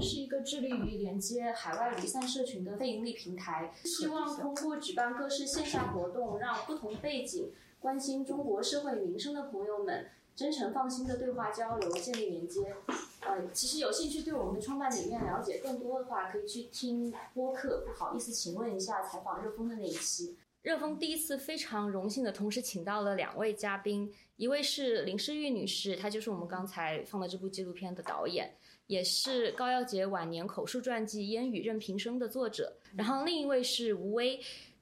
是一个致力于连接海外离散社群的非盈利平台，希望通过举办各式线下活动，让不同背景、关心中国社会民生的朋友们真诚放心的对话交流，建立连接。呃，其实有兴趣对我们的创办理念了解更多的话，可以去听播客。不好意思，请问一下采访热风的那一期。热风第一次非常荣幸的同时请到了两位嘉宾，一位是林诗玉女士，她就是我们刚才放的这部纪录片的导演，也是高耀杰晚年口述传记《烟雨任平生》的作者。然后另一位是吴威，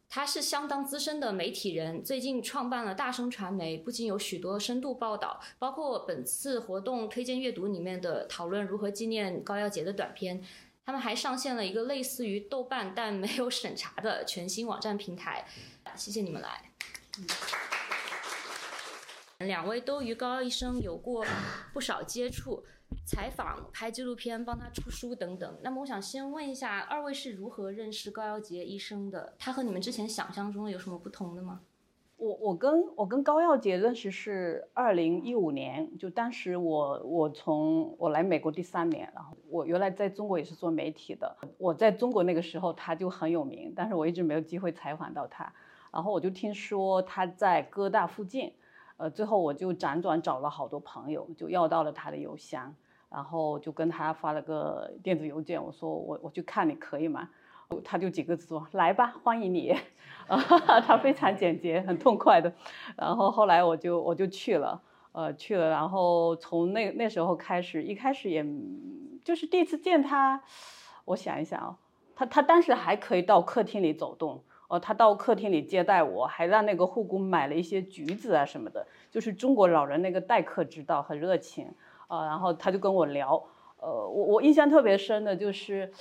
他是相当资深的媒体人，最近创办了大声传媒，不仅有许多深度报道，包括本次活动推荐阅读里面的讨论如何纪念高耀杰的短片。他们还上线了一个类似于豆瓣但没有审查的全新网站平台。谢谢你们来。两位都与高医生有过不少接触，采访、拍纪录片、帮他出书等等。那么，我想先问一下，二位是如何认识高耀杰医生的？他和你们之前想象中的有什么不同的吗？我我跟我跟高耀杰认识是二零一五年，就当时我我从我来美国第三年，然后我原来在中国也是做媒体的，我在中国那个时候他就很有名，但是我一直没有机会采访到他。然后我就听说他在哥大附近，呃，最后我就辗转找了好多朋友，就要到了他的邮箱，然后就跟他发了个电子邮件，我说我我去看你可以吗？他就几个字说来吧，欢迎你，啊，他非常简洁，很痛快的。然后后来我就我就去了，呃，去了，然后从那那时候开始，一开始也就是第一次见他，我想一想啊，他他当时还可以到客厅里走动。哦，他到客厅里接待我，还让那个护工买了一些橘子啊什么的，就是中国老人那个待客之道，很热情啊。然后他就跟我聊，呃，我我印象特别深的就是，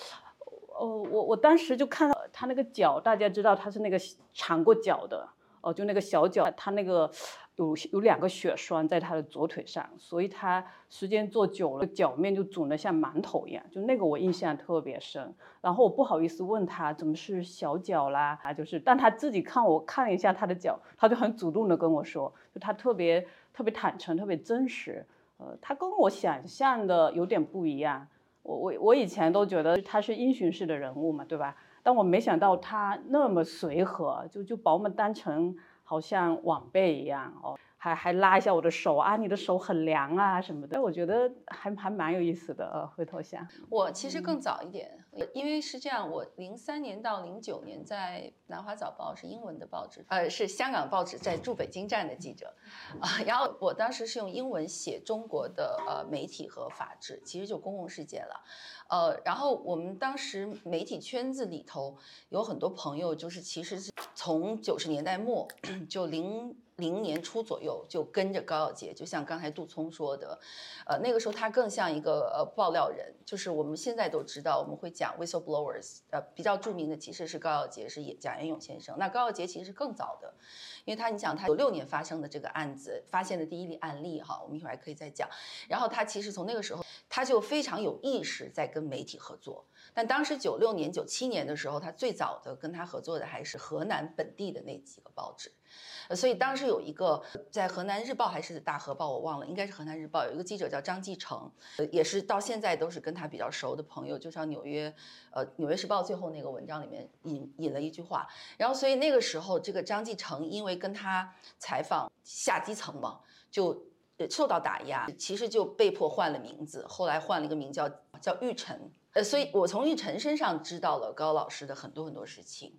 哦，我我当时就看到他那个脚，大家知道他是那个长过脚的，哦，就那个小脚，他那个。有有两个血栓在他的左腿上，所以他时间坐久了，脚面就肿得像馒头一样，就那个我印象特别深。然后我不好意思问他怎么是小脚啦，啊，就是，但他自己看我看了一下他的脚，他就很主动的跟我说，就他特别特别坦诚，特别真实。呃，他跟我想象的有点不一样。我我我以前都觉得他是英雄式的人物嘛，对吧？但我没想到他那么随和，就就把我们当成。好像晚辈一样哦，还还拉一下我的手啊，你的手很凉啊什么的，我觉得还还蛮有意思的呃，回头想，我其实更早一点，因为是这样，我零三年到零九年在南华早报是英文的报纸，呃，是香港报纸在驻北京站的记者，啊，然后我当时是用英文写中国的呃媒体和法治，其实就公共世界了。呃，然后我们当时媒体圈子里头有很多朋友，就是其实是从九十年代末 就零零年初左右就跟着高耀杰，就像刚才杜聪说的，呃，那个时候他更像一个呃爆料人，就是我们现在都知道我们会讲 whistleblowers，呃，比较著名的其实是高耀杰，是贾延勇先生。那高耀杰其实是更早的。因为他，你想，他九六年发生的这个案子，发现的第一例案例，哈，我们一会儿还可以再讲。然后他其实从那个时候，他就非常有意识在跟媒体合作。但当时九六年、九七年的时候，他最早的跟他合作的还是河南本地的那几个报纸。所以当时有一个在河南日报还是大河报，我忘了，应该是河南日报，有一个记者叫张继成，也是到现在都是跟他比较熟的朋友。就像纽约，呃，纽约时报最后那个文章里面引引了一句话，然后所以那个时候这个张继成因为跟他采访下基层嘛，就受到打压，其实就被迫换了名字，后来换了一个名叫叫玉成，呃，所以我从玉成身上知道了高老师的很多很多事情。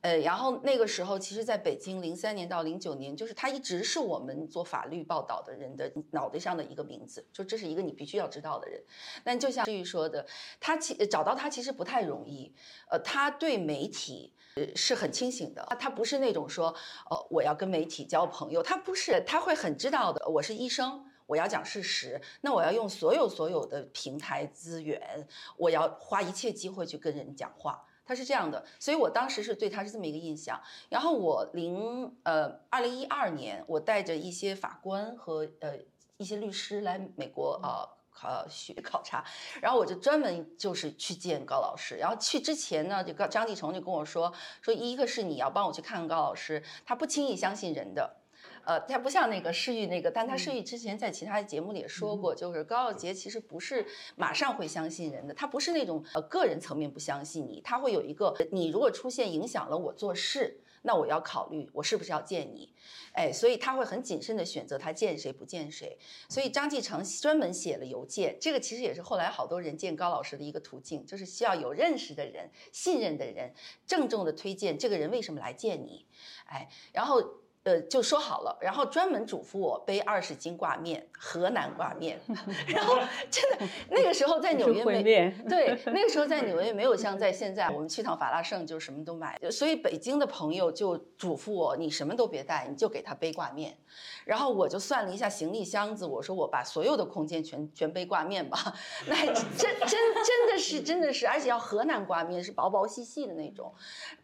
呃，然后那个时候，其实在北京，零三年到零九年，就是他一直是我们做法律报道的人的脑袋上的一个名字，就这是一个你必须要知道的人。但就像志玉说的，他其找到他其实不太容易。呃，他对媒体是很清醒的，他不是那种说，呃，我要跟媒体交朋友，他不是，他会很知道的。我是医生，我要讲事实，那我要用所有所有的平台资源，我要花一切机会去跟人讲话。他是这样的，所以我当时是对他是这么一个印象。然后我零呃二零一二年，我带着一些法官和呃一些律师来美国啊考学考察，然后我就专门就是去见高老师。然后去之前呢，这个张继成就跟我说说，一个是你要帮我去看高老师，他不轻易相信人的。呃，他不像那个世玉那个，但他世玉之前在其他节目里也说过，就是高耀杰其实不是马上会相信人的，他不是那种呃个人层面不相信你，他会有一个你如果出现影响了我做事。那我要考虑，我是不是要见你，哎，所以他会很谨慎的选择他见谁不见谁。所以张继成专门写了邮件，这个其实也是后来好多人见高老师的一个途径，就是需要有认识的人、信任的人，郑重的推荐这个人为什么来见你，哎，然后。呃，就说好了，然后专门嘱咐我背二十斤挂面，河南挂面。然后真的那个时候在纽约没对，那个时候在纽约没有像在现在，我们去趟法拉盛就什么都买。所以北京的朋友就嘱咐我，你什么都别带，你就给他背挂面。然后我就算了一下行李箱子，我说我把所有的空间全全背挂面吧。那真真真的是真的是，而且要河南挂面，是薄薄细细的那种。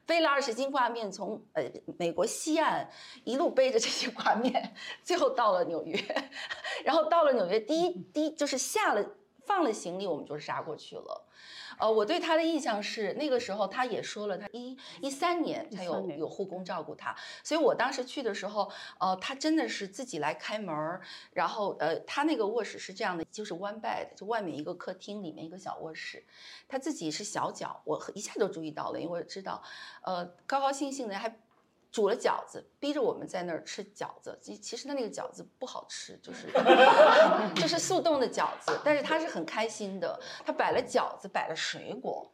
背了二十斤挂面，从呃美国西岸一路背着这些挂面，最后到了纽约，然后到了纽约，第一第一就是下了放了行李，我们就杀过去了。呃，我对他的印象是，那个时候他也说了，他一一三年才有有护工照顾他，所以我当时去的时候，呃，他真的是自己来开门儿，然后呃，他那个卧室是这样的，就是 one bed，就外面一个客厅，里面一个小卧室，他自己是小脚，我一下就注意到了，因为我知道，呃，高高兴兴的还。煮了饺子，逼着我们在那儿吃饺子。其其实他那个饺子不好吃，就是 就是速冻的饺子，但是他是很开心的。他摆了饺子，摆了水果，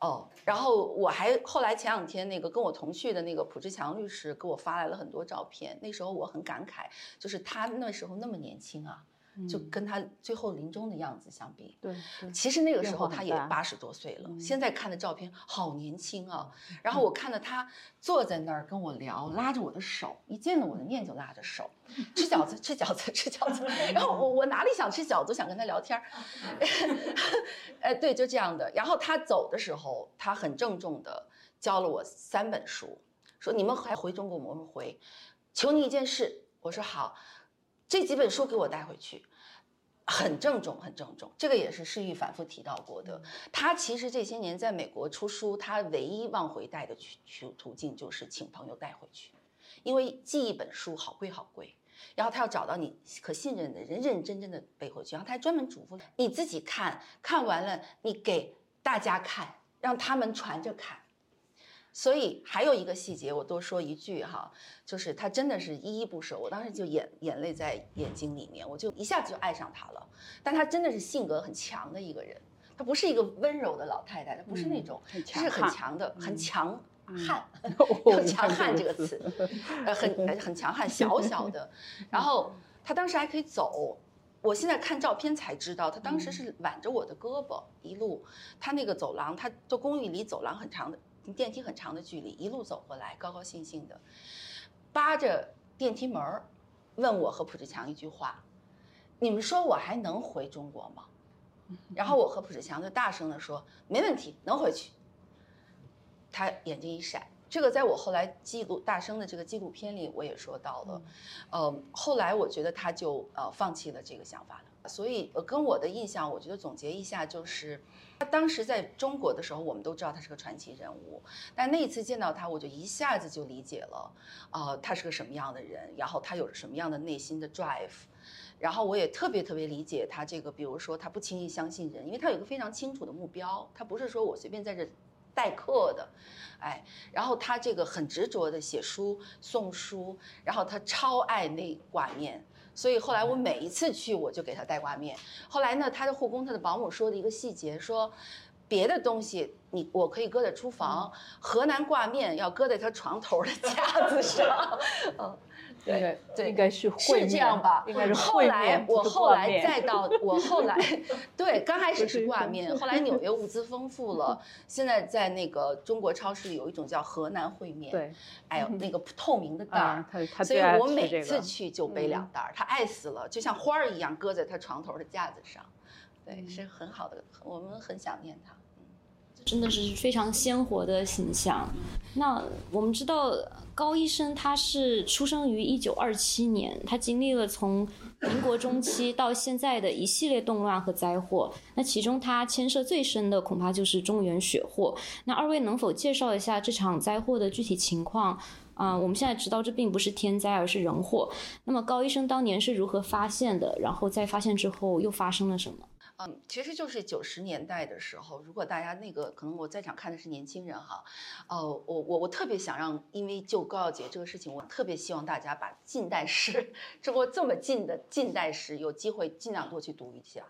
哦，然后我还后来前两天那个跟我同去的那个蒲志强律师给我发来了很多照片。那时候我很感慨，就是他那时候那么年轻啊。就跟他最后临终的样子相比，对，其实那个时候他也八十多岁了。现在看的照片好年轻啊！然后我看到他坐在那儿跟我聊，拉着我的手，一见了我的面就拉着手，吃饺子，吃饺子，吃饺子。然后我我哪里想吃饺子，想跟他聊天儿，哎，对，就这样的。然后他走的时候，他很郑重的教了我三本书，说你们还回中国吗？我说回，求你一件事。我说好。这几本书给我带回去，很郑重，很郑重。这个也是世玉反复提到过的。他其实这些年在美国出书，他唯一往回带的去去途径就是请朋友带回去，因为寄一本书好贵好贵。然后他要找到你可信任的人，认认真真的背回去。然后他还专门嘱咐你自己看看完了，你给大家看，让他们传着看。所以还有一个细节，我多说一句哈，就是他真的是依依不舍，我当时就眼眼泪在眼睛里面，我就一下子就爱上他了。但他真的是性格很强的一个人，他不是一个温柔的老太太，他不是那种，他是很强的，很强悍，用强 悍这个词，呃，很很强悍，小小的。然后他当时还可以走，我现在看照片才知道，他当时是挽着我的胳膊一路，他那个走廊，他的公寓离走廊很长的。电梯很长的距离，一路走过来，高高兴兴的，扒着电梯门儿，问我和蒲志强一句话：“你们说我还能回中国吗？”然后我和蒲志强就大声的说：“没问题，能回去。”他眼睛一闪，这个在我后来记录大声的这个纪录片里我也说到了。呃，后来我觉得他就呃放弃了这个想法了。所以呃跟我的印象，我觉得总结一下就是。他当时在中国的时候，我们都知道他是个传奇人物，但那一次见到他，我就一下子就理解了，啊，他是个什么样的人，然后他有着什么样的内心的 drive，然后我也特别特别理解他这个，比如说他不轻易相信人，因为他有一个非常清楚的目标，他不是说我随便在这代课的，哎，然后他这个很执着的写书送书，然后他超爱那挂面。所以后来我每一次去，我就给他带挂面。后来呢，他的护工、他的保姆说的一个细节，说别的东西你我可以搁在厨房，河南挂面要搁在他床头的架子上。嗯。对对，应该是是这样吧？应该是后来我后来再到我后来，对，刚开始是挂面，后来纽约物资丰富了，现在在那个中国超市里有一种叫河南烩面，对，哎呦那个透明的袋儿，所以我每次去就背两袋儿，他爱死了，就像花儿一样搁在他床头的架子上，对，是很好的，我们很想念他。真的是非常鲜活的形象。那我们知道高医生他是出生于一九二七年，他经历了从民国中期到现在的一系列动乱和灾祸。那其中他牵涉最深的恐怕就是中原血祸。那二位能否介绍一下这场灾祸的具体情况？啊，我们现在知道这并不是天灾，而是人祸。那么高医生当年是如何发现的？然后在发现之后又发生了什么？嗯，其实就是九十年代的时候，如果大家那个可能我在场看的是年轻人哈，呃，我我我特别想让，因为就高耀杰这个事情，我特别希望大家把近代史，中国这么近的近代史，有机会尽量多去读一下，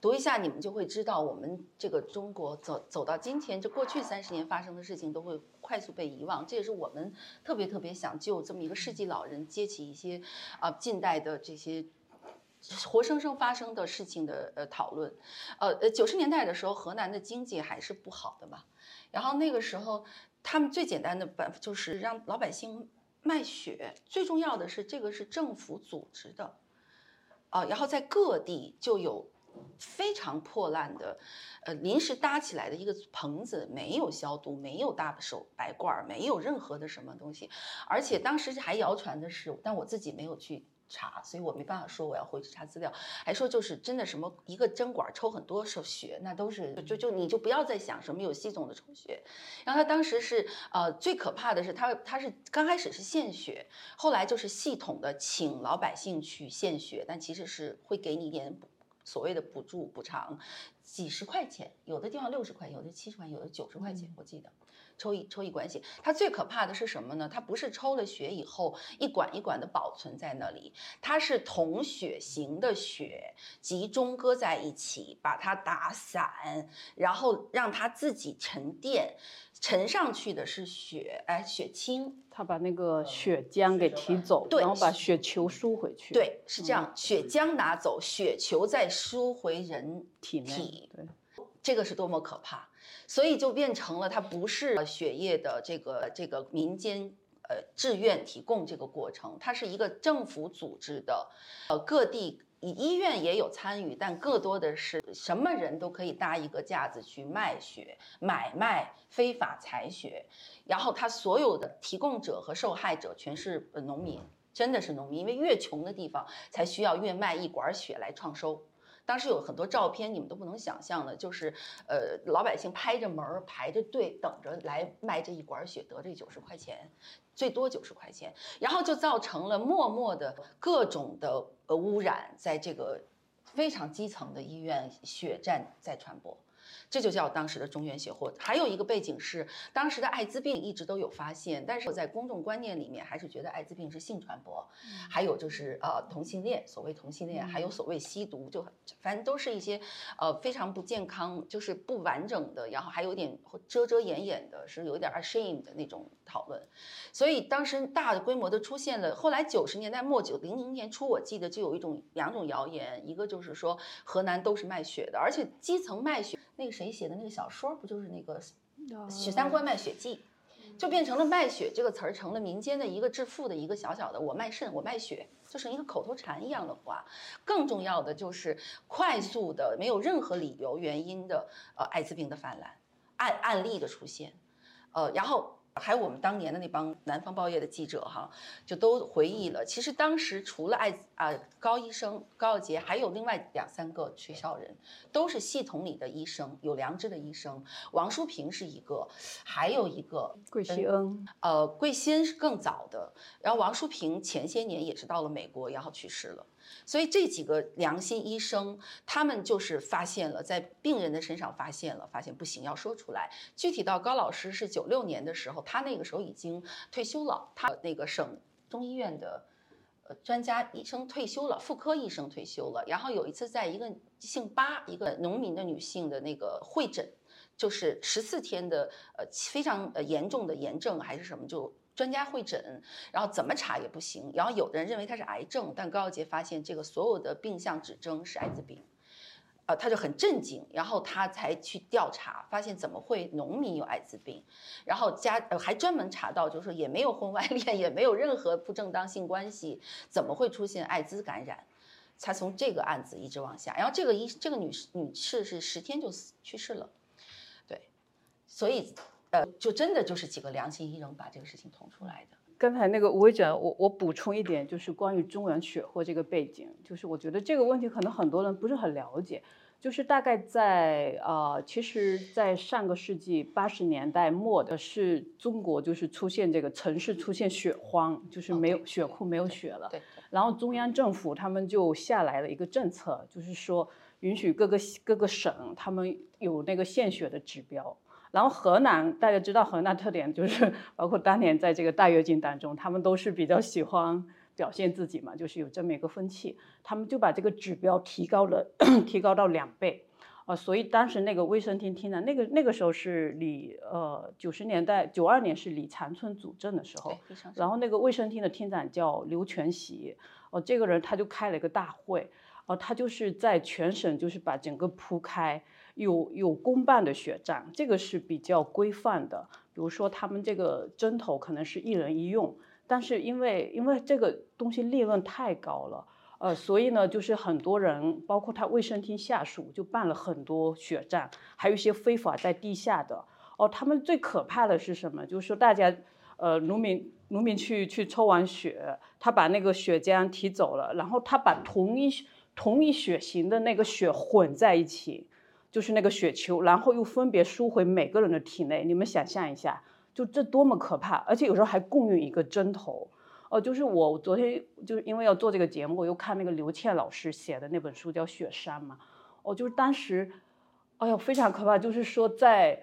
读一下你们就会知道，我们这个中国走走到今天，这过去三十年发生的事情都会快速被遗忘，这也是我们特别特别想就这么一个世纪老人接起一些啊近代的这些。活生生发生的事情的呃讨论，呃呃九十年代的时候，河南的经济还是不好的嘛，然后那个时候他们最简单的办法就是让老百姓卖血，最重要的是这个是政府组织的，啊，然后在各地就有非常破烂的，呃临时搭起来的一个棚子，没有消毒，没有大手白罐，没有任何的什么东西，而且当时还谣传的是，但我自己没有去。查，所以我没办法说我要回去查资料，还说就是真的什么一个针管抽很多手血，那都是就就你就不要再想什么有系统的抽血。然后他当时是呃最可怕的是他他是刚开始是献血，后来就是系统的请老百姓去献血，但其实是会给你一点所谓的补助补偿，几十块钱，有的地方六十块，有的七十块，有的九十块钱，我记得。抽一抽一管血，它最可怕的是什么呢？它不是抽了血以后一管一管的保存在那里，它是同血型的血集中搁在一起，把它打散，然后让它自己沉淀，沉上去的是血，哎，血清，他把那个血浆给提走，对，然后把血球输回去，对，是这样，血浆拿走，血球再输回人体内，对，这个是多么可怕。所以就变成了它不是血液的这个这个民间呃志愿提供这个过程，它是一个政府组织的，呃各地医院也有参与，但更多的是什么人都可以搭一个架子去卖血、买卖非法采血，然后他所有的提供者和受害者全是农民，真的是农民，因为越穷的地方才需要越卖一管血来创收。当时有很多照片，你们都不能想象的，就是，呃，老百姓拍着门儿排着队等着来卖这一管血，得这九十块钱，最多九十块钱，然后就造成了默默的各种的呃污染，在这个非常基层的医院血站在传播。这就叫当时的中原血祸。还有一个背景是，当时的艾滋病一直都有发现，但是我在公众观念里面还是觉得艾滋病是性传播。还有就是呃同性恋，所谓同性恋，还有所谓吸毒，就反正都是一些呃非常不健康，就是不完整的，然后还有点遮遮掩掩的，是有点 ashamed 的那种讨论。所以当时大规模的出现了。后来九十年代末九零零年初，我记得就有一种两种谣言，一个就是说河南都是卖血的，而且基层卖血。那个谁写的那个小说，不就是那个《许三观卖血记》，就变成了卖血这个词儿，成了民间的一个致富的一个小小的，我卖肾，我卖血，就是一个口头禅一样的话。更重要的就是快速的，没有任何理由原因的，呃，艾滋病的泛滥，案案例的出现，呃，然后。还有我们当年的那帮南方报业的记者哈，就都回忆了。其实当时除了艾啊高医生高耀杰，还有另外两三个学校人，都是系统里的医生，有良知的医生。王淑平是一个，还有一个桂希恩，呃，桂希恩是更早的。然后王淑平前些年也是到了美国，然后去世了。所以这几个良心医生，他们就是发现了，在病人的身上发现了，发现不行，要说出来。具体到高老师是九六年的时候，他那个时候已经退休了，他那个省中医院的呃专家医生退休了，妇科医生退休了。然后有一次在一个姓巴一个农民的女性的那个会诊，就是十四天的呃非常呃严重的炎症还是什么就。专家会诊，然后怎么查也不行。然后有的人认为他是癌症，但高耀杰发现这个所有的病象指征是艾滋病，呃，他就很震惊。然后他才去调查，发现怎么会农民有艾滋病？然后加呃还专门查到，就是说也没有婚外恋，也没有任何不正当性关系，怎么会出现艾滋感染？才从这个案子一直往下。然后这个医这个女士女士是十天就死去世了。对所以呃，就真的就是几个良心医生把这个事情捅出来的。刚才那个吴会长，我我补充一点，就是关于中原血祸这个背景，就是我觉得这个问题可能很多人不是很了解。就是大概在呃，其实，在上个世纪八十年代末的是中国，就是出现这个城市出现血荒，就是没有血库没有血了。对。然后中央政府他们就下来了一个政策，就是说允许各个各个省他们有那个献血的指标。然后河南大家知道河南特点就是，包括当年在这个大跃进当中，他们都是比较喜欢。表现自己嘛，就是有这么一个风气，他们就把这个指标提高了，提高到两倍，啊，所以当时那个卫生厅厅长，那个那个时候是李呃九十年代九二年是李长春主政的时候，然后那个卫生厅的厅长叫刘全喜，哦，这个人他就开了一个大会，哦，他就是在全省就是把整个铺开，有有公办的血站，这个是比较规范的，比如说他们这个针头可能是一人一用。但是因为因为这个东西利润太高了，呃，所以呢，就是很多人，包括他卫生厅下属，就办了很多血站，还有一些非法在地下的。哦，他们最可怕的是什么？就是说大家，呃，农民农民去去抽完血，他把那个血浆提走了，然后他把同一同一血型的那个血混在一起，就是那个雪球，然后又分别输回每个人的体内。你们想象一下。就这多么可怕，而且有时候还共用一个针头，哦，就是我昨天就是因为要做这个节目，又看那个刘倩老师写的那本书叫《雪山》嘛，哦，就是当时，哎呦非常可怕，就是说在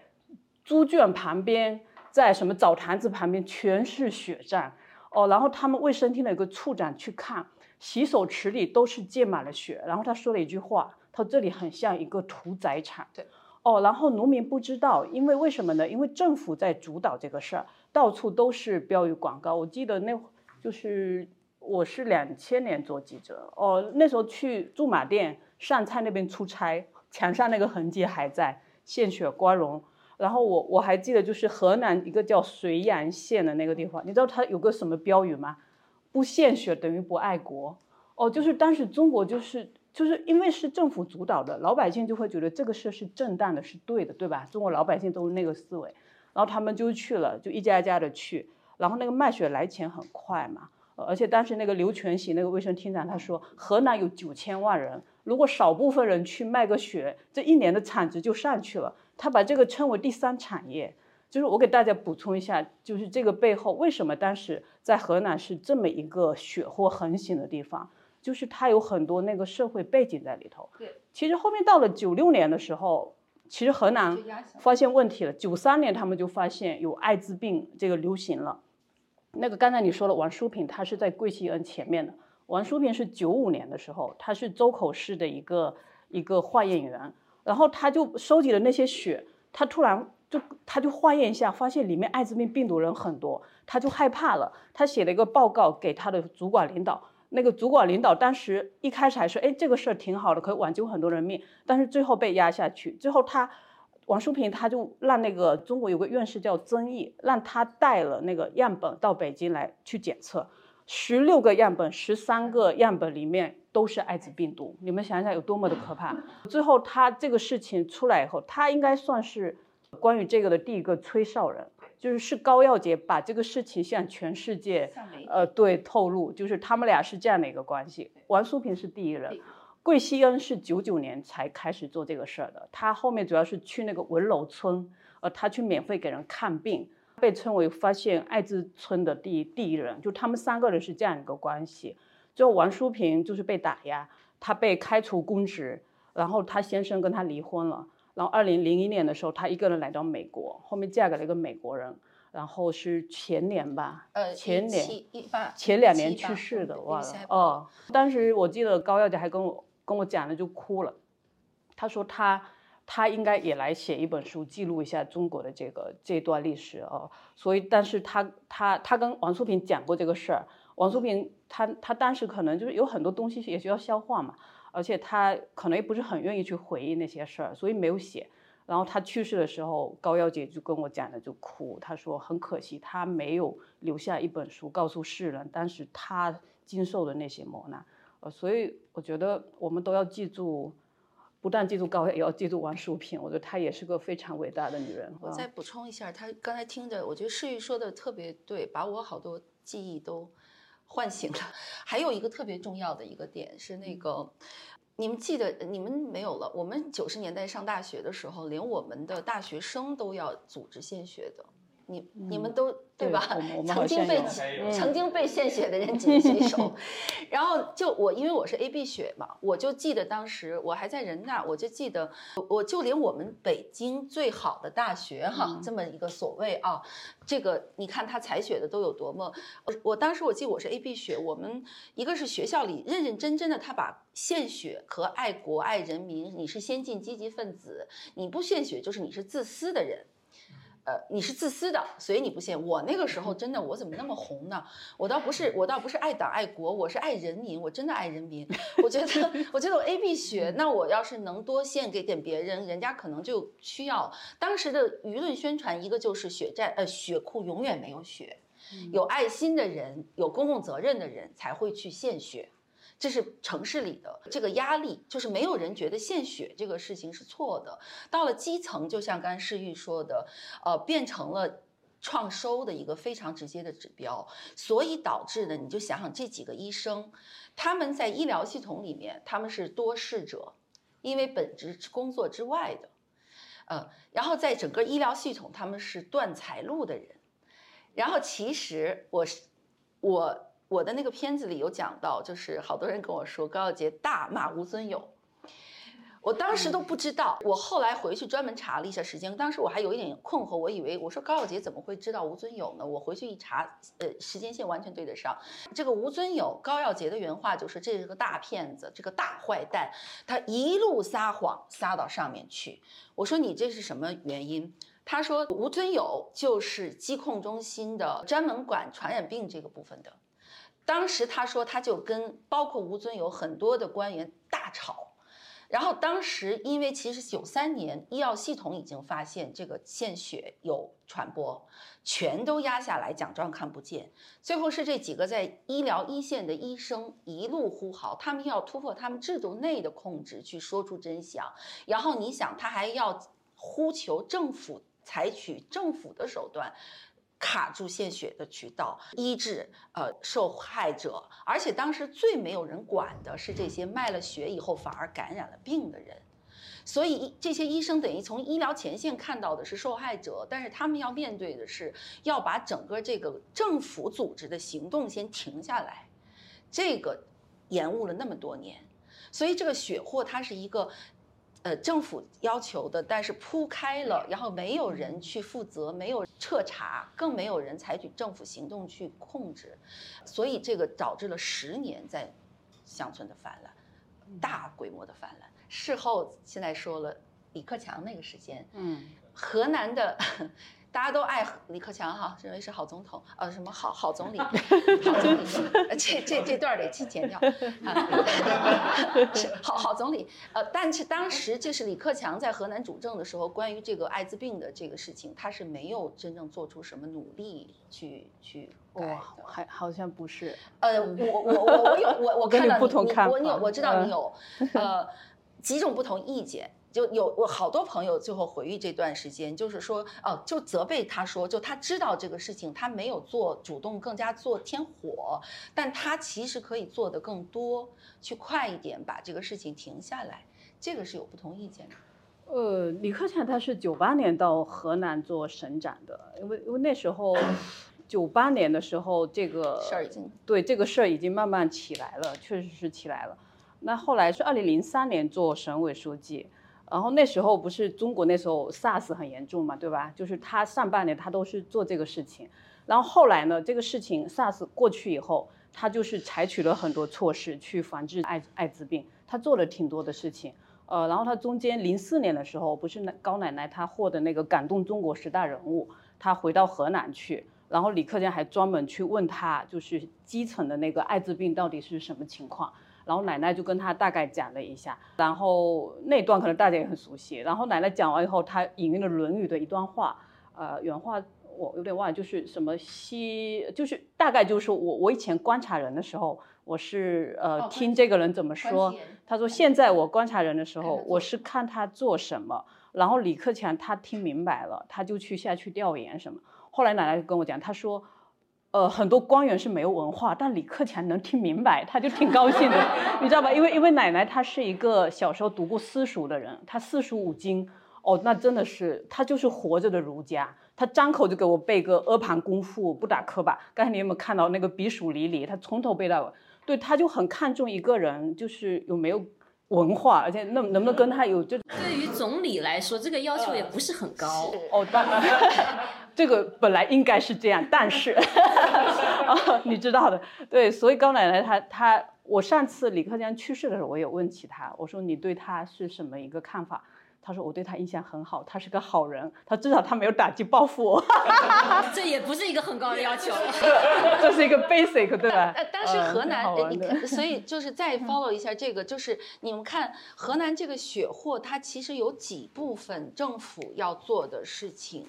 猪圈旁边，在什么澡堂子旁边全是血站，哦，然后他们卫生厅的一个处长去看，洗手池里都是溅满了血，然后他说了一句话，他说这里很像一个屠宰场。对。哦，然后农民不知道，因为为什么呢？因为政府在主导这个事儿，到处都是标语广告。我记得那，就是我是两千年做记者，哦，那时候去驻马店上蔡那边出差，墙上那个痕迹还在，献血光荣。然后我我还记得，就是河南一个叫绥阳县的那个地方，你知道它有个什么标语吗？不献血等于不爱国。哦，就是当时中国就是。就是因为是政府主导的，老百姓就会觉得这个事是正当的，是对的，对吧？中国老百姓都是那个思维，然后他们就去了，就一家一家的去，然后那个卖血来钱很快嘛，而且当时那个刘全喜那个卫生厅长他说，河南有九千万人，如果少部分人去卖个血，这一年的产值就上去了。他把这个称为第三产业，就是我给大家补充一下，就是这个背后为什么当时在河南是这么一个血祸横行的地方。就是他有很多那个社会背景在里头。对，其实后面到了九六年的时候，其实河南发现问题了。九三年他们就发现有艾滋病这个流行了。那个刚才你说了，王淑平他是在桂西恩前面的。王淑平是九五年的时候，他是周口市的一个一个化验员，然后他就收集了那些血，他突然就他就化验一下，发现里面艾滋病病毒人很多，他就害怕了，他写了一个报告给他的主管领导。那个主管领导当时一开始还说，哎，这个事儿挺好的，可以挽救很多人命。但是最后被压下去，最后他王淑平他就让那个中国有个院士叫曾毅，让他带了那个样本到北京来去检测，十六个样本，十三个样本里面都是艾滋病毒。你们想想有多么的可怕。最后他这个事情出来以后，他应该算是关于这个的第一个吹哨人。就是是高耀杰把这个事情向全世界，呃，对透露，就是他们俩是这样的一个关系。王淑平是第一人，桂希恩是九九年才开始做这个事儿的。他后面主要是去那个文楼村，呃，他去免费给人看病，被称为发现艾滋村的第第一人。就他们三个人是这样一个关系。最后王淑平就是被打压，他被开除公职，然后他先生跟他离婚了。然后，二零零一年的时候，她一个人来到美国，后面嫁给了一个美国人，然后是前年吧，呃，前年一八前两年去世的，忘了哦。当时我记得高耀姐还跟我跟我讲了，就哭了。她说她她应该也来写一本书，记录一下中国的这个这段历史哦。所以，但是她她她跟王淑萍讲过这个事儿，王淑萍她她当时可能就是有很多东西也需要消化嘛。而且他可能也不是很愿意去回忆那些事儿，所以没有写。然后他去世的时候，高瑶姐就跟我讲的，就哭。她说很可惜，他没有留下一本书告诉世人当时他经受的那些磨难。呃，所以我觉得我们都要记住，不但记住高，也要记住王淑萍。我觉得她也是个非常伟大的女人。我再补充一下，她刚才听着，我觉得世玉说的特别对，把我好多记忆都唤醒了。还有一个特别重要的一个点是那个。你们记得你们没有了？我们九十年代上大学的时候，连我们的大学生都要组织献血的。你你们都对吧？曾经被曾经被献血的人举起手。然后就我，因为我是 A B 血嘛，我就记得当时我还在人大，我就记得，我就连我们北京最好的大学哈，这么一个所谓啊，这个你看他采血的都有多么，我我当时我记得我是 A B 血，我们一个是学校里认认真真的，他把献血和爱国爱人民，你是先进积极分子，你不献血就是你是自私的人。呃，你是自私的，所以你不信。我那个时候真的，我怎么那么红呢？我倒不是，我倒不是爱党爱国，我是爱人民，我真的爱人民。我觉得，我觉得我 A B 血，那我要是能多献给点别人，人家可能就需要。当时的舆论宣传，一个就是血站，呃，血库永远没有血，有爱心的人，有公共责任的人才会去献血。这是城市里的这个压力，就是没有人觉得献血这个事情是错的。到了基层，就像刚世玉说的，呃，变成了创收的一个非常直接的指标，所以导致的，你就想想这几个医生，他们在医疗系统里面他们是多事者，因为本职工作之外的，呃，然后在整个医疗系统他们是断财路的人，然后其实我是我。我的那个片子里有讲到，就是好多人跟我说高耀杰大骂吴尊友，我当时都不知道，我后来回去专门查了一下时间，当时我还有一点困惑，我以为我说高耀杰怎么会知道吴尊友呢？我回去一查，呃，时间线完全对得上。这个吴尊友，高耀杰的原话就是这是个大骗子，这个大坏蛋，他一路撒谎撒到上面去。我说你这是什么原因？他说吴尊友就是疾控中心的专门管传染病这个部分的。当时他说，他就跟包括吴尊有很多的官员大吵，然后当时因为其实九三年医药系统已经发现这个献血有传播，全都压下来，奖状看不见。最后是这几个在医疗一线的医生一路呼号，他们要突破他们制度内的控制，去说出真相。然后你想，他还要呼求政府采取政府的手段。卡住献血的渠道，医治呃受害者，而且当时最没有人管的是这些卖了血以后反而感染了病的人，所以这些医生等于从医疗前线看到的是受害者，但是他们要面对的是要把整个这个政府组织的行动先停下来，这个延误了那么多年，所以这个血祸它是一个。呃，政府要求的，但是铺开了，然后没有人去负责，没有彻查，更没有人采取政府行动去控制，所以这个导致了十年在乡村的泛滥，大规模的泛滥。事后现在说了，李克强那个时间，嗯，河南的。大家都爱李克强哈，认为是好总统，呃，什么好好总理，好总理，这这这段得去剪掉，是好好总理，呃，但是当时就是李克强在河南主政的时候，关于这个艾滋病的这个事情，他是没有真正做出什么努力去去哇，还好像不是，呃，我我我我有我我看到你你我你有我知道你有，呃，几种不同意见。就有我好多朋友最后回忆这段时间，就是说，哦，就责备他说，就他知道这个事情，他没有做主动，更加做添火，但他其实可以做的更多，去快一点把这个事情停下来，这个是有不同意见的。呃，李克强他是九八年到河南做省长的，因为因为那时候 九八年的时候，这个事儿已经对这个事儿已经慢慢起来了，确实是起来了。那后来是二零零三年做省委书记。然后那时候不是中国那时候 SARS 很严重嘛，对吧？就是他上半年他都是做这个事情，然后后来呢，这个事情 SARS 过去以后，他就是采取了很多措施去防治艾艾滋病，他做了挺多的事情。呃，然后他中间零四年的时候，不是高奶奶她获得那个感动中国十大人物，他回到河南去，然后李克强还专门去问他，就是基层的那个艾滋病到底是什么情况。然后奶奶就跟他大概讲了一下，然后那段可能大家也很熟悉。然后奶奶讲完以后，他引用了《论语》的一段话，呃，原话我有点忘了，就是什么西，就是大概就是我我以前观察人的时候，我是呃听这个人怎么说，他说现在我观察人的时候，我是看他做什么，然后李克强他听明白了，他就去下去调研什么。后来奶奶跟我讲，他说。呃，很多官员是没有文化，但李克强能听明白，他就挺高兴的，你知道吧？因为因为奶奶她是一个小时候读过私塾的人，她四书五经，哦，那真的是她就是活着的儒家，她张口就给我背个阿房宫赋，不打磕巴。刚才你有没有看到那个笔数离离？她从头背到尾，对，她就很看重一个人，就是有没有文化，而且能能不能跟他有这。对于总理来说，这个要求也不是很高。哦，当然。这个本来应该是这样，但是，哦，你知道的，对，所以高奶奶她她，我上次李克强去世的时候，我有问起她，我说你对他是什么一个看法？她说我对他印象很好，他是个好人，他至少他没有打击报复我。这也不是一个很高的要求，这是一个 basic，对吧？呃，但是河南，所以就是 再 follow 一下这个，就是你们看河南这个血祸，它其实有几部分政府要做的事情。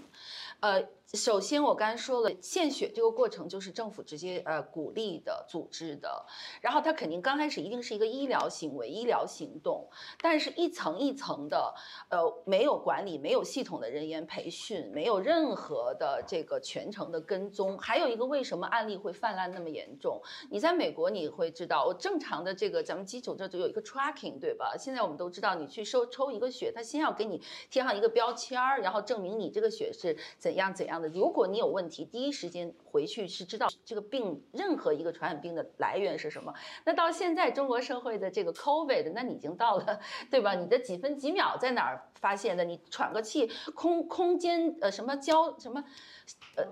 呃，首先我刚才说了，献血这个过程就是政府直接呃鼓励的、组织的，然后它肯定刚开始一定是一个医疗行为、医疗行动，但是一层一层的，呃，没有管理、没有系统的人员培训、没有任何的这个全程的跟踪。还有一个，为什么案例会泛滥那么严重？你在美国你会知道，我正常的这个咱们基础这就有一个 tracking，对吧？现在我们都知道，你去收抽一个血，他先要给你贴上一个标签儿，然后证明你这个血是。怎样怎样的？如果你有问题，第一时间回去是知道这个病任何一个传染病的来源是什么。那到现在中国社会的这个 COVID，那你已经到了，对吧？你的几分几秒在哪儿发现的？你喘个气，空空间呃什么交什么，呃，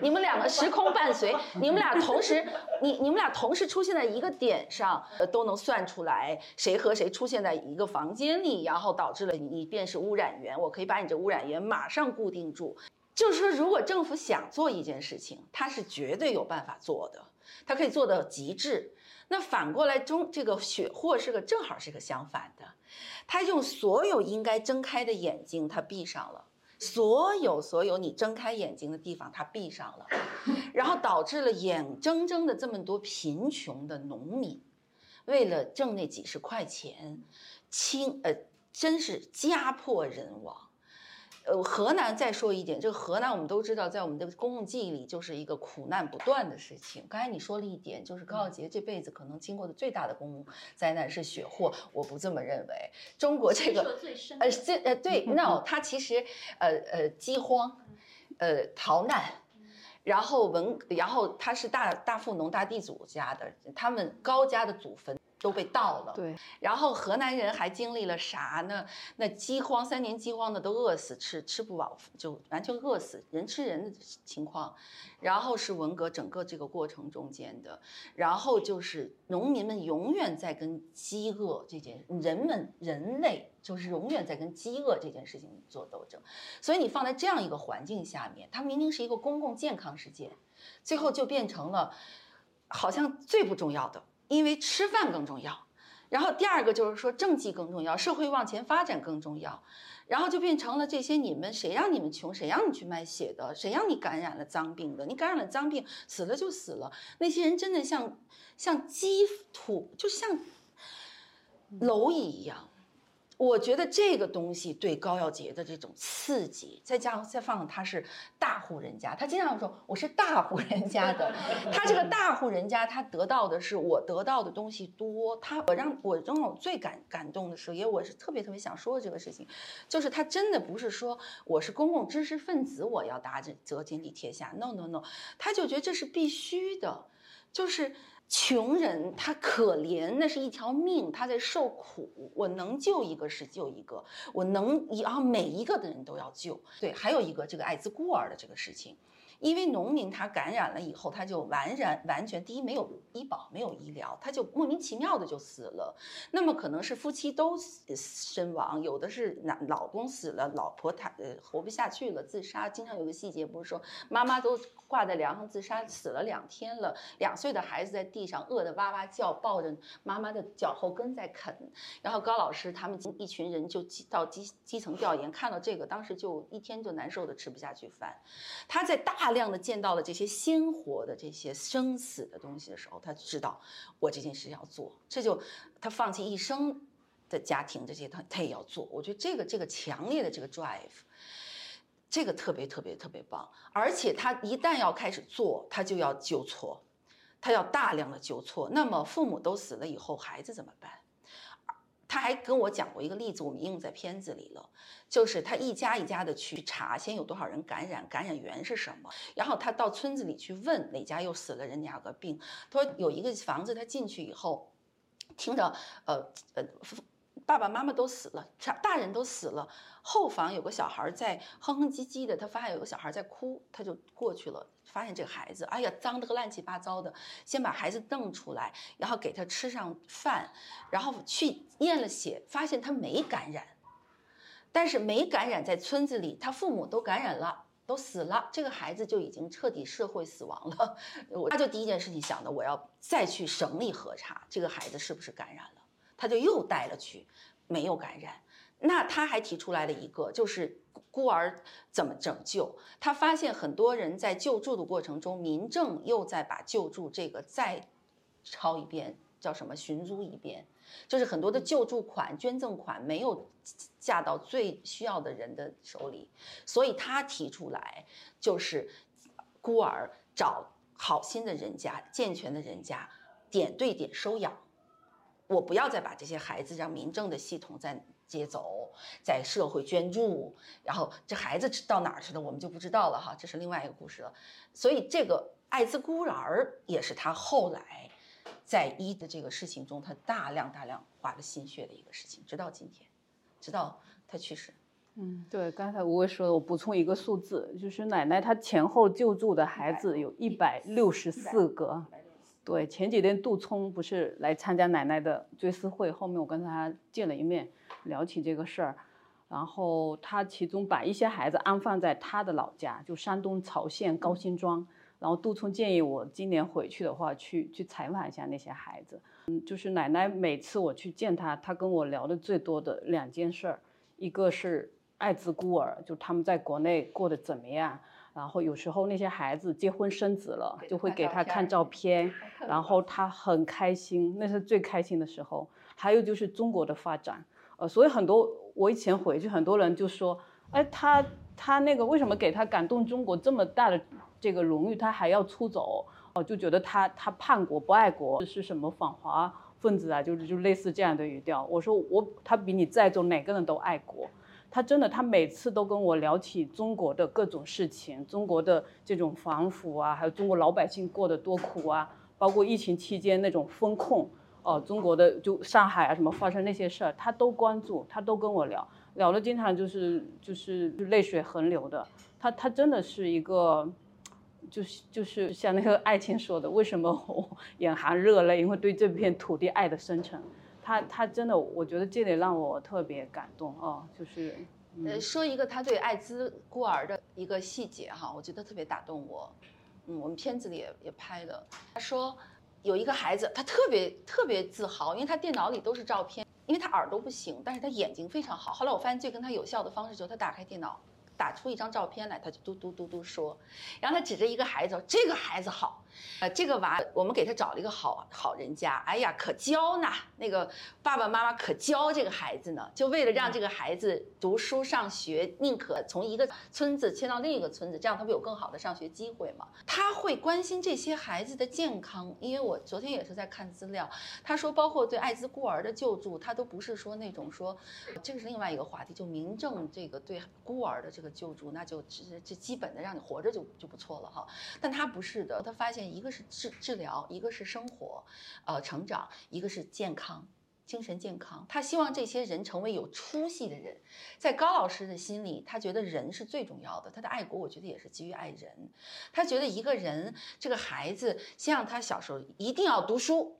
你们两个时空伴随，你们俩同时，你你们俩同时出现在一个点上，呃都能算出来谁和谁出现在一个房间里，然后导致了你你便是污染源，我可以把你这污染源马上固定住。就是说，如果政府想做一件事情，它是绝对有办法做的，它可以做到极致。那反过来，中这个血祸是个正好是个相反的，他用所有应该睁开的眼睛，他闭上了；所有所有你睁开眼睛的地方，他闭上了，然后导致了眼睁睁的这么多贫穷的农民，为了挣那几十块钱，亲呃，真是家破人亡。呃，河南再说一点，这个河南我们都知道，在我们的公共记忆里就是一个苦难不断的事情。刚才你说了一点，就是高晓杰这辈子可能经过的最大的公共灾难是血祸，我不这么认为。中国这个呃，这呃对，no，他其实呃呃饥荒，呃逃难，然后文，然后他是大大富农大地主家的，他们高家的祖坟。都被盗了，对。然后河南人还经历了啥呢？那饥荒三年饥荒的都饿死，吃吃不饱，就完全饿死，人吃人的情况。然后是文革整个这个过程中间的，然后就是农民们永远在跟饥饿这件，人们人类就是永远在跟饥饿这件事情做斗争。所以你放在这样一个环境下面，它明明是一个公共健康事件，最后就变成了好像最不重要的。因为吃饭更重要，然后第二个就是说政绩更重要，社会往前发展更重要，然后就变成了这些你们谁让你们穷，谁让你去卖血的，谁让你感染了脏病的，你感染了脏病死了就死了，那些人真的像像鸡土，就像蝼蚁一样。我觉得这个东西对高耀杰的这种刺激，再加上再放上他是大户人家，他经常说我是大户人家的，他这个大户人家他得到的是我得到的东西多，他我让我让我最感感动的是，也我是特别特别想说的这个事情，就是他真的不是说我是公共知识分子，我要达这则锦鲤天下，no no no，他就觉得这是必须的，就是。穷人他可怜，那是一条命，他在受苦。我能救一个是救一个，我能一啊每一个的人都要救。对，还有一个这个艾滋孤儿的这个事情，因为农民他感染了以后，他就完然完全第一没有医保，没有医疗，他就莫名其妙的就死了。那么可能是夫妻都身亡，有的是男老公死了，老婆她呃活不下去了自杀。经常有个细节不是说妈妈都。挂在梁上自杀，死了两天了。两岁的孩子在地上饿得哇哇叫，抱着妈妈的脚后跟在啃。然后高老师他们一群人就到基基层调研，看到这个，当时就一天就难受的吃不下去饭。他在大量的见到了这些鲜活的这些生死的东西的时候，他知道我这件事要做，这就他放弃一生的家庭这些，他他也要做。我觉得这个这个强烈的这个 drive。这个特别特别特别棒，而且他一旦要开始做，他就要纠错，他要大量的纠错。那么父母都死了以后，孩子怎么办？他还跟我讲过一个例子，我们应用在片子里了，就是他一家一家的去查，先有多少人感染，感染源是什么，然后他到村子里去问哪家又死了人哪个病。他说有一个房子，他进去以后，听着，呃呃。爸爸妈妈都死了，大人都死了。后房有个小孩在哼哼唧唧的，他发现有个小孩在哭，他就过去了，发现这个孩子，哎呀，脏的个乱七八糟的，先把孩子瞪出来，然后给他吃上饭，然后去验了血，发现他没感染，但是没感染在村子里，他父母都感染了，都死了，这个孩子就已经彻底社会死亡了。我他就第一件事情想的，我要再去省里核查这个孩子是不是感染了。他就又带了去，没有感染。那他还提出来了一个，就是孤儿怎么拯救？他发现很多人在救助的过程中，民政又在把救助这个再抄一遍，叫什么寻租一遍，就是很多的救助款、捐赠款没有嫁到最需要的人的手里。所以他提出来，就是孤儿找好心的人家、健全的人家，点对点收养。我不要再把这些孩子让民政的系统再接走，在社会捐助，然后这孩子到哪儿去了，我们就不知道了哈，这是另外一个故事了。所以这个艾滋孤儿也是他后来在医的这个事情中，他大量大量花了心血的一个事情，直到今天，直到他去世。嗯，对，刚才吴薇说的，我补充一个数字，就是奶奶她前后救助的孩子有一百六十四个。对，前几天杜聪不是来参加奶奶的追思会，后面我跟他见了一面，聊起这个事儿，然后他其中把一些孩子安放在他的老家，就山东曹县高辛庄，然后杜聪建议我今年回去的话，去去采访一下那些孩子。嗯，就是奶奶每次我去见他，他跟我聊的最多的两件事儿，一个是艾滋孤儿，就他们在国内过得怎么样。然后有时候那些孩子结婚生子了，就会给他看照片，然后他很开心，那是最开心的时候。还有就是中国的发展，呃，所以很多我以前回去，很多人就说，哎，他他那个为什么给他感动中国这么大的这个荣誉，他还要出走？哦，就觉得他他叛国不爱国，是什么反华分子啊？就是就类似这样的语调。我说我他比你在座哪个人都爱国。他真的，他每次都跟我聊起中国的各种事情，中国的这种反腐啊，还有中国老百姓过得多苦啊，包括疫情期间那种风控，哦，中国的就上海啊什么发生那些事儿，他都关注，他都跟我聊，聊的经常就是就是泪水横流的。他他真的是一个，就是就是像那个爱情说的，为什么我眼含热泪，因为对这片土地爱的深沉。他他真的，我觉得这点让我特别感动哦，就是，呃，说一个他对艾滋孤儿的一个细节哈，我觉得特别打动我。嗯，我们片子里也也拍了。他说有一个孩子，他特别特别自豪，因为他电脑里都是照片，因为他耳朵不行，但是他眼睛非常好。后来我发现最跟他有效的方式就是他打开电脑，打出一张照片来，他就嘟嘟嘟嘟说，然后他指着一个孩子，这个孩子好。呃，这个娃我们给他找了一个好好人家，哎呀，可教呢。那个爸爸妈妈可教这个孩子呢，就为了让这个孩子读书上学，宁可从一个村子迁到另一个村子，这样他不有更好的上学机会吗？他会关心这些孩子的健康，因为我昨天也是在看资料，他说包括对艾滋孤儿的救助，他都不是说那种说，这个是另外一个话题，就民政这个对孤儿的这个救助，那就这这基本的让你活着就就不错了哈。但他不是的，他发现。一个是治治疗，一个是生活，呃，成长，一个是健康，精神健康。他希望这些人成为有出息的人。在高老师的心里，他觉得人是最重要的。他的爱国，我觉得也是基于爱人。他觉得一个人，这个孩子，先让他小时候一定要读书，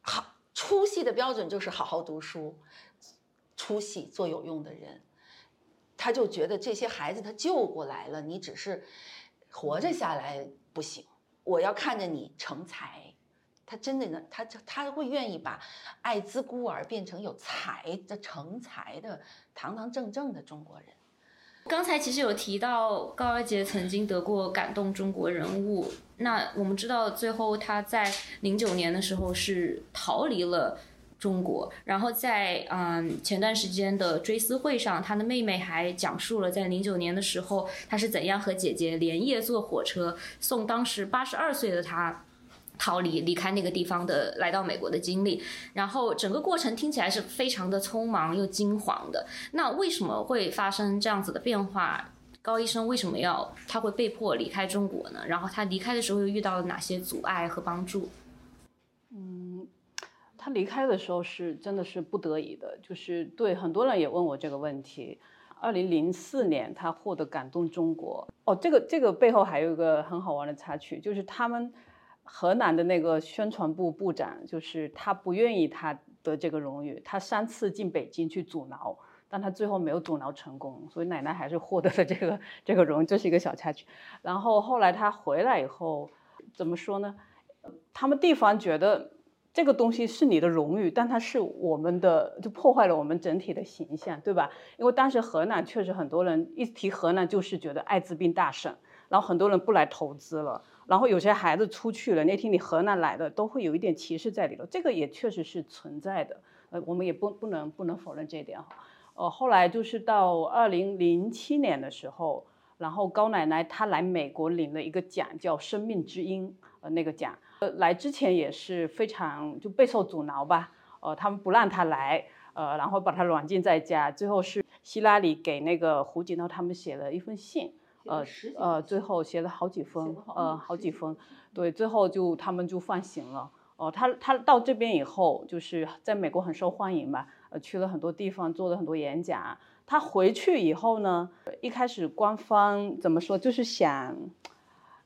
好出息的标准就是好好读书，出息做有用的人。他就觉得这些孩子他救过来了，你只是活着下来。不行，我要看着你成才。他真的能，他他会愿意把艾滋孤儿变成有才的成才的堂堂正正的中国人。刚才其实有提到高尔杰曾经得过感动中国人物，那我们知道最后他在零九年的时候是逃离了中国，然后在嗯前段时间的追思会上，他的妹妹还讲述了在零九年的时候他是怎样和姐姐连夜坐火车送当时八十二岁的他。逃离离开那个地方的来到美国的经历，然后整个过程听起来是非常的匆忙又惊惶的。那为什么会发生这样子的变化？高医生为什么要他会被迫离开中国呢？然后他离开的时候又遇到了哪些阻碍和帮助？嗯，他离开的时候是真的是不得已的，就是对很多人也问我这个问题。二零零四年他获得感动中国哦，这个这个背后还有一个很好玩的插曲，就是他们。河南的那个宣传部部长，就是他不愿意他得这个荣誉，他三次进北京去阻挠，但他最后没有阻挠成功，所以奶奶还是获得了这个这个荣誉，这是一个小插曲。然后后来他回来以后，怎么说呢？他们地方觉得这个东西是你的荣誉，但它是我们的，就破坏了我们整体的形象，对吧？因为当时河南确实很多人一提河南就是觉得艾滋病大省，然后很多人不来投资了。然后有些孩子出去了，那天你河南来的，都会有一点歧视在里头，这个也确实是存在的。呃，我们也不不能不能否认这一点哈。呃，后来就是到二零零七年的时候，然后高奶奶她来美国领了一个奖，叫生命之鹰，呃，那个奖。呃，来之前也是非常就备受阻挠吧，呃，他们不让他来，呃，然后把他软禁在家。最后是希拉里给那个胡锦涛他们写了一封信。呃呃，最后写了好几封，呃，好几封，对，最后就他们就放行了。哦，他他到这边以后，就是在美国很受欢迎嘛，呃，去了很多地方，做了很多演讲。他回去以后呢，一开始官方怎么说，就是想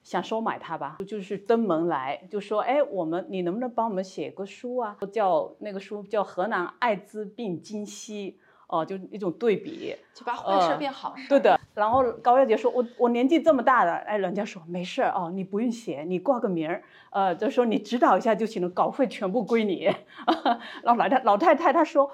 想收买他吧，就是登门来，就说，哎，我们你能不能帮我们写个书啊？叫那个书叫《河南艾滋病今昔》。哦，就一种对比，就把坏事变好事。对的。然后高耀杰说：“我我年纪这么大了，哎，人家说没事儿哦，你不用写，你挂个名儿，呃，就说你指导一下就行了，稿费全部归你。”然后老太老太太她说：“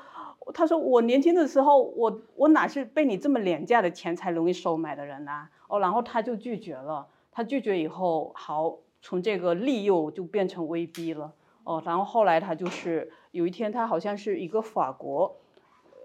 她说我年轻的时候，我我哪是被你这么廉价的钱财容易收买的人呐？哦，然后他就拒绝了。他拒绝以后，好，从这个利诱就变成威逼了。哦，然后后来他就是有一天，他好像是一个法国。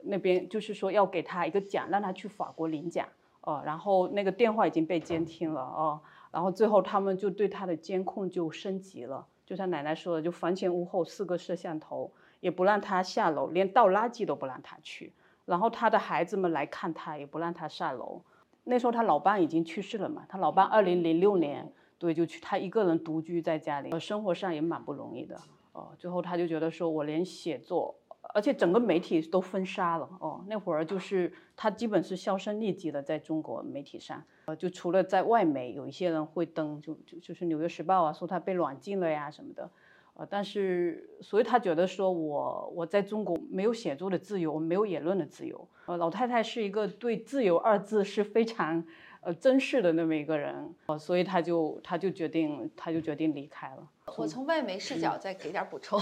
那边就是说要给他一个奖，让他去法国领奖，哦，然后那个电话已经被监听了，哦，然后最后他们就对他的监控就升级了，就像奶奶说的，就房前屋后四个摄像头，也不让他下楼，连倒垃圾都不让他去，然后他的孩子们来看他，也不让他下楼。那时候他老伴已经去世了嘛，他老伴二零零六年对就去，他一个人独居在家里，生活上也蛮不容易的，哦，最后他就觉得说我连写作。而且整个媒体都封杀了哦，那会儿就是他基本是销声匿迹的，在中国媒体上，呃，就除了在外媒有一些人会登，就就就是《纽约时报》啊，说他被软禁了呀什么的，呃，但是所以他觉得说我我在中国没有写作的自由，没有言论的自由。呃，老太太是一个对自由二字是非常。呃，珍视的那么一个人，哦，所以他就他就决定他就决定离开了。我从外媒视角再给点补充，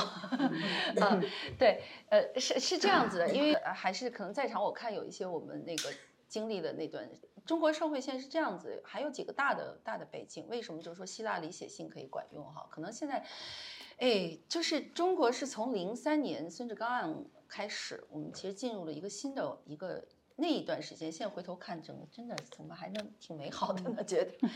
嗯，对，呃，是是这样子的，因为还是可能在场，我看有一些我们那个经历的那段中国社会现在是这样子，还有几个大的大的背景，为什么就是说希腊里写信可以管用哈？可能现在，哎，就是中国是从零三年孙志刚案开始，我们其实进入了一个新的一个。那一段时间，现在回头看，整个真的怎么还能挺美好的呢？觉得，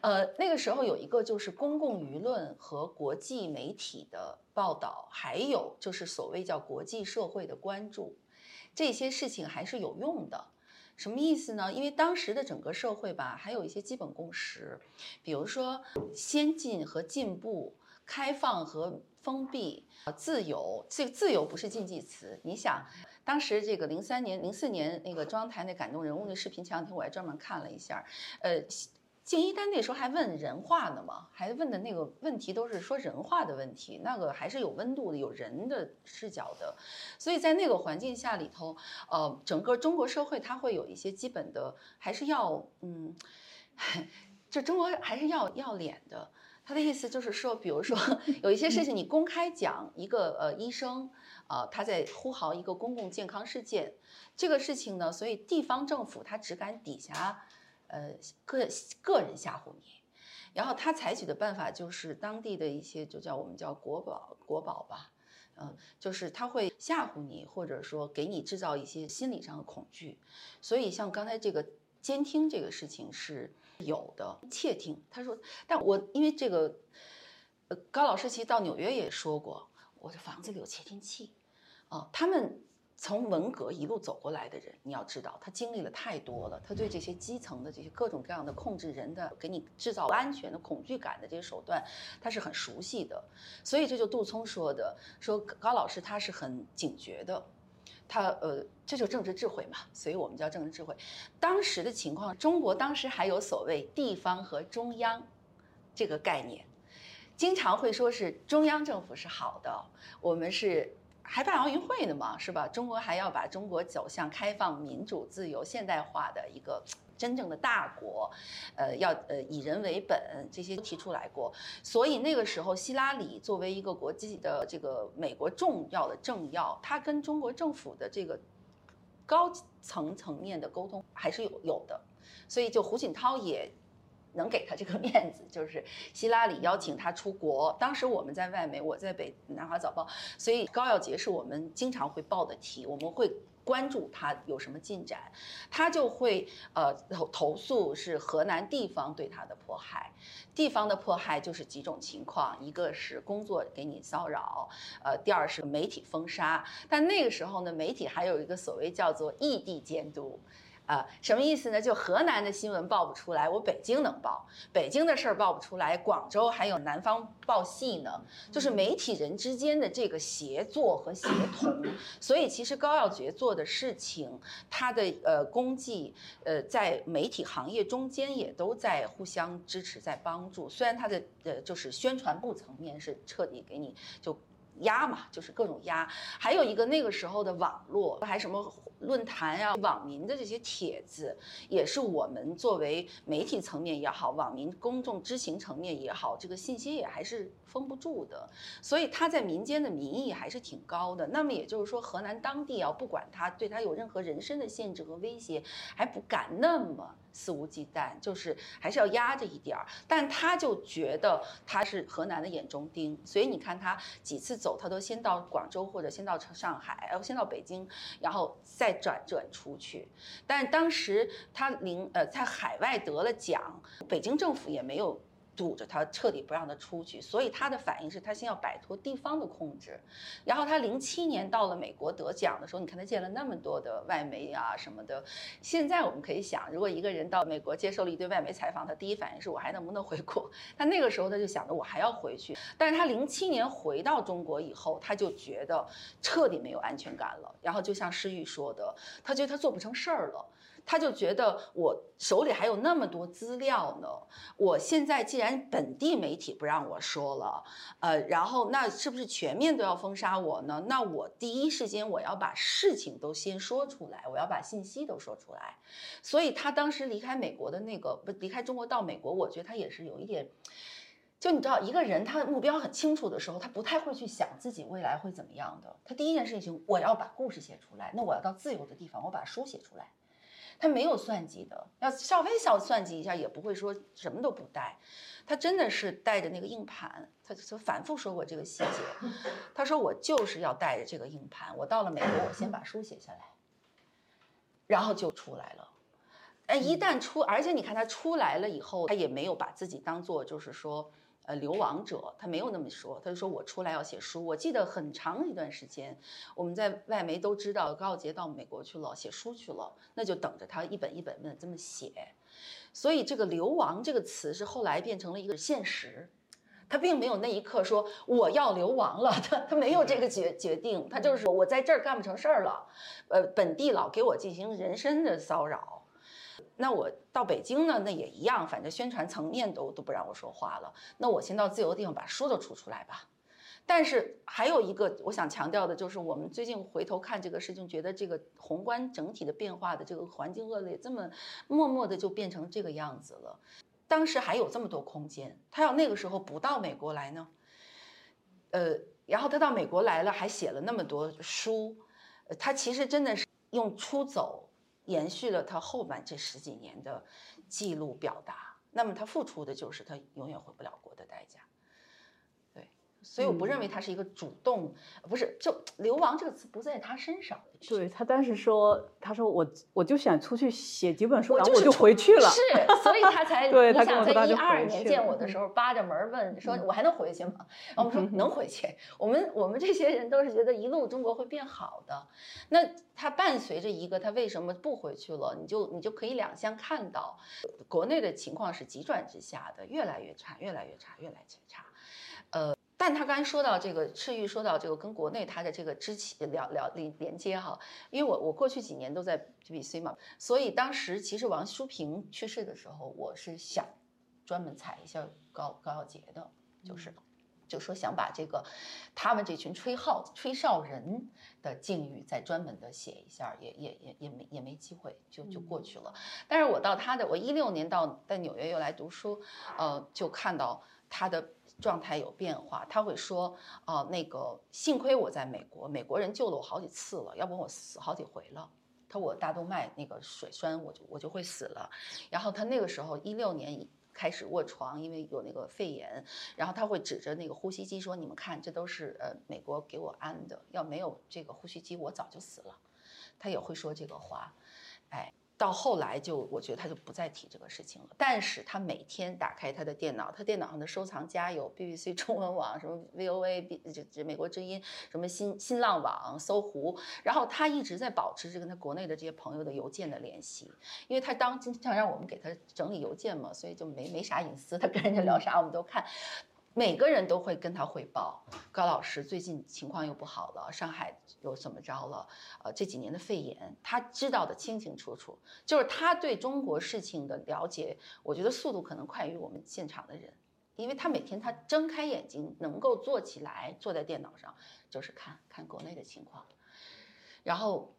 呃，那个时候有一个就是公共舆论和国际媒体的报道，还有就是所谓叫国际社会的关注，这些事情还是有用的。什么意思呢？因为当时的整个社会吧，还有一些基本共识，比如说先进和进步、开放和封闭、呃自由。这个自由不是禁忌词，你想。当时这个零三年、零四年那个中央台那感动人物那视频，前两天我还专门看了一下。呃，敬一丹那时候还问人话呢嘛，还问的那个问题都是说人话的问题，那个还是有温度的，有人的视角的。所以在那个环境下里头，呃，整个中国社会它会有一些基本的，还是要嗯。就中国还是要要脸的。他的意思就是说，比如说有一些事情你公开讲一个呃医生，啊他在呼号一个公共健康事件，这个事情呢，所以地方政府他只敢底下，呃个个人吓唬你，然后他采取的办法就是当地的一些就叫我们叫国宝国宝吧，嗯，就是他会吓唬你，或者说给你制造一些心理上的恐惧，所以像刚才这个监听这个事情是。有的窃听，他说，但我因为这个，呃，高老师其实到纽约也说过，我的房子里有窃听器，啊，他们从文革一路走过来的人，你要知道，他经历了太多了，他对这些基层的这些各种各样的控制人的，给你制造安全的恐惧感的这些手段，他是很熟悉的，所以这就杜聪说的，说高老师他是很警觉的。他呃，这就政治智慧嘛，所以我们叫政治智慧。当时的情况，中国当时还有所谓地方和中央这个概念，经常会说是中央政府是好的，我们是还办奥运会呢嘛，是吧？中国还要把中国走向开放、民主、自由、现代化的一个。真正的大国，呃，要呃以人为本，这些提出来过。所以那个时候，希拉里作为一个国际的这个美国重要的政要，他跟中国政府的这个高层层面的沟通还是有有的。所以就胡锦涛也能给他这个面子，就是希拉里邀请他出国。当时我们在外媒，我在北南华早报，所以高耀杰是我们经常会报的题，我们会。关注他有什么进展，他就会呃投投诉是河南地方对他的迫害，地方的迫害就是几种情况，一个是工作给你骚扰，呃，第二是媒体封杀，但那个时候呢，媒体还有一个所谓叫做异地监督。啊，什么意思呢？就河南的新闻报不出来，我北京能报；北京的事儿报不出来，广州还有南方报系呢。就是媒体人之间的这个协作和协同。所以其实高耀杰做的事情，他的呃功绩，呃在媒体行业中间也都在互相支持，在帮助。虽然他的呃就是宣传部层面是彻底给你就。压嘛，就是各种压，还有一个那个时候的网络，还什么论坛呀、网民的这些帖子，也是我们作为媒体层面也好，网民公众知情层面也好，这个信息也还是封不住的。所以他在民间的民意还是挺高的。那么也就是说，河南当地啊，不管他对他有任何人身的限制和威胁，还不敢那么。肆无忌惮，就是还是要压着一点儿，但他就觉得他是河南的眼中钉，所以你看他几次走，他都先到广州或者先到上海，然后先到北京，然后再再转转出去。但当时他领呃在海外得了奖，北京政府也没有。堵着他，彻底不让他出去，所以他的反应是他先要摆脱地方的控制。然后他零七年到了美国得奖的时候，你看他见了那么多的外媒啊什么的。现在我们可以想，如果一个人到美国接受了一堆外媒采访，他第一反应是我还能不能回国？他那个时候他就想着我还要回去。但是他零七年回到中国以后，他就觉得彻底没有安全感了。然后就像诗玉说的，他觉得他做不成事儿了。他就觉得我手里还有那么多资料呢，我现在既然本地媒体不让我说了，呃，然后那是不是全面都要封杀我呢？那我第一时间我要把事情都先说出来，我要把信息都说出来。所以他当时离开美国的那个不离开中国到美国，我觉得他也是有一点，就你知道，一个人他的目标很清楚的时候，他不太会去想自己未来会怎么样的。他第一件事情，我要把故事写出来，那我要到自由的地方，我把书写出来。他没有算计的，要稍微小算计一下，也不会说什么都不带。他真的是带着那个硬盘，他他反复说过这个细节。他说我就是要带着这个硬盘，我到了美国，我先把书写下来，然后就出来了。哎，一旦出，而且你看他出来了以后，他也没有把自己当做就是说。呃，流亡者他没有那么说，他就说我出来要写书。我记得很长一段时间，我们在外媒都知道高杰到美国去了，写书去了，那就等着他一本一本的这么写。所以这个“流亡”这个词是后来变成了一个现实，他并没有那一刻说我要流亡了，他他没有这个决决定，他就是我在这儿干不成事儿了，呃，本地老给我进行人身的骚扰。那我到北京呢，那也一样，反正宣传层面都都不让我说话了。那我先到自由的地方把书都出出来吧。但是还有一个我想强调的就是，我们最近回头看这个事情，觉得这个宏观整体的变化的这个环境恶劣，这么默默的就变成这个样子了。当时还有这么多空间，他要那个时候不到美国来呢？呃，然后他到美国来了，还写了那么多书，他其实真的是用出走延续了他后半这十几年的记录表达。那么他付出的就是他永远回不了国的代价。对，所以我不认为他是一个主动，不是就流亡这个词不在他身上。对他当时说，他说我我就想出去写几本书，然后我就回去了。是，所以他才 对他想在一二年见我的时候，扒着门问说：“我还能回去吗？”然后我们说能回去。我们我们这些人都是觉得一路中国会变好的。那他伴随着一个他为什么不回去了？你就你就可以两相看到，国内的情况是急转直下的，越来越差，越来越差，越来越差。呃，但他刚才说到这个赤玉，说到这个跟国内他的这个支起聊聊连连接哈，因为我我过去几年都在 BBC 嘛，所以当时其实王淑平去世的时候，我是想专门踩一下高高耀杰的，就是。就说想把这个他们这群吹号吹哨人的境遇再专门的写一下，也也也也没也没机会，就就过去了。但是我到他的，我一六年到在纽约又来读书，呃，就看到他的状态有变化。他会说，啊、那个幸亏我在美国，美国人救了我好几次了，要不然我死好几回了。他我大动脉那个水栓，我就我就会死了。然后他那个时候一六年开始卧床，因为有那个肺炎，然后他会指着那个呼吸机说：“你们看，这都是呃美国给我安的，要没有这个呼吸机，我早就死了。”他也会说这个话，哎。到后来就，我觉得他就不再提这个事情了。但是他每天打开他的电脑，他电脑上的收藏夹有 BBC 中文网、什么 VOA、B 这这美国之音、什么新新浪网、搜狐，然后他一直在保持着跟他国内的这些朋友的邮件的联系，因为他当经常让我们给他整理邮件嘛，所以就没没啥隐私，他跟人家聊啥我们都看。每个人都会跟他汇报，高老师最近情况又不好了，上海又怎么着了？呃，这几年的肺炎，他知道的清清楚楚。就是他对中国事情的了解，我觉得速度可能快于我们现场的人，因为他每天他睁开眼睛能够坐起来，坐在电脑上就是看看国内的情况，然后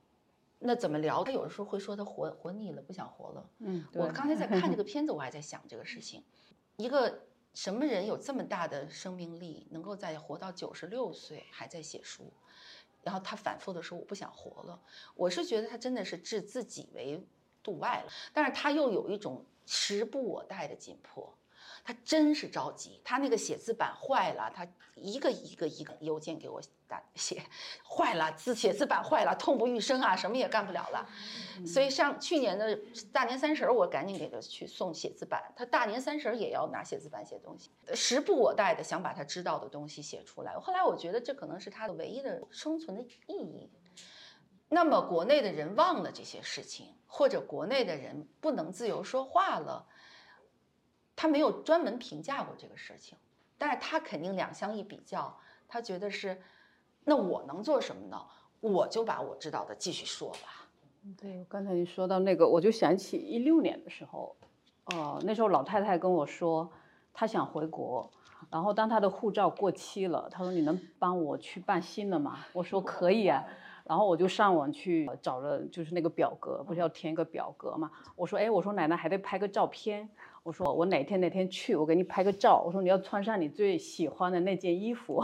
那怎么聊？他有的时候会说他活活腻了，不想活了。嗯，我刚才在看这个 片子，我还在想这个事情，一个。什么人有这么大的生命力，能够在活到九十六岁还在写书？然后他反复的说我不想活了。我是觉得他真的是置自己为度外了，但是他又有一种时不我待的紧迫。他真是着急，他那个写字板坏了，他一个一个一个邮件给我打写，坏了字写字板坏了，痛不欲生啊，什么也干不了了。所以上去年的大年三十儿，我赶紧给他去送写字板，他大年三十儿也要拿写字板写东西，时不我待的想把他知道的东西写出来。后来我觉得这可能是他的唯一的生存的意义。那么国内的人忘了这些事情，或者国内的人不能自由说话了。他没有专门评价过这个事情，但是他肯定两相一比较，他觉得是，那我能做什么呢？我就把我知道的继续说吧。对，刚才你说到那个，我就想起一六年的时候，呃，那时候老太太跟我说，她想回国，然后当她的护照过期了，她说你能帮我去办新的吗？我说可以啊。然后我就上网去找了，就是那个表格，不是要填一个表格嘛？我说，哎，我说奶奶还得拍个照片。我说我哪天哪天去，我给你拍个照。我说你要穿上你最喜欢的那件衣服，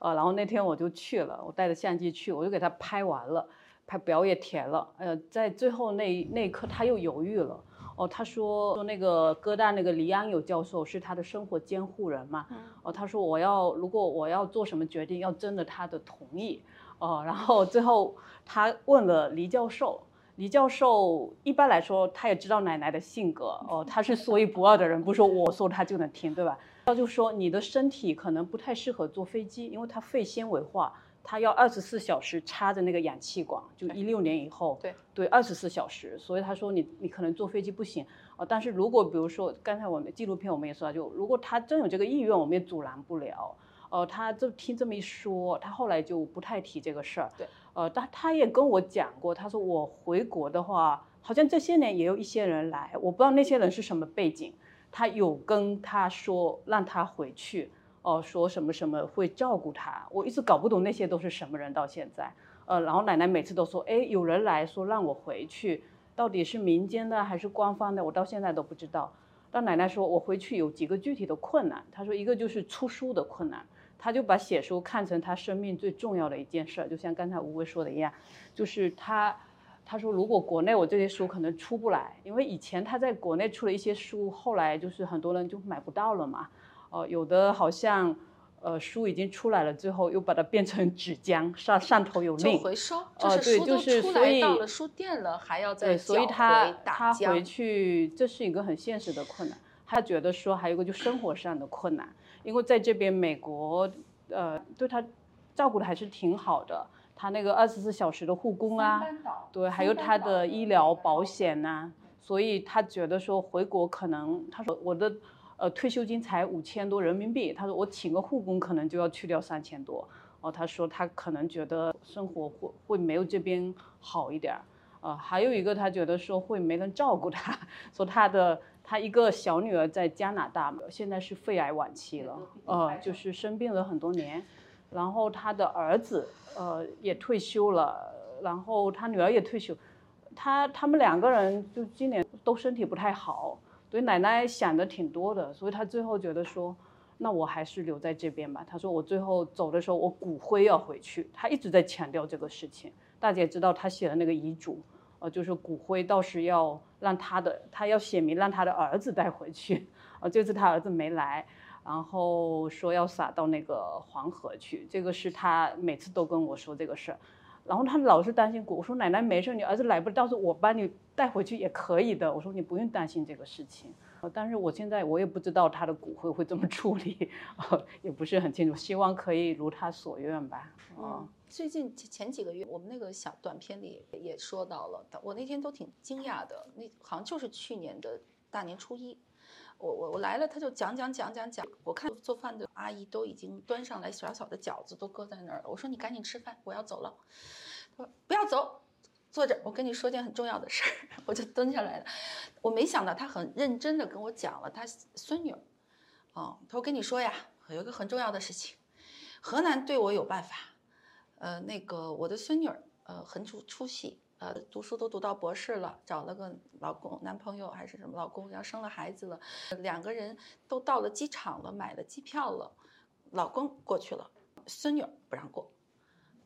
呃，然后那天我就去了，我带着相机去，我就给他拍完了，拍表也填了。呃，在最后那那一刻他又犹豫了。哦，他说说那个哥大那个黎安友教授是他的生活监护人嘛？哦，他说我要如果我要做什么决定，要征得他的同意。哦，然后最后他问了黎教授，黎教授一般来说他也知道奶奶的性格，哦，他是说一不二的人，不是说我说他就能听，对吧？他就说你的身体可能不太适合坐飞机，因为他肺纤维化，他要二十四小时插着那个氧气管，就一六年以后，对对，二十四小时，所以他说你你可能坐飞机不行，哦，但是如果比如说刚才我们纪录片我们也说了，就如果他真有这个意愿，我们也阻拦不了。呃，他就听这么一说，他后来就不太提这个事儿。对，呃，但他也跟我讲过，他说我回国的话，好像这些年也有一些人来，我不知道那些人是什么背景。他有跟他说让他回去，哦、说什么什么会照顾他，我一直搞不懂那些都是什么人，到现在。呃，然后奶奶每次都说，哎，有人来说让我回去，到底是民间的还是官方的，我到现在都不知道。但奶奶说，我回去有几个具体的困难。她说，一个就是出书的困难，她就把写书看成他生命最重要的一件事儿，就像刚才吴威说的一样，就是他。他说如果国内我这些书可能出不来，因为以前他在国内出了一些书，后来就是很多人就买不到了嘛，哦，有的好像。呃，书已经出来了，最后又把它变成纸浆，上上头有令，回收。呃，对，就是所以到了书店了，还要再对，所以他他回去，这是一个很现实的困难。他觉得说还有个就生活上的困难，因为在这边美国，呃，对他照顾的还是挺好的，他那个二十四小时的护工啊，对，还有他的医疗保险呐，所以他觉得说回国可能，他说我的。呃，退休金才五千多人民币，他说我请个护工可能就要去掉三千多，哦，他说他可能觉得生活会会没有这边好一点儿，呃，还有一个他觉得说会没人照顾他，说他的他一个小女儿在加拿大，现在是肺癌晚期了，呃，就是生病了很多年，然后他的儿子呃也退休了，然后他女儿也退休，他他们两个人就今年都身体不太好。所以奶奶想的挺多的，所以她最后觉得说，那我还是留在这边吧。她说我最后走的时候，我骨灰要回去。她一直在强调这个事情。大姐知道她写的那个遗嘱，呃，就是骨灰倒是要让他的，他要写明让他的儿子带回去。啊，这次他儿子没来，然后说要撒到那个黄河去。这个是他每次都跟我说这个事儿。然后他老是担心过，我说奶奶没事，你儿子来不到时候我帮你带回去也可以的。我说你不用担心这个事情。但是我现在我也不知道他的骨灰会怎么处理，也不是很清楚。希望可以如他所愿吧。嗯，最近前几个月我们那个小短片里也说到了，我那天都挺惊讶的。那好像就是去年的大年初一。我我我来了，他就讲讲讲讲讲。我看做饭的阿姨都已经端上来小小的饺子都搁在那儿了。我说你赶紧吃饭，我要走了。他说不要走，坐着，我跟你说件很重要的事儿。我就蹲下来了。我没想到他很认真的跟我讲了他孙女。哦，他说跟你说呀，有一个很重要的事情，河南对我有办法。呃，那个我的孙女儿，呃，很出出息。呃，读书都读到博士了，找了个老公、男朋友还是什么老公，要生了孩子了，两个人都到了机场了，买了机票了，老公过去了，孙女儿不让过，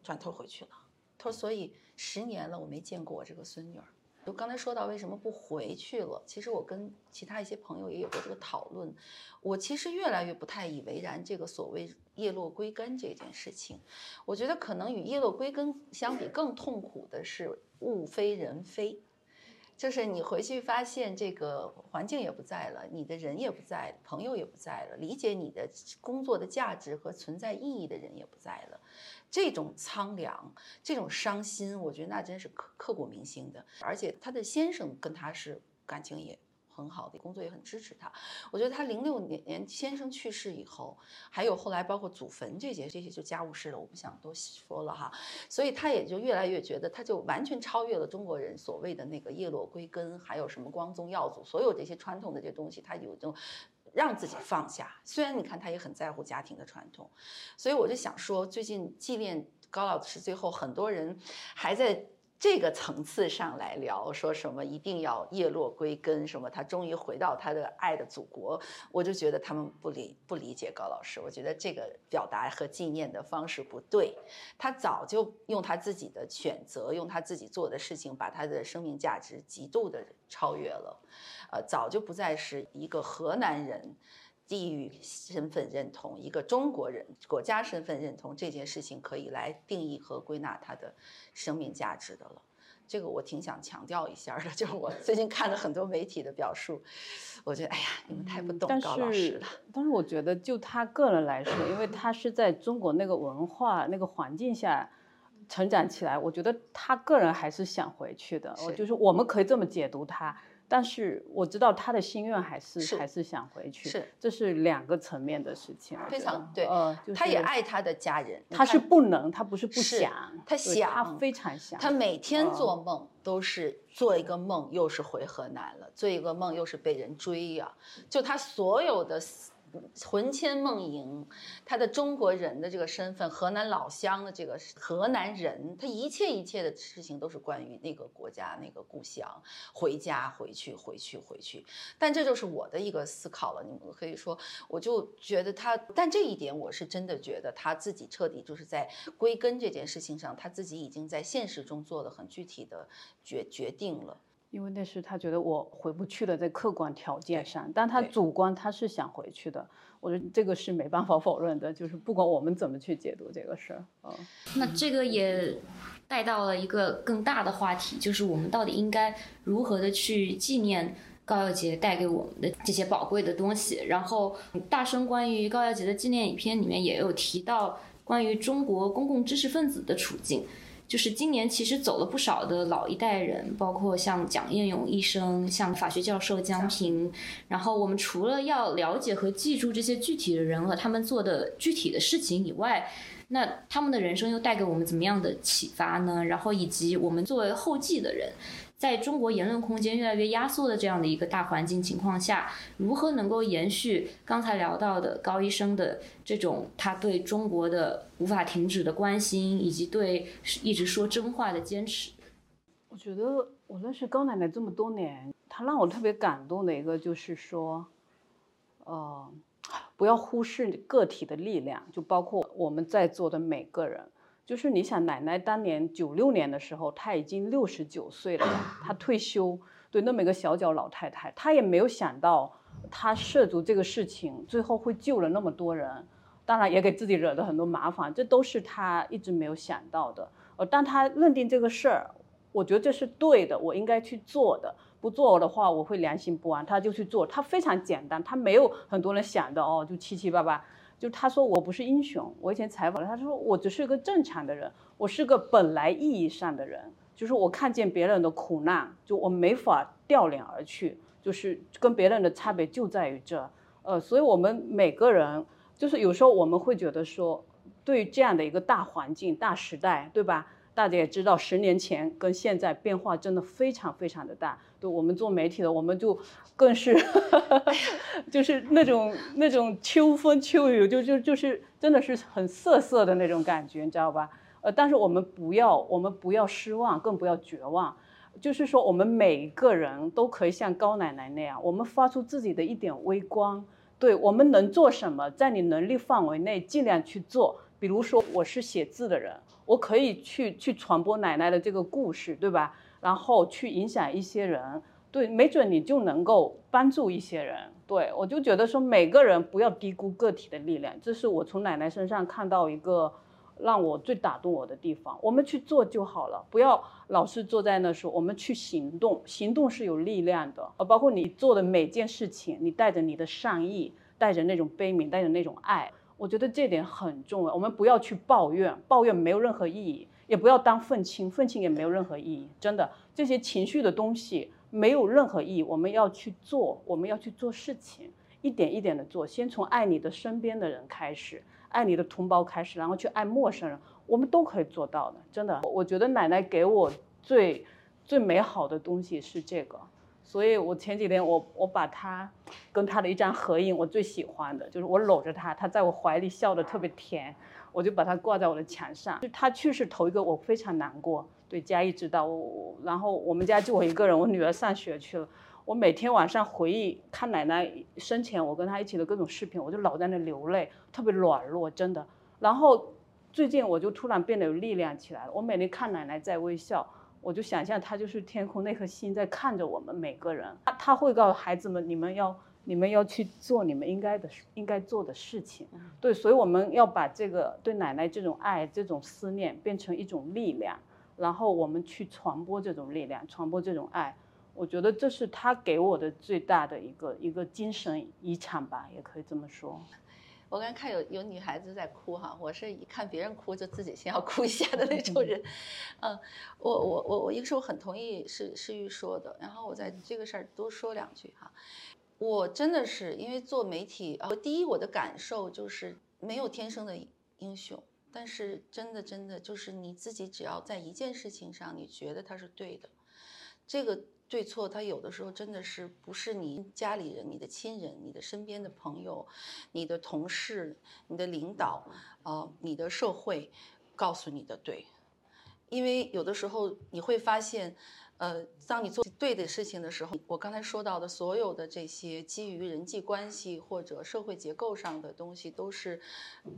转头回去了。他说：“所以十年了，我没见过我这个孙女儿。”就刚才说到为什么不回去了，其实我跟其他一些朋友也有过这个讨论。我其实越来越不太以为然，这个所谓叶落归根这件事情，我觉得可能与叶落归根相比更痛苦的是物非人非，就是你回去发现这个环境也不在了，你的人也不在，朋友也不在了，理解你的工作的价值和存在意义的人也不在了。这种苍凉，这种伤心，我觉得那真是刻刻骨铭心的。而且他的先生跟他是感情也很好的，工作也很支持他。我觉得他零六年年先生去世以后，还有后来包括祖坟这些，这些就家务事了，我不想多说了哈。所以他也就越来越觉得，他就完全超越了中国人所谓的那个叶落归根，还有什么光宗耀祖，所有这些传统的这东西，他有一种。让自己放下，虽然你看他也很在乎家庭的传统，所以我就想说，最近纪念高老师，最后很多人还在这个层次上来聊，说什么一定要叶落归根，什么他终于回到他的爱的祖国，我就觉得他们不理不理解高老师，我觉得这个表达和纪念的方式不对，他早就用他自己的选择，用他自己做的事情，把他的生命价值极度的超越了。呃，早就不再是一个河南人地域身份认同，一个中国人国家身份认同这件事情可以来定义和归纳他的生命价值的了。这个我挺想强调一下的，就是我最近看了很多媒体的表述，我觉得哎呀，你们太不懂高老师了。但是我觉得就他个人来说，因为他是在中国那个文化那个环境下成长起来，我觉得他个人还是想回去的。我就是我们可以这么解读他。但是我知道他的心愿还是还是想回去，是这是两个层面的事情，非常对。呃，他也爱他的家人，他是不能，他不是不想，他想，他非常想。他每天做梦都是做一个梦，又是回河南了，做一个梦又是被人追呀。就他所有的魂牵梦萦，他的中国人的这个身份，河南老乡的这个河南人，他一切一切的事情都是关于那个国家、那个故乡，回家、回去、回去、回去。但这就是我的一个思考了。你们可以说，我就觉得他，但这一点我是真的觉得他自己彻底就是在归根这件事情上，他自己已经在现实中做了很具体的决决定了。因为那是他觉得我回不去了，在客观条件上，但他主观他是想回去的。我觉得这个是没办法否认的，就是不管我们怎么去解读这个事儿，嗯。那这个也带到了一个更大的话题，就是我们到底应该如何的去纪念高耀杰带给我们的这些宝贵的东西。然后，大声关于高耀杰的纪念影片里面也有提到关于中国公共知识分子的处境。就是今年其实走了不少的老一代人，包括像蒋彦勇医生、像法学教授江平。然后我们除了要了解和记住这些具体的人和他们做的具体的事情以外，那他们的人生又带给我们怎么样的启发呢？然后以及我们作为后继的人。在中国言论空间越来越压缩的这样的一个大环境情况下，如何能够延续刚才聊到的高医生的这种他对中国的无法停止的关心，以及对一直说真话的坚持？我觉得我认识高奶奶这么多年，她让我特别感动的一个就是说，呃，不要忽视个体的力量，就包括我们在座的每个人。就是你想，奶奶当年九六年的时候，她已经六十九岁了，她退休，对那么一个小脚老太太，她也没有想到，她涉足这个事情，最后会救了那么多人，当然也给自己惹了很多麻烦，这都是她一直没有想到的。呃，但她认定这个事儿，我觉得这是对的，我应该去做的，不做的话我会良心不安，她就去做，她非常简单，她没有很多人想的哦，就七七八八。就他说我不是英雄，我以前采访了，他说我只是一个正常的人，我是个本来意义上的人，就是我看见别人的苦难，就我没法掉脸而去，就是跟别人的差别就在于这，呃，所以我们每个人，就是有时候我们会觉得说，对这样的一个大环境、大时代，对吧？大家也知道，十年前跟现在变化真的非常非常的大。对我们做媒体的，我们就更是，就是那种那种秋风秋雨，就就就是真的是很涩涩的那种感觉，你知道吧？呃，但是我们不要，我们不要失望，更不要绝望。就是说，我们每一个人都可以像高奶奶那样，我们发出自己的一点微光。对我们能做什么，在你能力范围内尽量去做。比如说，我是写字的人，我可以去去传播奶奶的这个故事，对吧？然后去影响一些人，对，没准你就能够帮助一些人。对我就觉得说，每个人不要低估个体的力量，这是我从奶奶身上看到一个让我最打动我的地方。我们去做就好了，不要老是坐在那说。我们去行动，行动是有力量的。呃，包括你做的每件事情，你带着你的善意，带着那种悲悯，带着那种爱。我觉得这点很重要，我们不要去抱怨，抱怨没有任何意义，也不要当愤青，愤青也没有任何意义。真的，这些情绪的东西没有任何意义。我们要去做，我们要去做事情，一点一点的做，先从爱你的身边的人开始，爱你的同胞开始，然后去爱陌生人，我们都可以做到的。真的，我觉得奶奶给我最最美好的东西是这个。所以，我前几天我我把他跟他的一张合影，我最喜欢的就是我搂着他，他在我怀里笑得特别甜，我就把它挂在我的墙上。就他去世头一个，我非常难过。对，嘉义知道我，然后我们家就我一个人，我女儿上学去了。我每天晚上回忆看奶奶生前我跟她一起的各种视频，我就老在那流泪，特别软弱，真的。然后最近我就突然变得有力量起来了。我每天看奶奶在微笑。我就想象他就是天空那颗星在看着我们每个人，他他会告诉孩子们，你们要你们要去做你们应该的应该做的事情，对，所以我们要把这个对奶奶这种爱这种思念变成一种力量，然后我们去传播这种力量，传播这种爱，我觉得这是他给我的最大的一个一个精神遗产吧，也可以这么说。我刚看有有女孩子在哭哈，我是一看别人哭就自己先要哭一下的那种人，嗯，我我我我一个是我很同意是诗玉说的，然后我在这个事儿多说两句哈，我真的是因为做媒体，我第一我的感受就是没有天生的英雄，但是真的真的就是你自己只要在一件事情上你觉得它是对的，这个对错，它有的时候真的是不是你家里人、你的亲人、你的身边的朋友、你的同事、你的领导，呃，你的社会告诉你的对，因为有的时候你会发现。呃，当你做对的事情的时候，我刚才说到的所有的这些基于人际关系或者社会结构上的东西，都是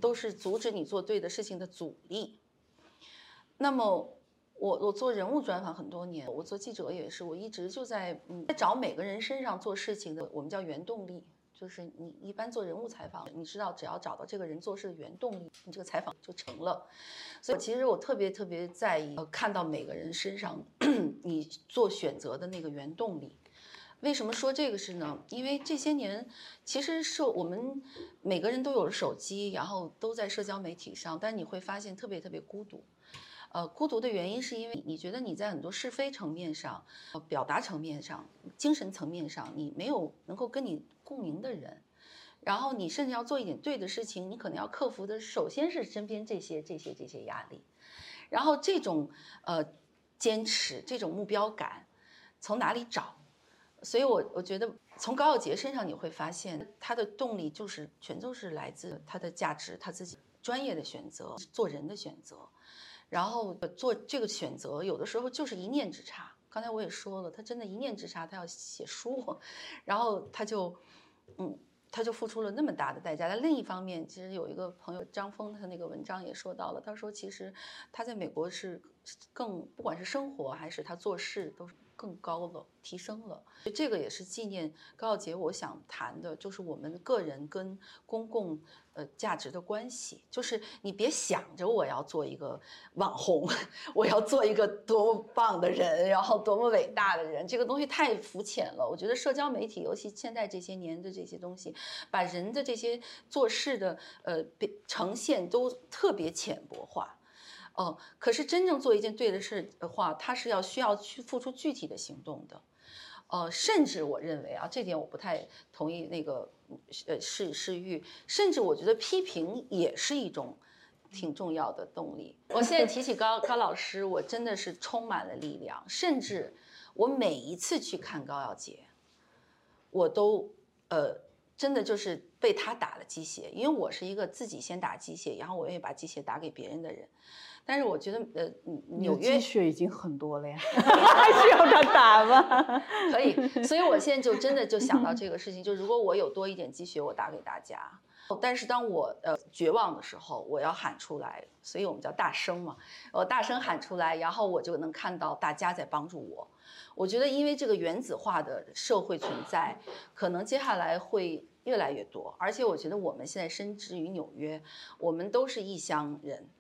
都是阻止你做对的事情的阻力。那么，我我做人物专访很多年，我做记者也是，我一直就在嗯在找每个人身上做事情的，我们叫原动力。就是你一般做人物采访，你知道只要找到这个人做事的原动力，你这个采访就成了。所以其实我特别特别在意看到每个人身上 你做选择的那个原动力。为什么说这个是呢？因为这些年其实是我们每个人都有了手机，然后都在社交媒体上，但你会发现特别特别孤独。呃，孤独的原因是因为你觉得你在很多是非层面上、呃表达层面上、精神层面上，你没有能够跟你共鸣的人，然后你甚至要做一点对的事情，你可能要克服的首先是身边这些、这些、这些压力，然后这种呃坚持、这种目标感从哪里找？所以我我觉得从高晓杰身上你会发现，他的动力就是全都是来自他的价值、他自己专业的选择、做人的选择。然后做这个选择，有的时候就是一念之差。刚才我也说了，他真的一念之差，他要写书，然后他就，嗯，他就付出了那么大的代价。但另一方面，其实有一个朋友张峰，他那个文章也说到了，他说其实他在美国是更，不管是生活还是他做事都是。更高了，提升了，这个也是纪念高晓杰。我想谈的就是我们个人跟公共呃价值的关系。就是你别想着我要做一个网红，我要做一个多么棒的人，然后多么伟大的人，这个东西太肤浅了。我觉得社交媒体，尤其现在这些年的这些东西，把人的这些做事的呃呈现都特别浅薄化。哦，可是真正做一件对的事的话，他是要需要去付出具体的行动的，呃，甚至我认为啊，这点我不太同意那个呃是是玉，甚至我觉得批评也是一种挺重要的动力。我现在提起高高老师，我真的是充满了力量，甚至我每一次去看高耀杰，我都呃真的就是被他打了鸡血，因为我是一个自己先打鸡血，然后我愿意把鸡血打给别人的人。但是我觉得，呃，纽约鸡血已经很多了呀，还需要他打吗？可以，所以我现在就真的就想到这个事情，就如果我有多一点鸡血，我打给大家。但是当我呃绝望的时候，我要喊出来，所以我们叫大声嘛，我大声喊出来，然后我就能看到大家在帮助我。我觉得，因为这个原子化的社会存在，可能接下来会越来越多，而且我觉得我们现在身之于纽约，我们都是异乡人。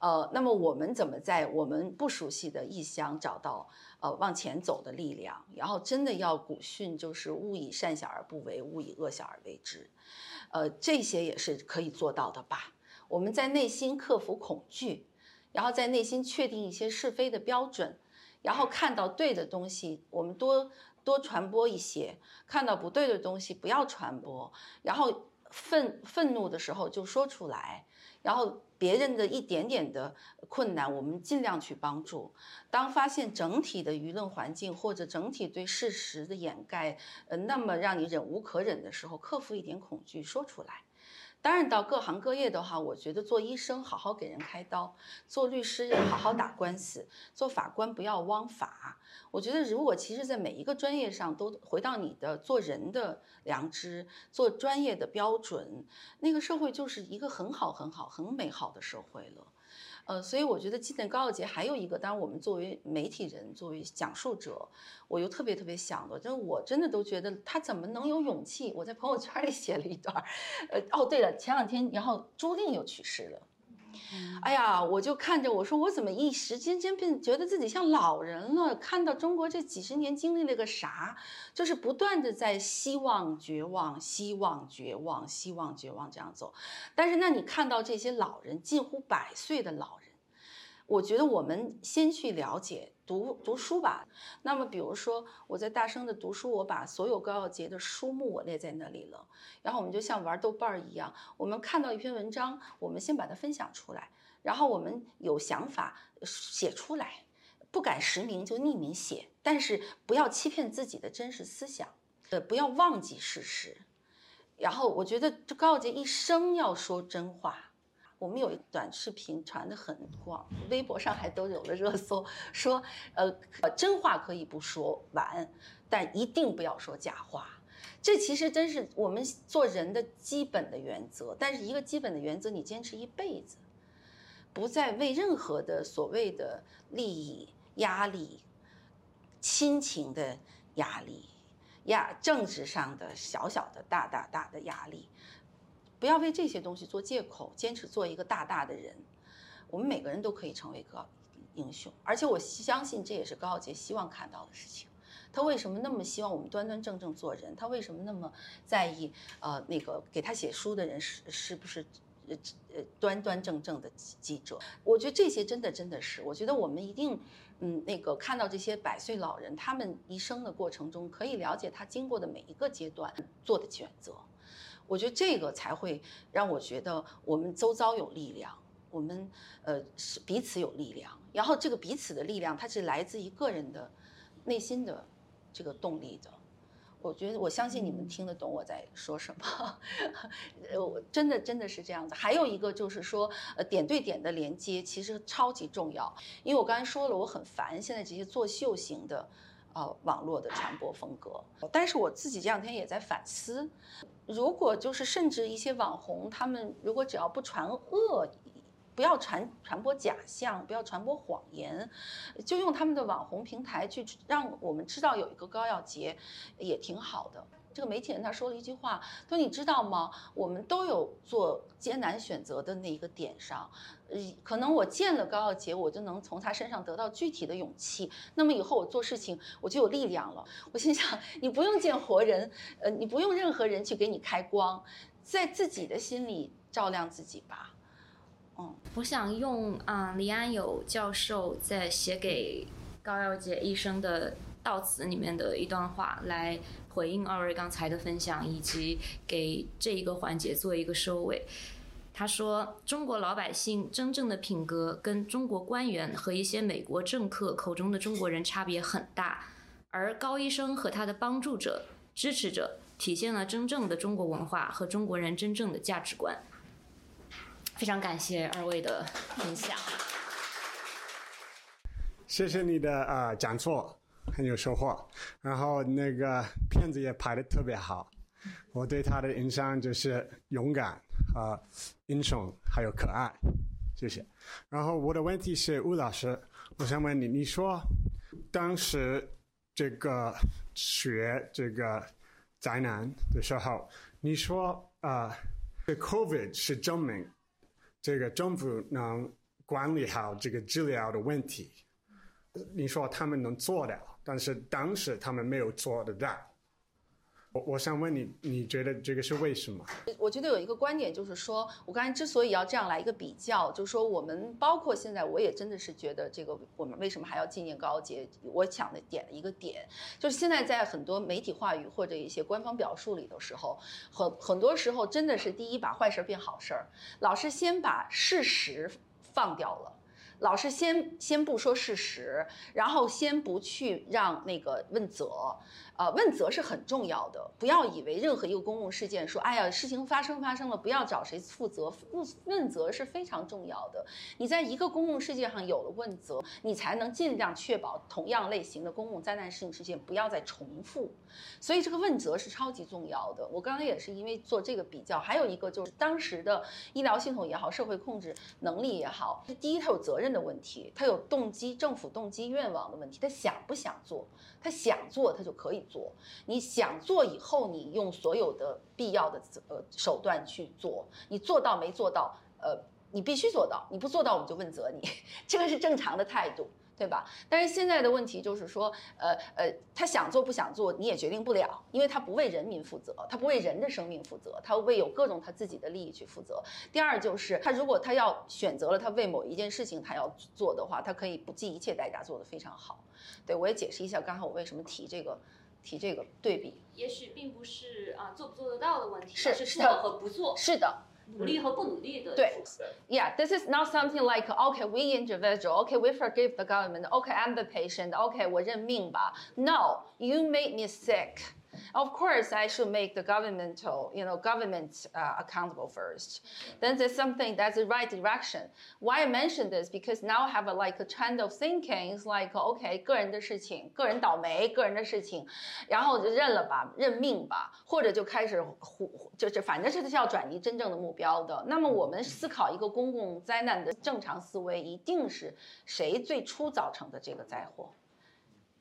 呃，那么我们怎么在我们不熟悉的异乡找到呃往前走的力量？然后真的要古训，就是勿以善小而不为，勿以恶小而为之。呃，这些也是可以做到的吧？我们在内心克服恐惧，然后在内心确定一些是非的标准，然后看到对的东西，我们多多传播一些；看到不对的东西，不要传播。然后愤愤怒的时候就说出来。然后别人的一点点的困难，我们尽量去帮助。当发现整体的舆论环境或者整体对事实的掩盖，呃，那么让你忍无可忍的时候，克服一点恐惧，说出来。当然，到各行各业的话，我觉得做医生好好给人开刀，做律师好好打官司，做法官不要枉法。我觉得，如果其实，在每一个专业上都回到你的做人的良知，做专业的标准，那个社会就是一个很好、很好、很美好的社会了。呃，所以我觉得纪念高傲节还有一个，当然我们作为媒体人，作为讲述者，我又特别特别想的，就是我真的都觉得他怎么能有勇气？我在朋友圈里写了一段，呃，哦，对了，前两天然后朱令又去世了，哎呀，我就看着我说，我怎么一时间间变觉得自己像老人了？看到中国这几十年经历了个啥？就是不断的在希望、绝望、希望、绝望、希望、绝望这样走，但是那你看到这些老人，近乎百岁的老人。我觉得我们先去了解读读书吧。那么，比如说我在大声的读书，我把所有高耀杰的书目我列在那里了。然后我们就像玩豆瓣儿一样，我们看到一篇文章，我们先把它分享出来，然后我们有想法写出来，不敢实名就匿名写，但是不要欺骗自己的真实思想，呃，不要忘记事实。然后我觉得这高耀杰一生要说真话。我们有一短视频传的很广，微博上还都有了热搜，说呃呃真话可以不说完，但一定不要说假话。这其实真是我们做人的基本的原则。但是一个基本的原则，你坚持一辈子，不再为任何的所谓的利益、压力、亲情的压力、压政治上的小小的、大大大的压力。不要为这些东西做借口，坚持做一个大大的人。我们每个人都可以成为个英雄，而且我相信这也是高傲杰希望看到的事情。他为什么那么希望我们端端正正做人？他为什么那么在意呃那个给他写书的人是是不是呃呃端端正正的记者？我觉得这些真的真的是，我觉得我们一定嗯那个看到这些百岁老人他们一生的过程中，可以了解他经过的每一个阶段做的选择。我觉得这个才会让我觉得我们周遭有力量，我们呃是彼此有力量，然后这个彼此的力量，它是来自于个人的内心的这个动力的。我觉得我相信你们听得懂我在说什么，我真的真的是这样的。还有一个就是说，呃，点对点的连接其实超级重要，因为我刚才说了，我很烦现在这些作秀型的。呃，网络的传播风格，但是我自己这两天也在反思，如果就是甚至一些网红，他们如果只要不传恶，不要传传播假象，不要传播谎言，就用他们的网红平台去让我们知道有一个高耀杰，也挺好的。这个媒体人他说了一句话，他说：“你知道吗？我们都有做艰难选择的那一个点上，呃，可能我见了高耀杰，我就能从他身上得到具体的勇气。那么以后我做事情我就有力量了。我心想，你不用见活人，呃，你不用任何人去给你开光，在自己的心里照亮自己吧。嗯，我想用啊，李安友教授在写给高耀杰医生的悼词里面的一段话来。”回应二位刚才的分享，以及给这一个环节做一个收尾。他说：“中国老百姓真正的品格跟中国官员和一些美国政客口中的中国人差别很大，而高医生和他的帮助者、支持者体现了真正的中国文化和中国人真正的价值观。”非常感谢二位的分享。谢谢你的啊讲座。很有收获，然后那个片子也拍的特别好，我对他的印象就是勇敢啊、英雄还有可爱，谢谢。然后我的问题是吴老师，我想问你，你说当时这个学这个灾难的时候，你说啊，这 COVID 是证明这个政府能管理好这个治疗的问题，你说他们能做到？但是当时他们没有做得到。我我想问你，你觉得这个是为什么？我觉得有一个观点就是说，我刚才之所以要这样来一个比较，就是说我们包括现在，我也真的是觉得这个我们为什么还要纪念高洁？我想的点的一个点，就是现在在很多媒体话语或者一些官方表述里的时候，很很多时候真的是第一把坏事变好事儿，老是先把事实放掉了。老是先先不说事实，然后先不去让那个问责。呃，问责是很重要的，不要以为任何一个公共事件说，哎呀，事情发生发生了，不要找谁负责。问问责是非常重要的。你在一个公共事件上有了问责，你才能尽量确保同样类型的公共灾难性事件不要再重复。所以这个问责是超级重要的。我刚才也是因为做这个比较，还有一个就是当时的医疗系统也好，社会控制能力也好，第一，它有责任的问题，他有动机，政府动机愿望的问题，他想不想做？他想做，他就可以。做你想做以后，你用所有的必要的呃手段去做，你做到没做到？呃，你必须做到，你不做到我们就问责你，这个是正常的态度，对吧？但是现在的问题就是说，呃呃，他想做不想做你也决定不了，因为他不为人民负责，他不为人的生命负责，他为有各种他自己的利益去负责。第二就是他如果他要选择了他为某一件事情他要做的话，他可以不计一切代价做得非常好。对我也解释一下刚才我为什么提这个。提这个对比，也许并不是啊做不做得到的问题，是是做和不做。是的，努力和不努力的。对，Yeah, this is not something like okay, we individual, okay, we forgive the government, okay, I'm the patient, okay, 我认命吧。No, you made me sick. Of course, I should make the governmental, you know, government uh, accountable first. Then there's something that's the right direction. Why I mention this because now I have a, like a trend of thinking. It's like OK，个人的事情，个人倒霉，个人的事情，然后就认了吧，认命吧，或者就开始胡，就是反正是要转移真正的目标的。那么我们思考一个公共灾难的正常思维，一定是谁最初造成的这个灾祸。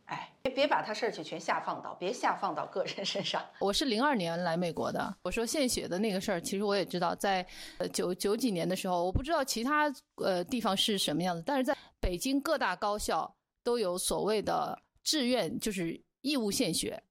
哎，别别把他事儿去全下放到，别下放到个人身上。我是零二年来美国的，我说献血的那个事儿，其实我也知道，在呃九九几年的时候，我不知道其他呃地方是什么样子，但是在北京各大高校都有所谓的志愿，就是义务献血。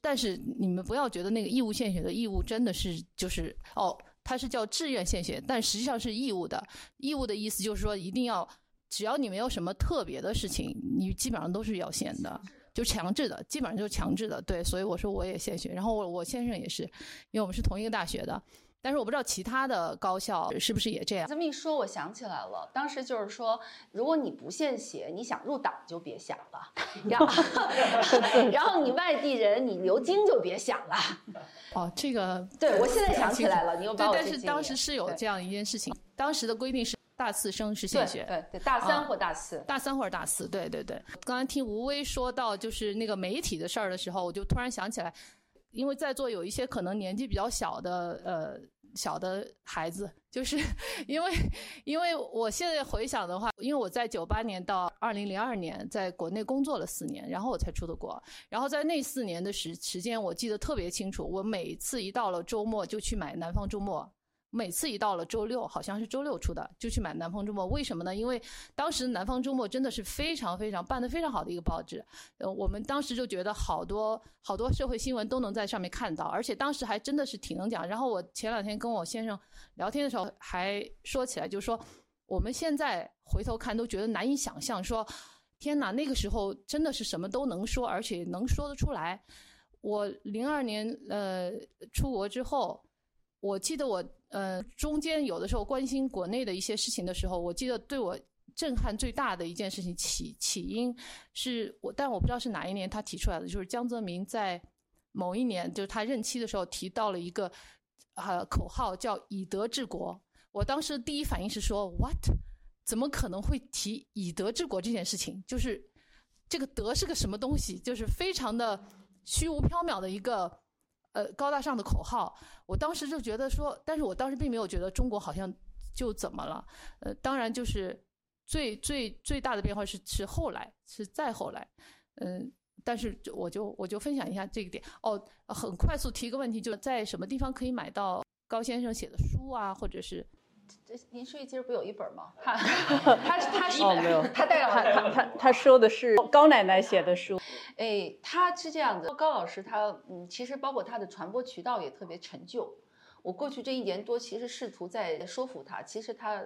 但是你们不要觉得那个义务献血的义务真的是就是哦，它是叫志愿献血，但实际上是义务的。义务的意思就是说一定要。只要你没有什么特别的事情，你基本上都是要献的，就强制的，基本上就是强制的。对，所以我说我也献血，然后我我先生也是，因为我们是同一个大学的，但是我不知道其他的高校是不是也这样。这么一说，我想起来了，当时就是说，如果你不献血，你想入党就别想了，然后 然后你外地人，你留京就别想了。哦，这个对我现在想起来了，你又把我对，但是当时是有这样一件事情，当时的规定是。大四生是献血，对对，大三或大四，大三或者大四，对对对。刚刚听吴威说到就是那个媒体的事儿的时候，我就突然想起来，因为在座有一些可能年纪比较小的呃小的孩子，就是 因为因为我现在回想的话，因为我在九八年到二零零二年在国内工作了四年，然后我才出的国，然后在那四年的时时间，我记得特别清楚，我每次一到了周末就去买《南方周末》。每次一到了周六，好像是周六出的，就去买《南方周末》。为什么呢？因为当时《南方周末》真的是非常非常办得非常好的一个报纸。呃，我们当时就觉得好多好多社会新闻都能在上面看到，而且当时还真的是挺能讲。然后我前两天跟我先生聊天的时候还说起来，就是说我们现在回头看都觉得难以想象，说天哪，那个时候真的是什么都能说，而且能说得出来。我零二年呃出国之后。我记得我呃中间有的时候关心国内的一些事情的时候，我记得对我震撼最大的一件事情起起因是我，但我不知道是哪一年他提出来的，就是江泽民在某一年就是他任期的时候提到了一个呃口号叫以德治国。我当时第一反应是说 What？怎么可能会提以德治国这件事情？就是这个德是个什么东西？就是非常的虚无缥缈的一个。呃，高大上的口号，我当时就觉得说，但是我当时并没有觉得中国好像就怎么了。呃，当然就是最最最大的变化是是后来是再后来，嗯，但是我就我就分享一下这个点。哦，很快速提一个问题，就是在什么地方可以买到高先生写的书啊，或者是？这您书记今儿不有一本吗？他他他是哦没有，他带他他他他说的是高奶奶写的书。哎，他是这样子，高老师他嗯，其实包括他的传播渠道也特别陈旧。我过去这一年多，其实试图在说服他，其实他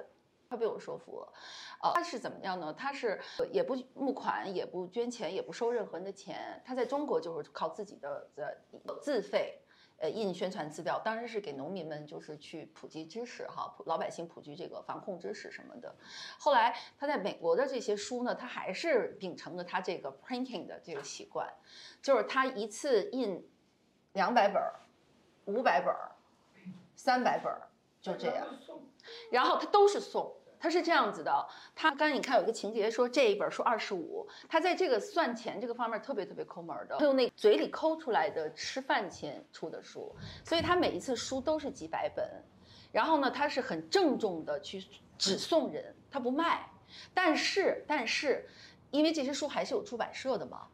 他被我说服了。呃，他是怎么样呢？他是也不募款，也不捐钱，也不收任何人的钱。他在中国就是靠自己的的自费。呃，印宣传资料当然是给农民们，就是去普及知识哈，普老百姓普及这个防控知识什么的。后来他在美国的这些书呢，他还是秉承着他这个 printing 的这个习惯，就是他一次印两百本儿、五百本儿、三百本儿，就这样，然后他都是送。他是这样子的，他刚才你看有一个情节说这一本书二十五，他在这个算钱这个方面特别特别抠门的，他用那嘴里抠出来的吃饭钱出的书，所以他每一次书都是几百本，然后呢，他是很郑重的去只送人，他不卖，但是但是，因为这些书还是有出版社的嘛，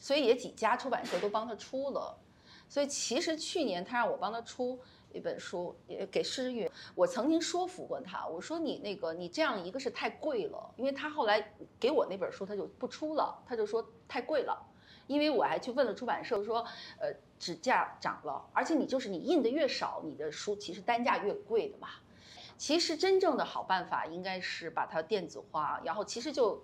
所以也几家出版社都帮他出了，所以其实去年他让我帮他出。一本书也给诗韵，我曾经说服过他，我说你那个你这样一个是太贵了，因为他后来给我那本书他就不出了，他就说太贵了，因为我还去问了出版社说，呃，纸价涨了，而且你就是你印的越少，你的书其实单价越贵的嘛。其实真正的好办法应该是把它电子化，然后其实就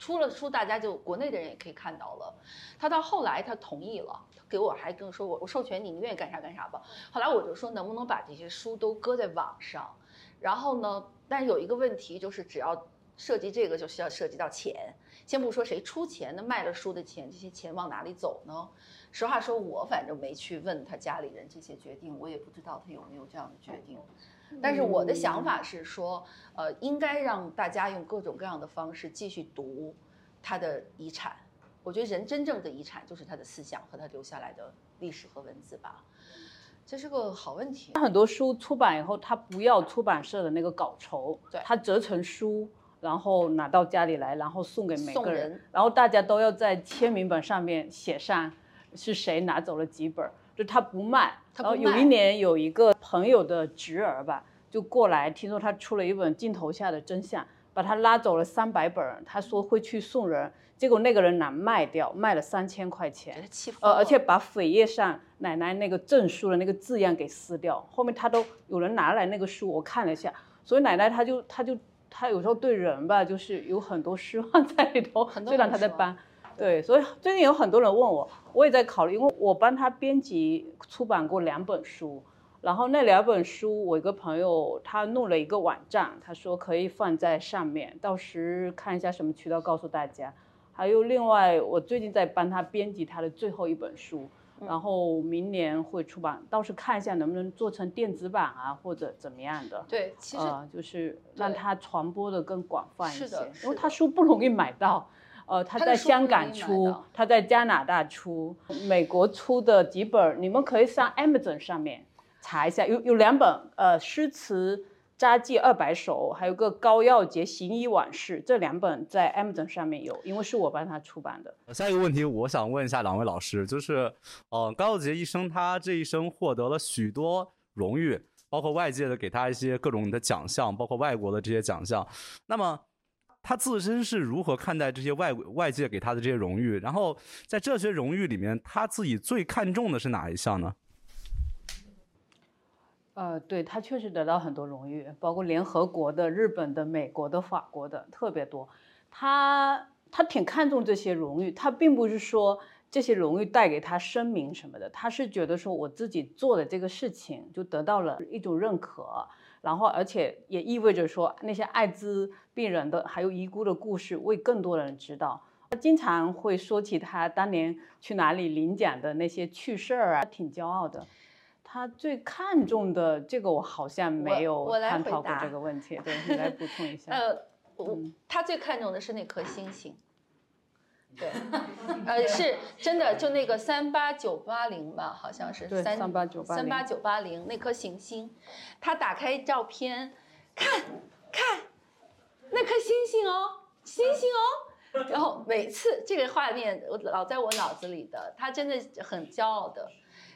出了书，大家就国内的人也可以看到了。他到后来他同意了，给我还跟我说我我授权你，你愿意干啥干啥吧。后来我就说能不能把这些书都搁在网上，然后呢，但是有一个问题就是只要涉及这个就需要涉及到钱。先不说谁出钱，那卖了书的钱，这些钱往哪里走呢？实话说，我反正没去问他家里人这些决定，我也不知道他有没有这样的决定。但是我的想法是说，呃，应该让大家用各种各样的方式继续读他的遗产。我觉得人真正的遗产就是他的思想和他留下来的历史和文字吧。这是个好问题。很多书出版以后，他不要出版社的那个稿酬，对他折成书。然后拿到家里来，然后送给每个人，然后大家都要在签名本上面写上是谁拿走了几本，就他不卖。然后有一年有一个朋友的侄儿吧，就过来，听说他出了一本《镜头下的真相》，把他拉走了三百本，他说会去送人，结果那个人拿卖掉，卖了三千块钱，呃，而且把扉页上奶奶那个证书的那个字样给撕掉，后面他都有人拿来那个书，我看了一下，所以奶奶他就他就。他有时候对人吧，就是有很多失望在里头。虽然他在搬，对，所以最近有很多人问我，我也在考虑，因为我帮他编辑出版过两本书，然后那两本书，我一个朋友他弄了一个网站，他说可以放在上面，到时看一下什么渠道告诉大家。还有另外，我最近在帮他编辑他的最后一本书。然后明年会出版，到时看一下能不能做成电子版啊，或者怎么样的。对，其实就是让它传播的更广泛一些，因为他书不容易买到。呃，他在香港出，他在加拿大出，美国出的几本，你们可以上 Amazon 上面查一下，有有两本，呃，诗词。札记二百首，还有个高耀洁行医往事，这两本在 Amazon 上面有，因为是我帮他出版的。下一个问题，我想问一下两位老师，就是，呃，高耀杰医生他这一生获得了许多荣誉，包括外界的给他一些各种的奖项，包括外国的这些奖项。那么他自身是如何看待这些外外界给他的这些荣誉？然后在这些荣誉里面，他自己最看重的是哪一项呢？呃，对他确实得到很多荣誉，包括联合国的、日本的、美国的、法国的，特别多。他他挺看重这些荣誉，他并不是说这些荣誉带给他声名什么的，他是觉得说我自己做的这个事情就得到了一种认可，然后而且也意味着说那些艾滋病人的还有遗孤的故事为更多人知道。他经常会说起他当年去哪里领奖的那些趣事儿啊，挺骄傲的。他最看重的这个，我好像没有探讨过这个问题。对你来补充一下。呃，我他最看重的是那颗星星。对，呃，是真的，就那个三八九八零吧，好像是三八九八三八九八零那颗行星。他打开照片，看，看，那颗星星哦，星星哦。然后每次这个画面，我老在我脑子里的，他真的很骄傲的。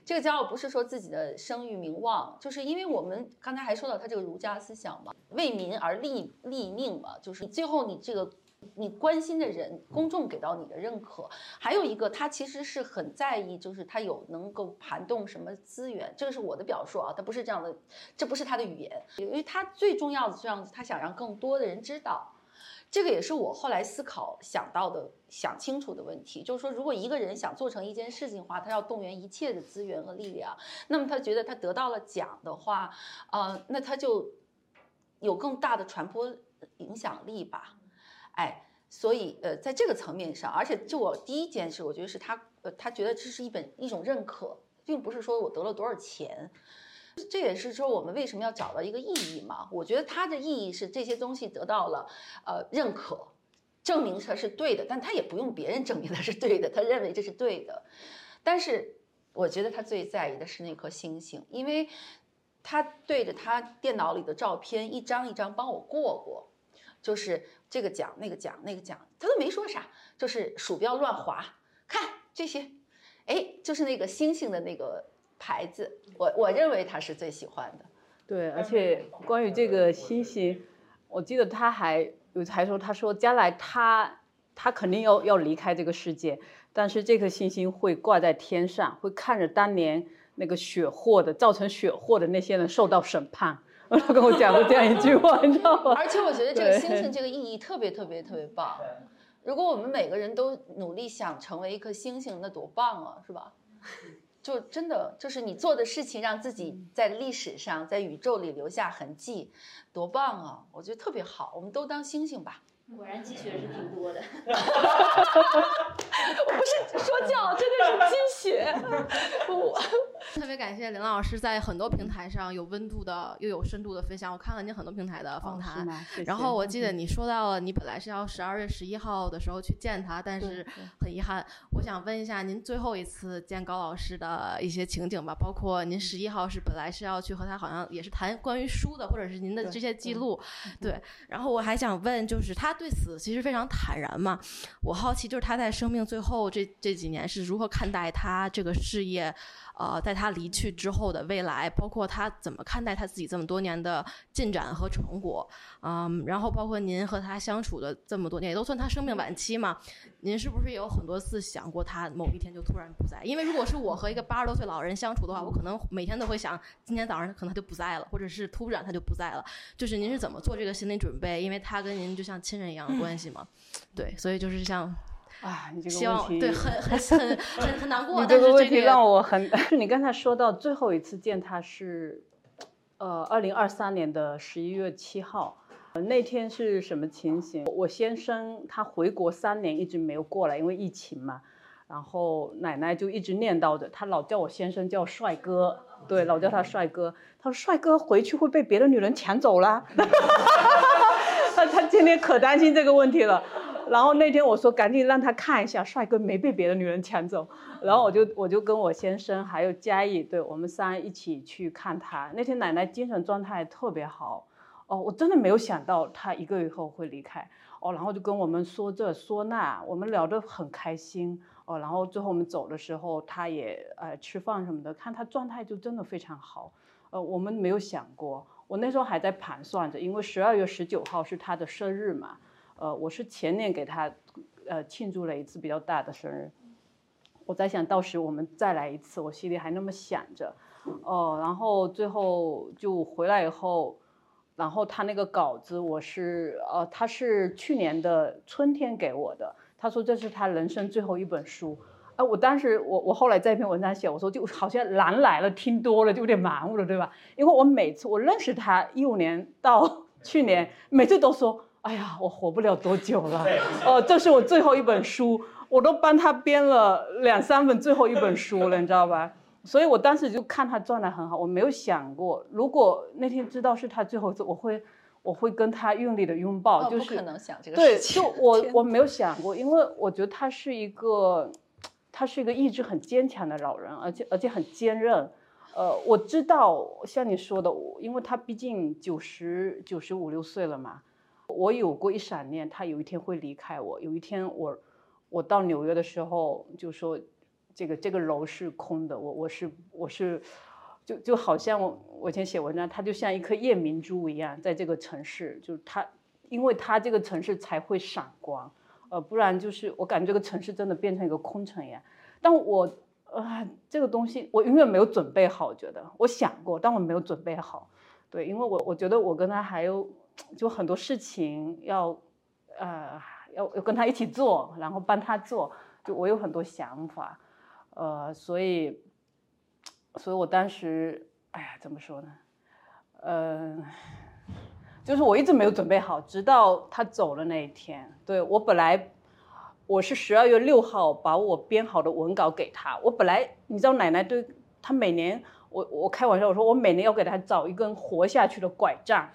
这个骄傲不是说自己的声誉名望，就是因为我们刚才还说到他这个儒家思想嘛，为民而立立命嘛，就是最后你这个你关心的人，公众给到你的认可，还有一个他其实是很在意，就是他有能够盘动什么资源，这个是我的表述啊，他不是这样的，这不是他的语言，因为他最重要的这样子，他想让更多的人知道。这个也是我后来思考想到的、想清楚的问题，就是说，如果一个人想做成一件事情的话，他要动员一切的资源和力量。那么他觉得他得到了奖的话，呃，那他就有更大的传播影响力吧。哎，所以呃，在这个层面上，而且就我第一件事，我觉得是他，呃，他觉得这是一本一种认可，并不是说我得了多少钱。这也是说我们为什么要找到一个意义嘛？我觉得它的意义是这些东西得到了呃认可，证明它是对的，但他也不用别人证明它是对的，他认为这是对的。但是我觉得他最在意的是那颗星星，因为他对着他电脑里的照片一张一张帮我过过，就是这个奖那个奖那个奖，他都没说啥，就是鼠标乱划，看这些，哎，就是那个星星的那个。牌子，我我认为他是最喜欢的。对，而且关于这个星星，我记得他还有还说，他说将来他他肯定要要离开这个世界，但是这颗星星会挂在天上，会看着当年那个血祸的造成血祸的那些人受到审判。他跟我讲过这样一句话，你知道吗？而且我觉得这个星星这个意义特别特别特别棒。如果我们每个人都努力想成为一颗星星，那多棒啊，是吧？就真的就是你做的事情，让自己在历史上、在宇宙里留下痕迹，多棒啊！我觉得特别好，我们都当星星吧。果然积雪是挺多的。我不是说教，真的是积雪。我 特别感谢林老师在很多平台上有温度的又有深度的分享。我看了您很多平台的访谈，然后我记得你说到了你本来是要十二月十一号的时候去见他，但是很遗憾，我想问一下您最后一次见高老师的一些情景吧，包括您十一号是本来是要去和他好像也是谈关于书的，或者是您的这些记录，对。然后我还想问，就是他对此其实非常坦然嘛，我好奇就是他在生命最后这这几年是如何看待他这个事业。呃，在他离去之后的未来，包括他怎么看待他自己这么多年的进展和成果，嗯，然后包括您和他相处的这么多年，也都算他生命晚期嘛，您是不是也有很多次想过他某一天就突然不在？因为如果是我和一个八十多岁老人相处的话，我可能每天都会想，今天早上可能他就不在了，或者是突然他就不在了。就是您是怎么做这个心理准备？因为他跟您就像亲人一样的关系嘛，对，所以就是像。啊，你这个问题对很 很很很很难过。你这个问题让我很，就 你刚才说到最后一次见他是，呃，二零二三年的十一月七号，那天是什么情形？我先生他回国三年一直没有过来，因为疫情嘛。然后奶奶就一直念叨着，他老叫我先生叫帅哥，对，老叫他帅哥。他说帅哥回去会被别的女人抢走啦。他他今天可担心这个问题了。然后那天我说赶紧让他看一下帅哥没被别的女人抢走，然后我就我就跟我先生还有嘉义，对我们三一起去看他。那天奶奶精神状态特别好，哦，我真的没有想到他一个月后会离开，哦，然后就跟我们说这说那，我们聊得很开心，哦，然后最后我们走的时候，他也呃吃饭什么的，看他状态就真的非常好，呃，我们没有想过，我那时候还在盘算着，因为十二月十九号是他的生日嘛。呃，我是前年给他，呃，庆祝了一次比较大的生日。我在想到时我们再来一次，我心里还那么想着。哦，然后最后就回来以后，然后他那个稿子我是，呃，他是去年的春天给我的。他说这是他人生最后一本书。啊，我当时我我后来在一篇文章写，我说就好像狼来了，听多了就有点麻木了，对吧？因为我每次我认识他一五年到 去年，每次都说。哎呀，我活不了多久了。哦，这是我最后一本书，我都帮他编了两三本最后一本书了，你知道吧？所以我当时就看他状态很好，我没有想过，如果那天知道是他最后一次，我会，我会跟他用力的拥抱。就是不可能想这个事情。对，就我我没有想过，因为我觉得他是一个，他是一个意志很坚强的老人，而且而且很坚韧。呃，我知道像你说的，因为他毕竟九十九十五六岁了嘛。我有过一闪念，他有一天会离开我。有一天，我我到纽约的时候，就说这个这个楼是空的。我我是我是，就就好像我我以前写文章，它就像一颗夜明珠一样，在这个城市，就是它，因为它这个城市才会闪光，呃，不然就是我感觉这个城市真的变成一个空城一样。但我啊，这个东西我永远没有准备好，觉得我想过，但我没有准备好。对，因为我我觉得我跟他还有。就很多事情要，呃，要要跟他一起做，然后帮他做。就我有很多想法，呃，所以，所以我当时，哎呀，怎么说呢？嗯，就是我一直没有准备好，直到他走的那一天。对我本来，我是十二月六号把我编好的文稿给他。我本来，你知道，奶奶对他每年，我我开玩笑，我说我每年要给他找一根活下去的拐杖。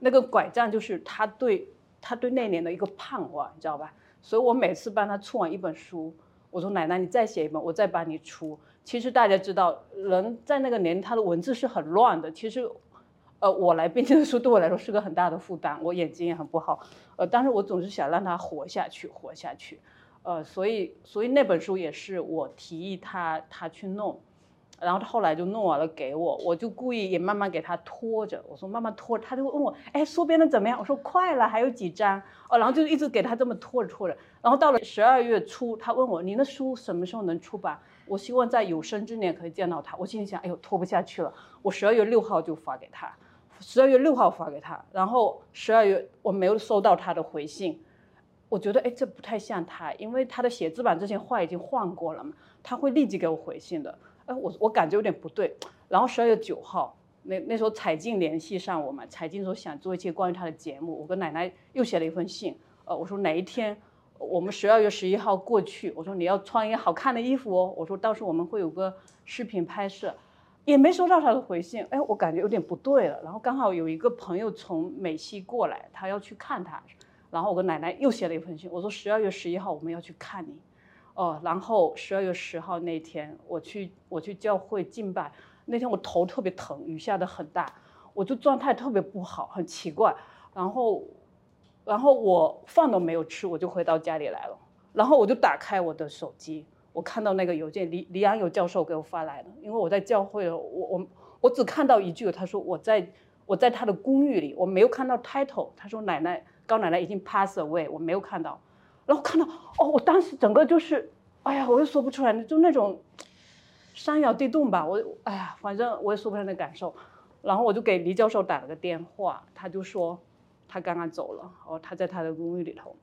那个拐杖就是他对他对那年的一个盼望，你知道吧？所以我每次帮他出完一本书，我说奶奶你再写一本，我再帮你出。其实大家知道，人在那个年龄他的文字是很乱的。其实，呃，我来编辑书对我来说是个很大的负担，我眼睛也很不好。呃，但是我总是想让他活下去，活下去。呃，所以所以那本书也是我提议他他去弄。然后他后来就弄完了给我，我就故意也慢慢给他拖着，我说慢慢拖，他就问我，哎，书编的怎么样？我说快了，还有几张哦，然后就一直给他这么拖着拖着，然后到了十二月初，他问我，您的书什么时候能出版？我希望在有生之年可以见到他。我心里想，哎呦，拖不下去了，我十二月六号就发给他，十二月六号发给他，然后十二月我没有收到他的回信，我觉得哎，这不太像他，因为他的写字板之前话已经换过了嘛，他会立即给我回信的。哎，我我感觉有点不对。然后十二月九号，那那时候彩静联系上我嘛，彩静说想做一期关于她的节目，我跟奶奶又写了一封信。呃，我说哪一天我们十二月十一号过去，我说你要穿一个好看的衣服哦，我说到时候我们会有个视频拍摄，也没收到他的回信。哎，我感觉有点不对了。然后刚好有一个朋友从美西过来，他要去看他。然后我跟奶奶又写了一封信，我说十二月十一号我们要去看你，哦，然后十二月十号那天我去我去教会敬拜，那天我头特别疼，雨下的很大，我就状态特别不好，很奇怪，然后，然后我饭都没有吃，我就回到家里来了，然后我就打开我的手机，我看到那个邮件，李李安友教授给我发来的，因为我在教会，我我我只看到一句，他说我在我在他的公寓里，我没有看到 title，他说奶奶。高奶奶已经 pass away，我没有看到，然后看到哦，我当时整个就是，哎呀，我也说不出来，就那种山摇地动吧，我哎呀，反正我也说不上来那感受，然后我就给黎教授打了个电话，他就说他刚刚走了，哦，他在他的公寓里头，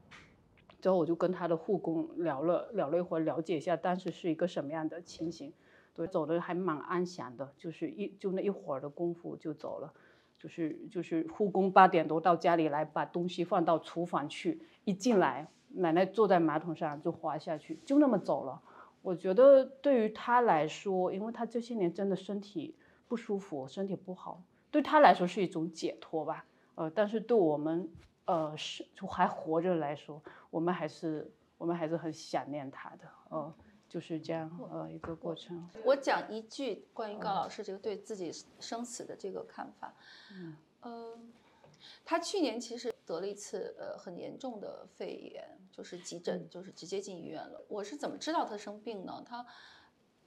之后我就跟他的护工聊了聊了一会儿，了解一下当时是一个什么样的情形，对，走的还蛮安详的，就是一就那一会儿的功夫就走了。就是就是护工八点多到家里来，把东西放到厨房去，一进来，奶奶坐在马桶上就滑下去，就那么走了。我觉得对于他来说，因为他这些年真的身体不舒服，身体不好，对他来说是一种解脱吧。呃，但是对我们，呃，是就还活着来说，我们还是我们还是很想念他的，呃。就是这样，呃，一个过程。我讲一句关于高老师这个对自己生死的这个看法。嗯，呃，他去年其实得了一次呃很严重的肺炎，就是急诊，就是直接进医院了。我是怎么知道他生病呢？他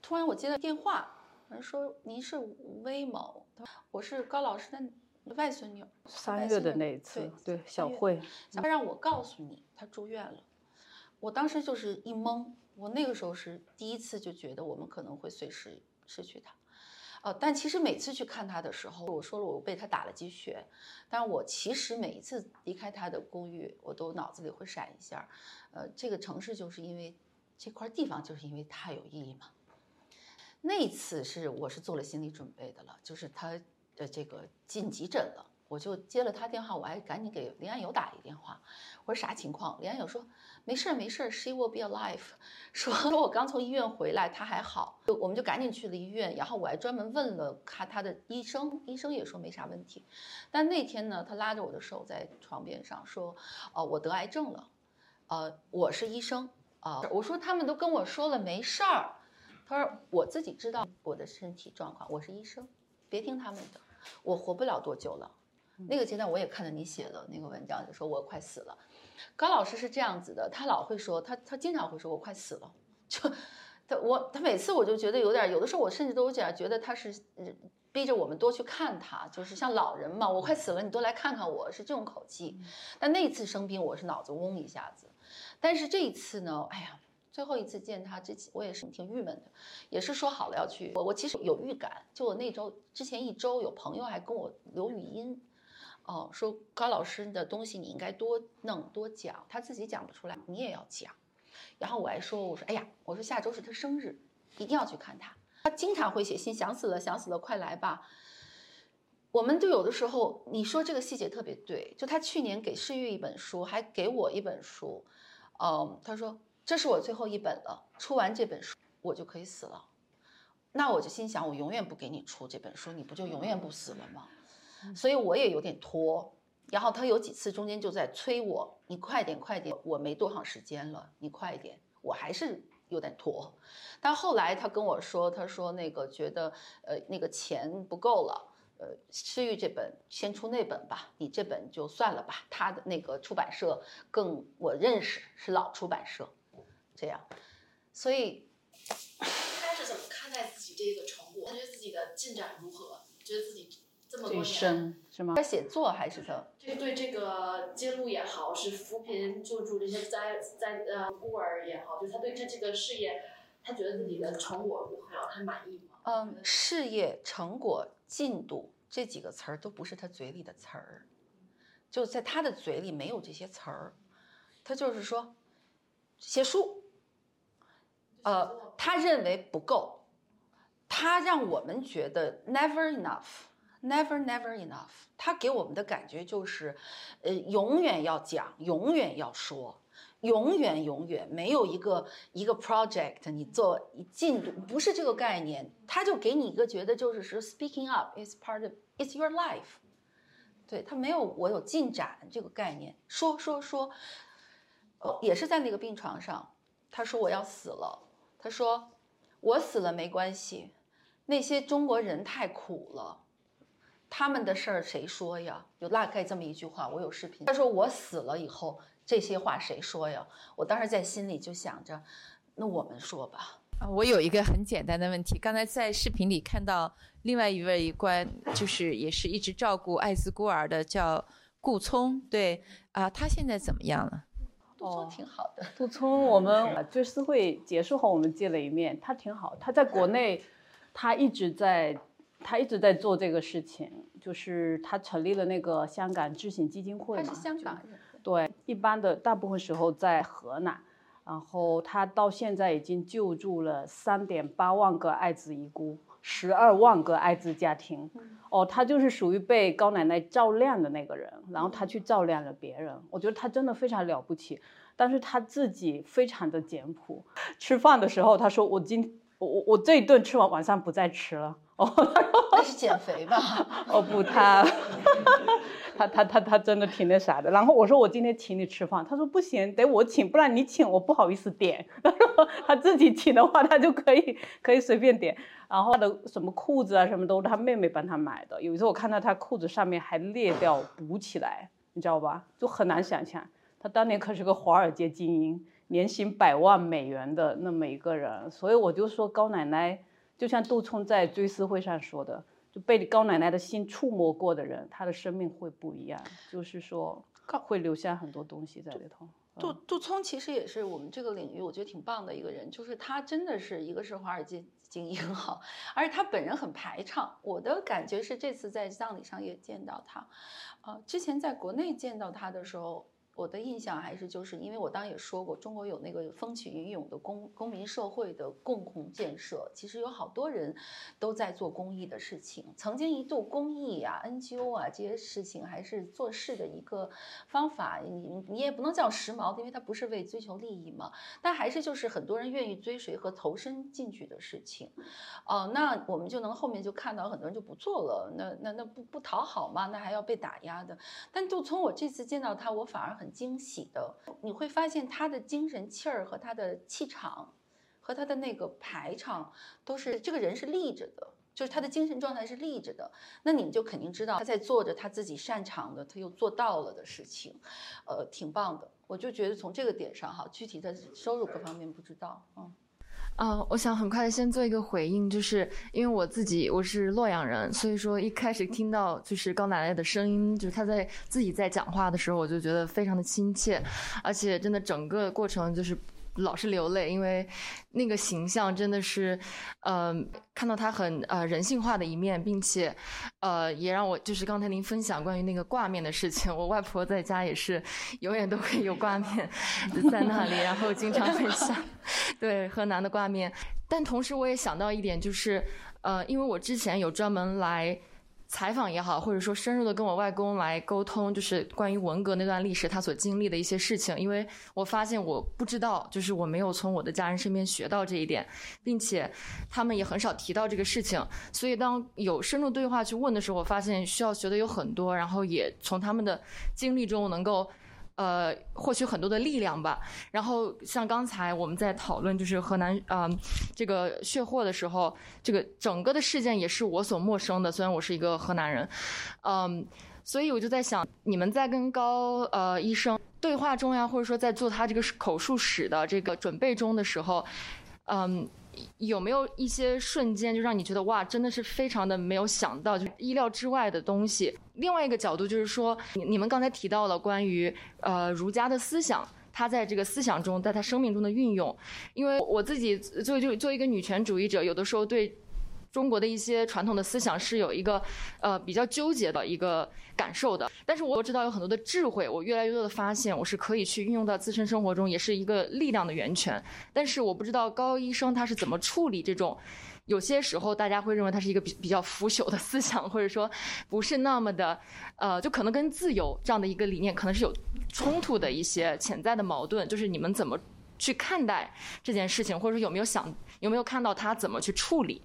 突然我接到电话，人说您是魏某，我是高老师的外孙女。三月的那一次，对小慧，他让我告诉你他住院了。我当时就是一懵。我那个时候是第一次就觉得我们可能会随时失去他，呃，但其实每次去看他的时候，我说了我被他打了鸡血，但我其实每一次离开他的公寓，我都脑子里会闪一下，呃，这个城市就是因为这块地方就是因为太有意义嘛。那次是我是做了心理准备的了，就是他的这个进急诊了，我就接了他电话，我还赶紧给林安友打一电话，我说啥情况？林安友说。没事儿，没事儿，She will be alive。说 说我刚从医院回来，他还好，我们就赶紧去了医院。然后我还专门问了他他的医生，医生也说没啥问题。但那天呢，他拉着我的手在床边上说：“哦，我得癌症了。”呃，我是医生啊。我说他们都跟我说了没事儿。他说我自己知道我的身体状况，我是医生，别听他们的，我活不了多久了。那个阶段我也看到你写的那个文章，就说我快死了。高老师是这样子的，他老会说，他他经常会说，我快死了，就他我他每次我就觉得有点，有的时候我甚至都有点觉得他是逼着我们多去看他，就是像老人嘛，我快死了，你多来看看我，是这种口气。但那次生病，我是脑子嗡一下子，但是这一次呢，哎呀，最后一次见他之前，我也是挺郁闷的，也是说好了要去，我我其实有预感，就我那周之前一周有朋友还跟我留语音。哦，说高老师的东西你应该多弄多讲，他自己讲不出来，你也要讲。然后我还说，我说哎呀，我说下周是他生日，一定要去看他。他经常会写信，想死了，想死了，快来吧。我们就有的时候，你说这个细节特别对，就他去年给世玉一本书，还给我一本书，嗯，他说这是我最后一本了，出完这本书我就可以死了。那我就心想，我永远不给你出这本书，你不就永远不死了吗？所以我也有点拖，然后他有几次中间就在催我，你快点快点，我没多长时间了，你快点，我还是有点拖。但后来他跟我说，他说那个觉得呃那个钱不够了，呃诗玉这本先出那本吧，你这本就算了吧。他的那个出版社更我认识是老出版社，这样，所以他是怎么看待自己这个成果？他觉得自己的进展如何？觉得自己。这么多年是吗？他写作还是他？这对这个揭露也好，是扶贫救助这些灾灾呃孤儿也好，就他对这这个事业，他觉得自己的成果如何？他满意吗？嗯，事业成果进度这几个词儿都不是他嘴里的词儿，就在他的嘴里没有这些词儿。他就是说写书，呃，他认为不够，他让我们觉得 never enough，never never never enough 他给我们的感觉就是，呃，永远要讲，永远要说。永远永远没有一个一个 project，你做进度不是这个概念，他就给你一个觉得就是说 speaking up is part of it's your life，对他没有我有进展这个概念，说说说，呃也是在那个病床上，他说我要死了，他说我死了没关系，那些中国人太苦了，他们的事儿谁说呀？有大概这么一句话，我有视频，他说我死了以后。这些话谁说呀？我当时在心里就想着，那我们说吧。啊，我有一个很简单的问题。刚才在视频里看到另外一位官，就是也是一直照顾艾滋孤儿的，叫顾聪。对，啊，他现在怎么样了？杜聪挺好的。杜聪，我们追思会结束后我们见了一面，他挺好。他在国内，他一直在，他一直在做这个事情，就是他成立了那个香港知行基金会嘛。他是香港人。对，一般的大部分时候在河南，然后他到现在已经救助了三点八万个艾滋遗孤，十二万个艾滋家庭。哦，他就是属于被高奶奶照亮的那个人，然后他去照亮了别人。我觉得他真的非常了不起，但是他自己非常的简朴。吃饭的时候，他说：“我今我我我这一顿吃完，晚上不再吃了。”哦，那是减肥吧？哦不，他。他他他他真的挺那啥的，然后我说我今天请你吃饭，他说不行，得我请，不然你请我不好意思点。他说他自己请的话，他就可以可以随便点。然后他的什么裤子啊什么都是他妹妹帮他买的。有一次我看到他裤子上面还裂掉补起来，你知道吧？就很难想象，他当年可是个华尔街精英，年薪百万美元的那么一个人。所以我就说高奶奶，就像杜聪在追思会上说的。就被高奶奶的心触摸过的人，他的生命会不一样，就是说会留下很多东西在里头。杜杜聪其实也是我们这个领域我觉得挺棒的一个人，就是他真的是一个是华尔街精英哈，而且他本人很排场。我的感觉是这次在葬礼上也见到他，啊，之前在国内见到他的时候。我的印象还是就是，因为我当时也说过，中国有那个风起云涌的公公民社会的共同建设，其实有好多人都在做公益的事情。曾经一度，公益啊、NGO 啊这些事情还是做事的一个方法。你你也不能叫时髦，因为它不是为追求利益嘛。但还是就是很多人愿意追随和投身进去的事情。哦，那我们就能后面就看到很多人就不做了。那那那不不讨好嘛？那还要被打压的。但就从我这次见到他，我反而很。惊喜的，你会发现他的精神气儿和他的气场，和他的那个排场，都是这个人是立着的，就是他的精神状态是立着的。那你们就肯定知道他在做着他自己擅长的，他又做到了的事情，呃，挺棒的。我就觉得从这个点上哈，具体的收入各方面不知道，嗯。啊，我想很快的先做一个回应，就是因为我自己我是洛阳人，所以说一开始听到就是高奶奶的声音，就是她在自己在讲话的时候，我就觉得非常的亲切，而且真的整个过程就是。老是流泪，因为那个形象真的是，呃，看到他很呃人性化的一面，并且，呃，也让我就是刚才您分享关于那个挂面的事情，我外婆在家也是永远都会有挂面在那里，然后经常分享，对河南的挂面。但同时我也想到一点，就是呃，因为我之前有专门来。采访也好，或者说深入的跟我外公来沟通，就是关于文革那段历史他所经历的一些事情，因为我发现我不知道，就是我没有从我的家人身边学到这一点，并且他们也很少提到这个事情，所以当有深入对话去问的时候，我发现需要学的有很多，然后也从他们的经历中能够。呃，获取很多的力量吧。然后像刚才我们在讨论就是河南啊这个血祸的时候，这个整个的事件也是我所陌生的。虽然我是一个河南人，嗯，所以我就在想，你们在跟高呃医生对话中呀，或者说在做他这个口述史的这个准备中的时候，嗯。有没有一些瞬间就让你觉得哇，真的是非常的没有想到，就意料之外的东西？另外一个角度就是说，你你们刚才提到了关于呃儒家的思想，他在这个思想中，在他生命中的运用。因为我自己作为就作为一个女权主义者，有的时候对中国的一些传统的思想是有一个呃比较纠结的一个感受的。但是我知道有很多的智慧，我越来越多的发现我是可以去运用到自身生活中，也是一个力量的源泉。但是我不知道高医生他是怎么处理这种。有些时候，大家会认为它是一个比比较腐朽的思想，或者说不是那么的，呃，就可能跟自由这样的一个理念可能是有冲突的一些潜在的矛盾。就是你们怎么去看待这件事情，或者说有没有想有没有看到他怎么去处理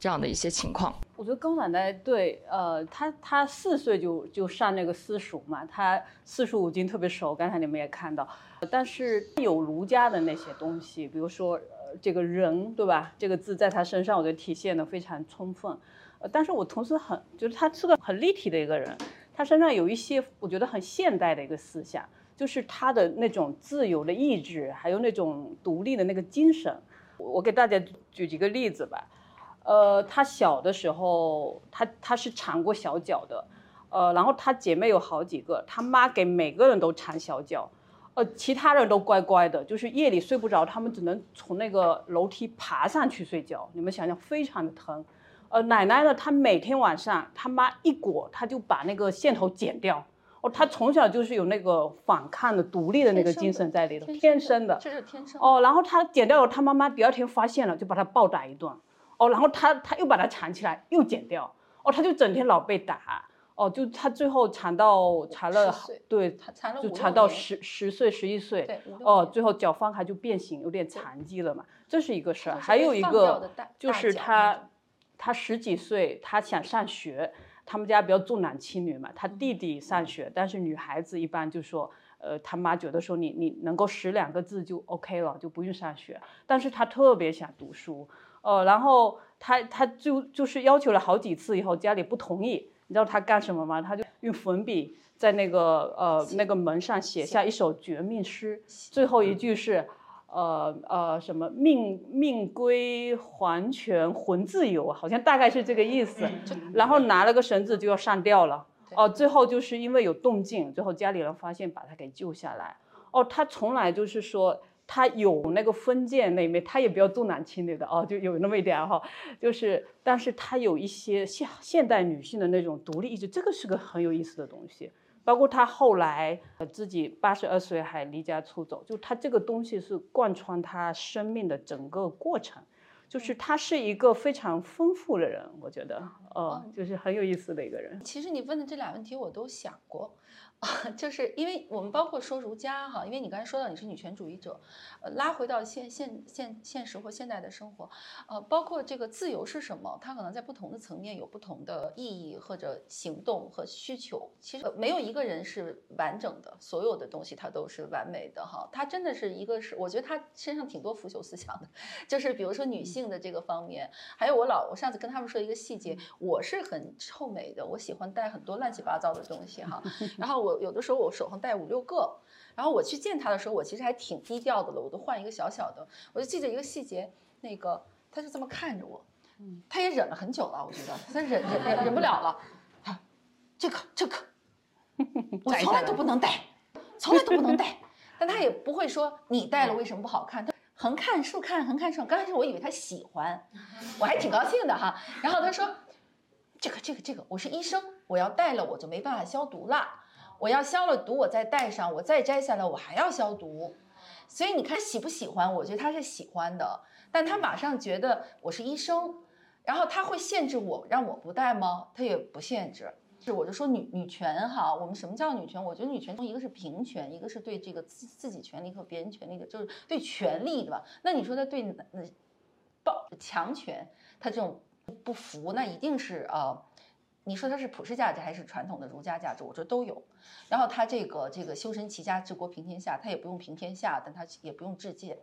这样的一些情况？我觉得高奶奶对，呃，她她四岁就就上那个私塾嘛，她四书五经特别熟，刚才你们也看到，但是有儒家的那些东西，比如说呃。这个人对吧？这个字在他身上，我觉得体现的非常充分。呃，但是我同时很觉得他是个很立体的一个人，他身上有一些我觉得很现代的一个思想，就是他的那种自由的意志，还有那种独立的那个精神。我给大家举几个例子吧。呃，他小的时候，他他是缠过小脚的，呃，然后他姐妹有好几个，他妈给每个人都缠小脚。呃，其他人都乖乖的，就是夜里睡不着，他们只能从那个楼梯爬上去睡觉。你们想想，非常的疼。呃，奶奶呢，她每天晚上，她妈一裹，她就把那个线头剪掉。哦，她从小就是有那个反抗的、独立的那个精神在里头，天生的。这是天生。哦，然后她剪掉了，她妈妈第二天发现了，就把她暴打一顿。哦，然后他他又把它缠起来，又剪掉。哦，他就整天老被打。哦，就他最后缠到缠了，对，就缠到十十岁十一岁，哦，最后脚放开就变形，有点残疾了嘛，这是一个事儿。还有一个就是他，他十几岁，他想上学，他们家比较重男轻女嘛，他弟弟上学，但是女孩子一般就说，呃，他妈觉得说你你能够识两个字就 OK 了，就不用上学，但是他特别想读书，呃，然后他他就就是要求了好几次以后，家里不同意。你知道他干什么吗？他就用粉笔在那个呃那个门上写下一首绝命诗，最后一句是，呃呃什么命命归黄泉魂自由，好像大概是这个意思。然后拿了个绳子就要上吊了。哦，最后就是因为有动静，最后家里人发现把他给救下来。哦，他从来就是说。他有那个封建那一面，他也比较重男轻女的哦，就有那么一点哈，就是，但是他有一些现现代女性的那种独立意志，这个是个很有意思的东西。包括他后来自己八十二岁还离家出走，就他这个东西是贯穿他生命的整个过程，就是他是一个非常丰富的人，我觉得，呃，就是很有意思的一个人。其实你问的这俩问题我都想过。就是因为我们包括说儒家哈，因为你刚才说到你是女权主义者，呃，拉回到现现现现实或现代的生活，呃，包括这个自由是什么，它可能在不同的层面有不同的意义或者行动和需求。其实没有一个人是完整的，所有的东西它都是完美的哈。它真的是一个是，我觉得他身上挺多腐朽思想的，就是比如说女性的这个方面，还有我老我上次跟他们说一个细节，我是很臭美的，我喜欢带很多乱七八糟的东西哈，然后我。有的时候我手上带五六个，然后我去见他的时候，我其实还挺低调的了，我都换一个小小的。我就记得一个细节，那个他就这么看着我，他也忍了很久了，我觉得他忍忍忍忍不了了。他这个这个，我从来都不能戴，从来都不能戴。但他也不会说你戴了为什么不好看？他横看竖看横看竖看。刚开始我以为他喜欢，我还挺高兴的哈。然后他说这个这个这个，我是医生，我要戴了我就没办法消毒了。我要消了毒，我再戴上，我再摘下来，我还要消毒。所以你看喜不喜欢？我觉得他是喜欢的，但他马上觉得我是医生，然后他会限制我，让我不戴吗？他也不限制。是我就说女女权哈，我们什么叫女权？我觉得女权中一个是平权，一个是对这个自自己权利和别人权利的，就是对权利对吧？那你说他对那暴强权，他这种不服，那一定是啊。你说它是普世价值还是传统的儒家价值？我说都有。然后他这个这个修身齐家治国平天下，他也不用平天下，但他也不用治贱。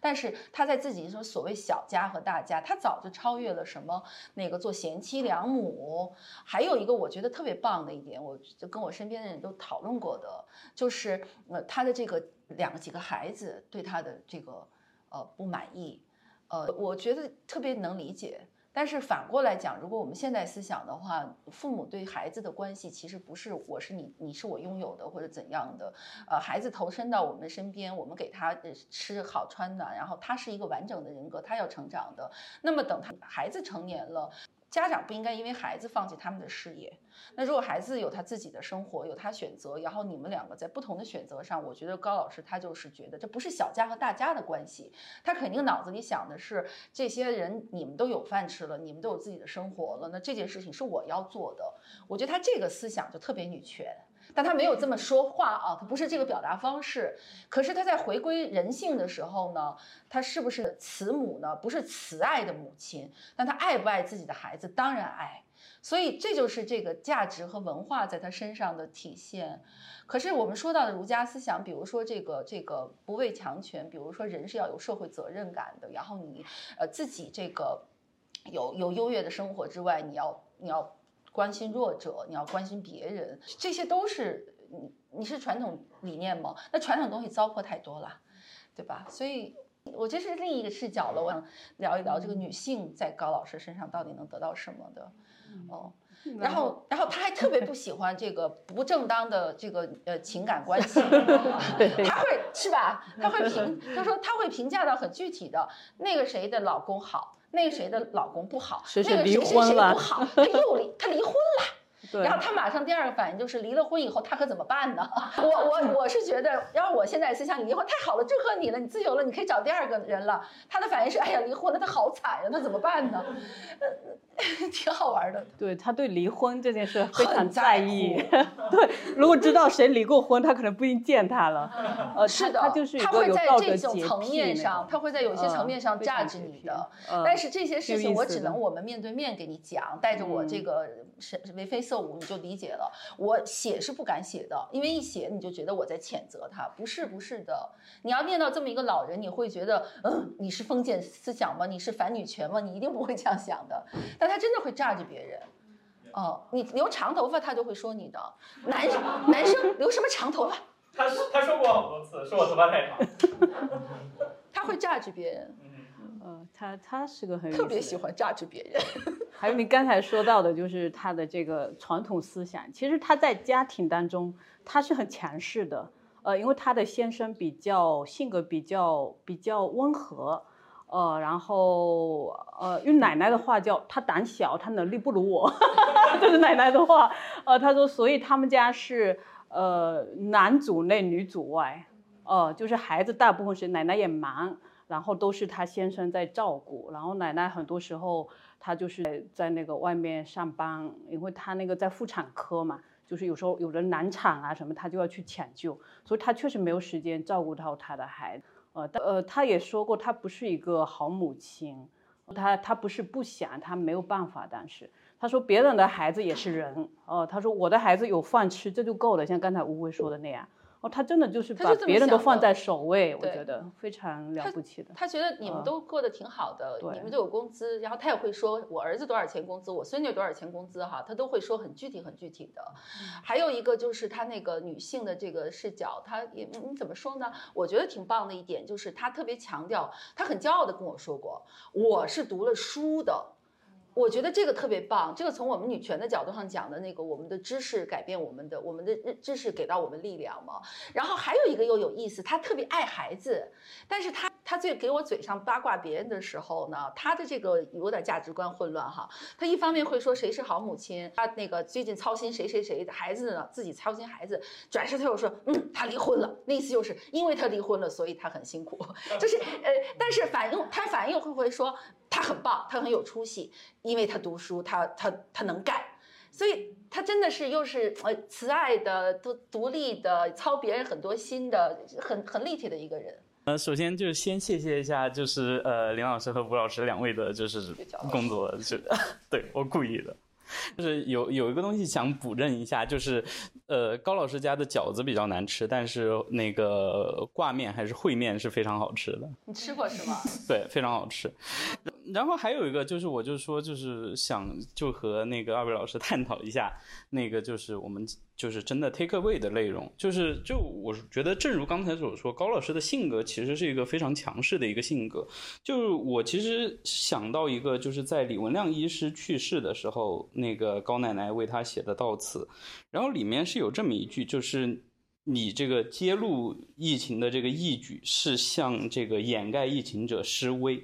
但是他在自己说所谓小家和大家，他早就超越了什么那个做贤妻良母。还有一个我觉得特别棒的一点，我就跟我身边的人都讨论过的，就是呃他的这个两个几个孩子对他的这个呃不满意，呃我觉得特别能理解。但是反过来讲，如果我们现代思想的话，父母对孩子的关系其实不是我是你，你是我拥有的或者怎样的。呃，孩子投身到我们身边，我们给他吃好穿暖，然后他是一个完整的人格，他要成长的。那么等他孩子成年了。家长不应该因为孩子放弃他们的事业。那如果孩子有他自己的生活，有他选择，然后你们两个在不同的选择上，我觉得高老师他就是觉得这不是小家和大家的关系，他肯定脑子里想的是这些人你们都有饭吃了，你们都有自己的生活了，那这件事情是我要做的。我觉得他这个思想就特别女权。但他没有这么说话啊，他不是这个表达方式。可是他在回归人性的时候呢，他是不是慈母呢？不是慈爱的母亲，但他爱不爱自己的孩子？当然爱。所以这就是这个价值和文化在他身上的体现。可是我们说到的儒家思想，比如说这个这个不畏强权，比如说人是要有社会责任感的，然后你呃自己这个有有优越的生活之外，你要你要。关心弱者，你要关心别人，这些都是你你是传统理念吗？那传统东西糟粕太多了，对吧？所以，我这是另一个视角了。我想聊一聊这个女性在高老师身上到底能得到什么的。哦，然后，然后他还特别不喜欢这个不正当的这个呃情感关系，他会是吧？他会评，他说他会评价到很具体的，那个谁的老公好。那个谁的老公不好，那个谁谁谁不好，他又离他离婚了。然后他马上第二个反应就是离了婚以后他可怎么办呢？我我我是觉得，要是我现在思想，你离婚太好了，祝贺你了，你自由了，你可以找第二个人了。他的反应是，哎呀，离婚了，他好惨呀，他怎么办呢？挺好玩的。对他对离婚这件事非常在意。对，如果知道谁离过婚，他可能不一定见他了。呃，是的，他就是他会在这种层面上，他会在有些层面上价值你的。但是这些事情我只能我们面对面给你讲，带着我这个是眉飞色舞，你就理解了。我写是不敢写的，因为一写你就觉得我在谴责他。不是，不是的。你要念到这么一个老人，你会觉得，嗯，你是封建思想吗？你是反女权吗？你一定不会这样想的。但他真的会炸着别人。哦，你留长头发，他就会说你的。男生，男生留什么长头发？他他说过好多次，说我头发太长。他会炸着别人。嗯，他他是个很特别喜欢榨着别人。还有你刚才说到的，就是他的这个传统思想。其实他在家庭当中，他是很强势的。呃，因为他的先生比较性格比较比较温和。呃，然后呃，用奶奶的话叫他胆小，他能力不如我，这是奶奶的话。呃，他说，所以他们家是呃男主内女主外，呃，就是孩子大部分是奶奶也忙，然后都是他先生在照顾，然后奶奶很多时候她就是在那个外面上班，因为她那个在妇产科嘛，就是有时候有人难产啊什么，她就要去抢救，所以她确实没有时间照顾到她的孩子。呃，呃，他也说过，他不是一个好母亲，他他不是不想，他没有办法，当时他说别人的孩子也是人，哦，他说我的孩子有饭吃，这就够了，像刚才吴薇说的那样。他真的就是把别人都放在首位，我觉得非常了不起的。他觉得你们都过得挺好的，你们都有工资，然后他也会说我儿子多少钱工资，我孙女多少钱工资哈，他都会说很具体很具体的。还有一个就是他那个女性的这个视角，他也你怎么说呢？我觉得挺棒的一点就是他特别强调，他很骄傲的跟我说过，我是读了书的。我觉得这个特别棒，这个从我们女权的角度上讲的那个，我们的知识改变我们的，我们的知识给到我们力量嘛。然后还有一个又有意思，他特别爱孩子，但是他他最给我嘴上八卦别人的时候呢，他的这个有点价值观混乱哈。他一方面会说谁是好母亲，他那个最近操心谁谁谁的孩子呢，自己操心孩子，转身他又说，嗯，他离婚了，那意思就是因为他离婚了，所以他很辛苦，就是呃，但是反应他反应会不会说？他很棒，他很有出息，因为他读书，他他他能干，所以他真的是又是呃慈爱的、独独立的、操别人很多心的、很很立体的一个人。呃，首先就是先谢谢一下，就是呃林老师和吴老师两位的，就是工作，是 对我故意的。就是有有一个东西想补认一下，就是，呃，高老师家的饺子比较难吃，但是那个挂面还是烩面是非常好吃的。你吃过是吗？对，非常好吃。然后还有一个就是，我就说就是想就和那个二位老师探讨一下，那个就是我们就是真的 take away 的内容，就是就我觉得，正如刚才所说，高老师的性格其实是一个非常强势的一个性格。就是我其实想到一个，就是在李文亮医师去世的时候，那个高奶奶为他写的悼词，然后里面是有这么一句，就是你这个揭露疫情的这个义举是向这个掩盖疫情者示威。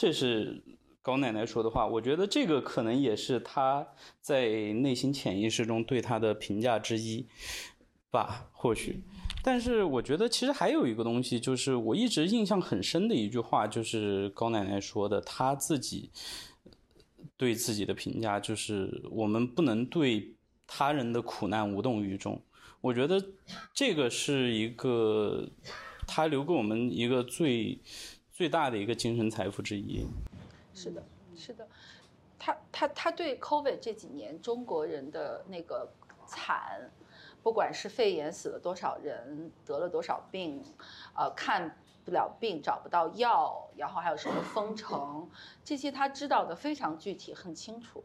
这是高奶奶说的话，我觉得这个可能也是她在内心潜意识中对她的评价之一吧，或许。但是我觉得其实还有一个东西，就是我一直印象很深的一句话，就是高奶奶说的，她自己对自己的评价就是我们不能对他人的苦难无动于衷。我觉得这个是一个她留给我们一个最。最大的一个精神财富之一，是的，是的，他他他对 COVID 这几年中国人的那个惨，不管是肺炎死了多少人，得了多少病，呃，看不了病找不到药，然后还有什么封城，这些他知道的非常具体很清楚，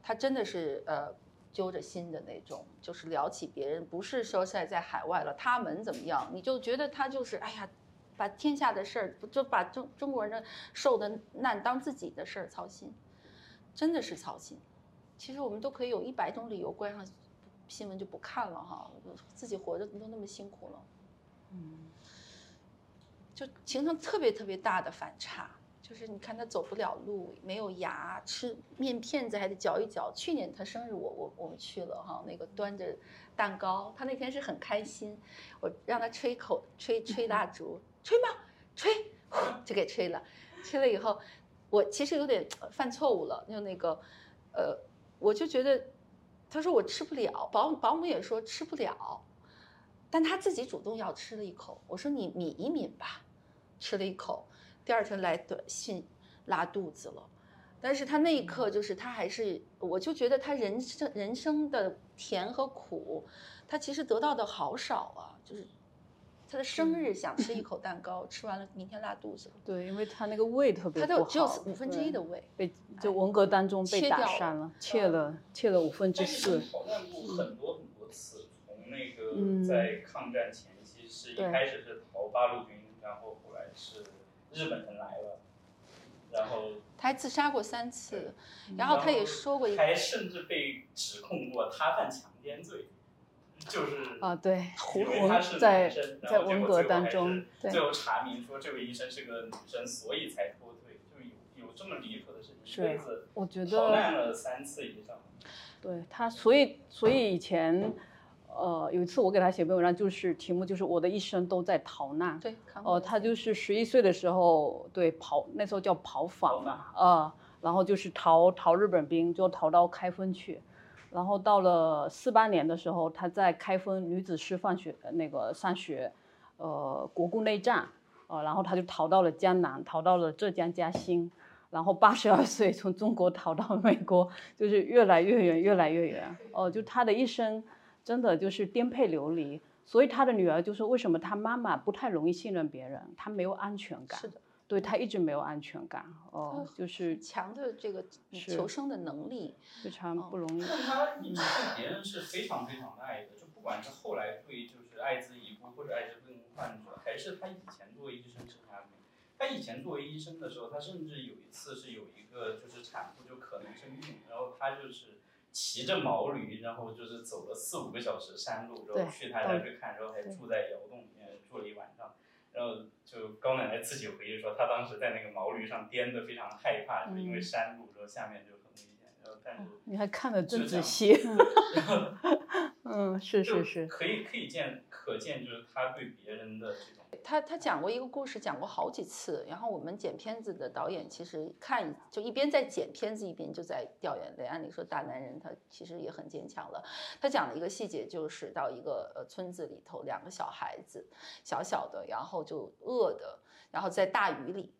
他真的是呃揪着心的那种，就是聊起别人，不是说现在在海外了，他们怎么样，你就觉得他就是哎呀。把天下的事儿，就把中中国人的受的难当自己的事儿操心，真的是操心。其实我们都可以有一百种理由关上新闻就不看了哈，自己活着都那么辛苦了，嗯，就形成特别特别大的反差。就是你看他走不了路，没有牙，吃面片子还得嚼一嚼。去年他生日，我我我们去了哈，那个端着蛋糕，他那天是很开心，我让他吹口吹吹蜡烛。吹吧，吹，就给吹了。吹了以后，我其实有点犯错误了。就那个，呃，我就觉得，他说我吃不了，保保姆也说吃不了，但他自己主动要吃了一口。我说你抿一抿吧，吃了一口。第二天来短信，拉肚子了。但是他那一刻就是他还是，我就觉得他人生人生的甜和苦，他其实得到的好少啊，就是。他的生日想吃一 口蛋糕，吃完了明天拉肚子。对，因为他那个胃特别不好，他只有五分之一的胃被就文革当中被打散了，切了切了五分之四。逃难过很多很多次，从那个在抗战前期是一开始是逃八路军，然后后来是日本人来了，然后他还自杀过三次，然后他也说过，还甚至被指控过他犯强奸罪。就是啊，对，因为是在在文革当中，最后查明说这位医生是个女生，所以才脱退，就有有这么离谱的事情，一辈子我觉得逃难了三次以上。对他，所以所以以前，呃，有一次我给他写篇文章，就是题目就是我的一生都在逃难。对，哦，他就是十一岁的时候，对跑那时候叫跑访嘛，啊，然后就是逃逃日本兵，就逃到开封去。然后到了四八年的时候，他在开封女子师范学那个上学，呃，国共内战，呃，然后他就逃到了江南，逃到了浙江嘉兴，然后八十二岁从中国逃到美国，就是越来越远，越来越远。哦，就他的一生真的就是颠沛流离，所以他的女儿就说，为什么他妈妈不太容易信任别人，他没有安全感。是的。对他一直没有安全感，哦，就是强的这个求生的能力非常不容易。但他以前对别人是非常非常的爱的，就不管是后来对就是艾滋疑或者艾滋病患者，还是他以前作为医生他以前作为医生的时候，他甚至有一次是有一个就是产妇就可能生病，然后他就是骑着毛驴，然后就是走了四五个小时山路，然后去他家去看，然后还住在窑洞里面住了一晚上。然后就高奶奶自己回忆说，她当时在那个毛驴上颠的非常害怕，就因为山路，然后下面就很危险。然后但是你还看得真仔细。嗯，是是是。可以可以见，可见就是他对别人的这种。他他讲过一个故事，讲过好几次。然后我们剪片子的导演其实看就一边在剪片子，一边就在掉眼泪。按理说大男人他其实也很坚强了。他讲了一个细节，就是到一个呃村子里头，两个小孩子小小的，然后就饿的，然后在大雨里，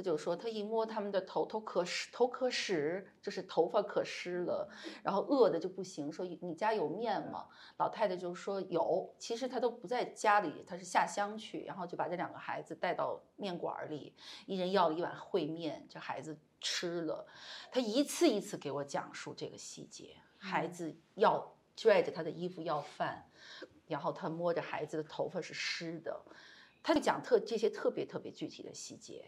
他就说他一摸他们的头，头可湿，头可湿，就是头发可湿了，然后饿的就不行。说你家有面吗？老太太就说有。其实他都不在家里，他是下乡去，然后就把这两个孩子带到面馆里，一人要了一碗烩面，这孩子吃了。他一次一次给我讲述这个细节，孩子要拽着他的衣服要饭，然后他摸着孩子的头发是湿的。他就讲特这些特别特别具体的细节，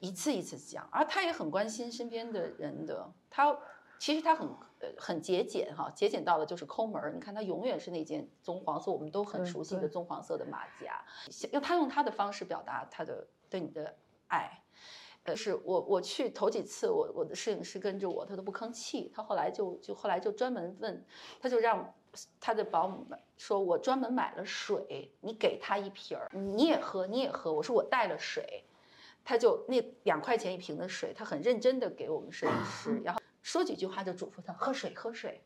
一次一次讲，而他也很关心身边的人的。他其实他很呃很节俭哈，节俭到了就是抠门儿。你看他永远是那件棕黄色，我们都很熟悉的棕黄色的马甲，用他用他的方式表达他的对你的爱。呃，是我我去头几次，我我的摄影师跟着我，他都不吭气。他后来就就后来就专门问，他就让。他的保姆们说：“我专门买了水，你给他一瓶儿，你也喝，你也喝。”我说：“我带了水。”他就那两块钱一瓶的水，他很认真的给我们摄影师，然后说几句话就嘱咐他喝水，喝水。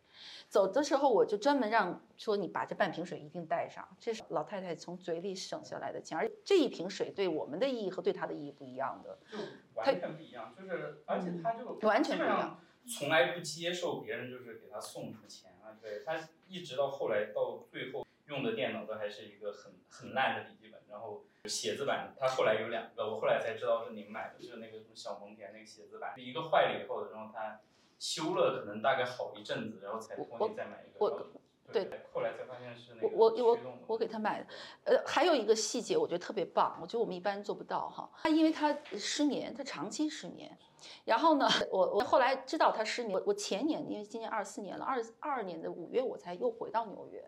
走的时候我就专门让说：“你把这半瓶水一定带上。”这是老太太从嘴里省下来的钱，而这一瓶水对我们的意义和对他的意义不一样的，就完全不一样。就是而且他就完全不一样，从来不接受别人就是给他送什么钱啊，对他。一直到后来，到最后用的电脑都还是一个很很烂的笔记本，然后写字板，他后来有两个，我后来才知道是您买的，是那个什么小蒙田那个写字板，一个坏了以后，然后他修了，可能大概好一阵子，然后才托你再买一个。对，后来才发现是那个我我我我给他买的，呃，还有一个细节，我觉得特别棒，我觉得我们一般做不到哈。他因为他失眠，他长期失眠。然后呢，我我后来知道他失眠。我我前年，因为今年二四年了，二二年的五月我才又回到纽约。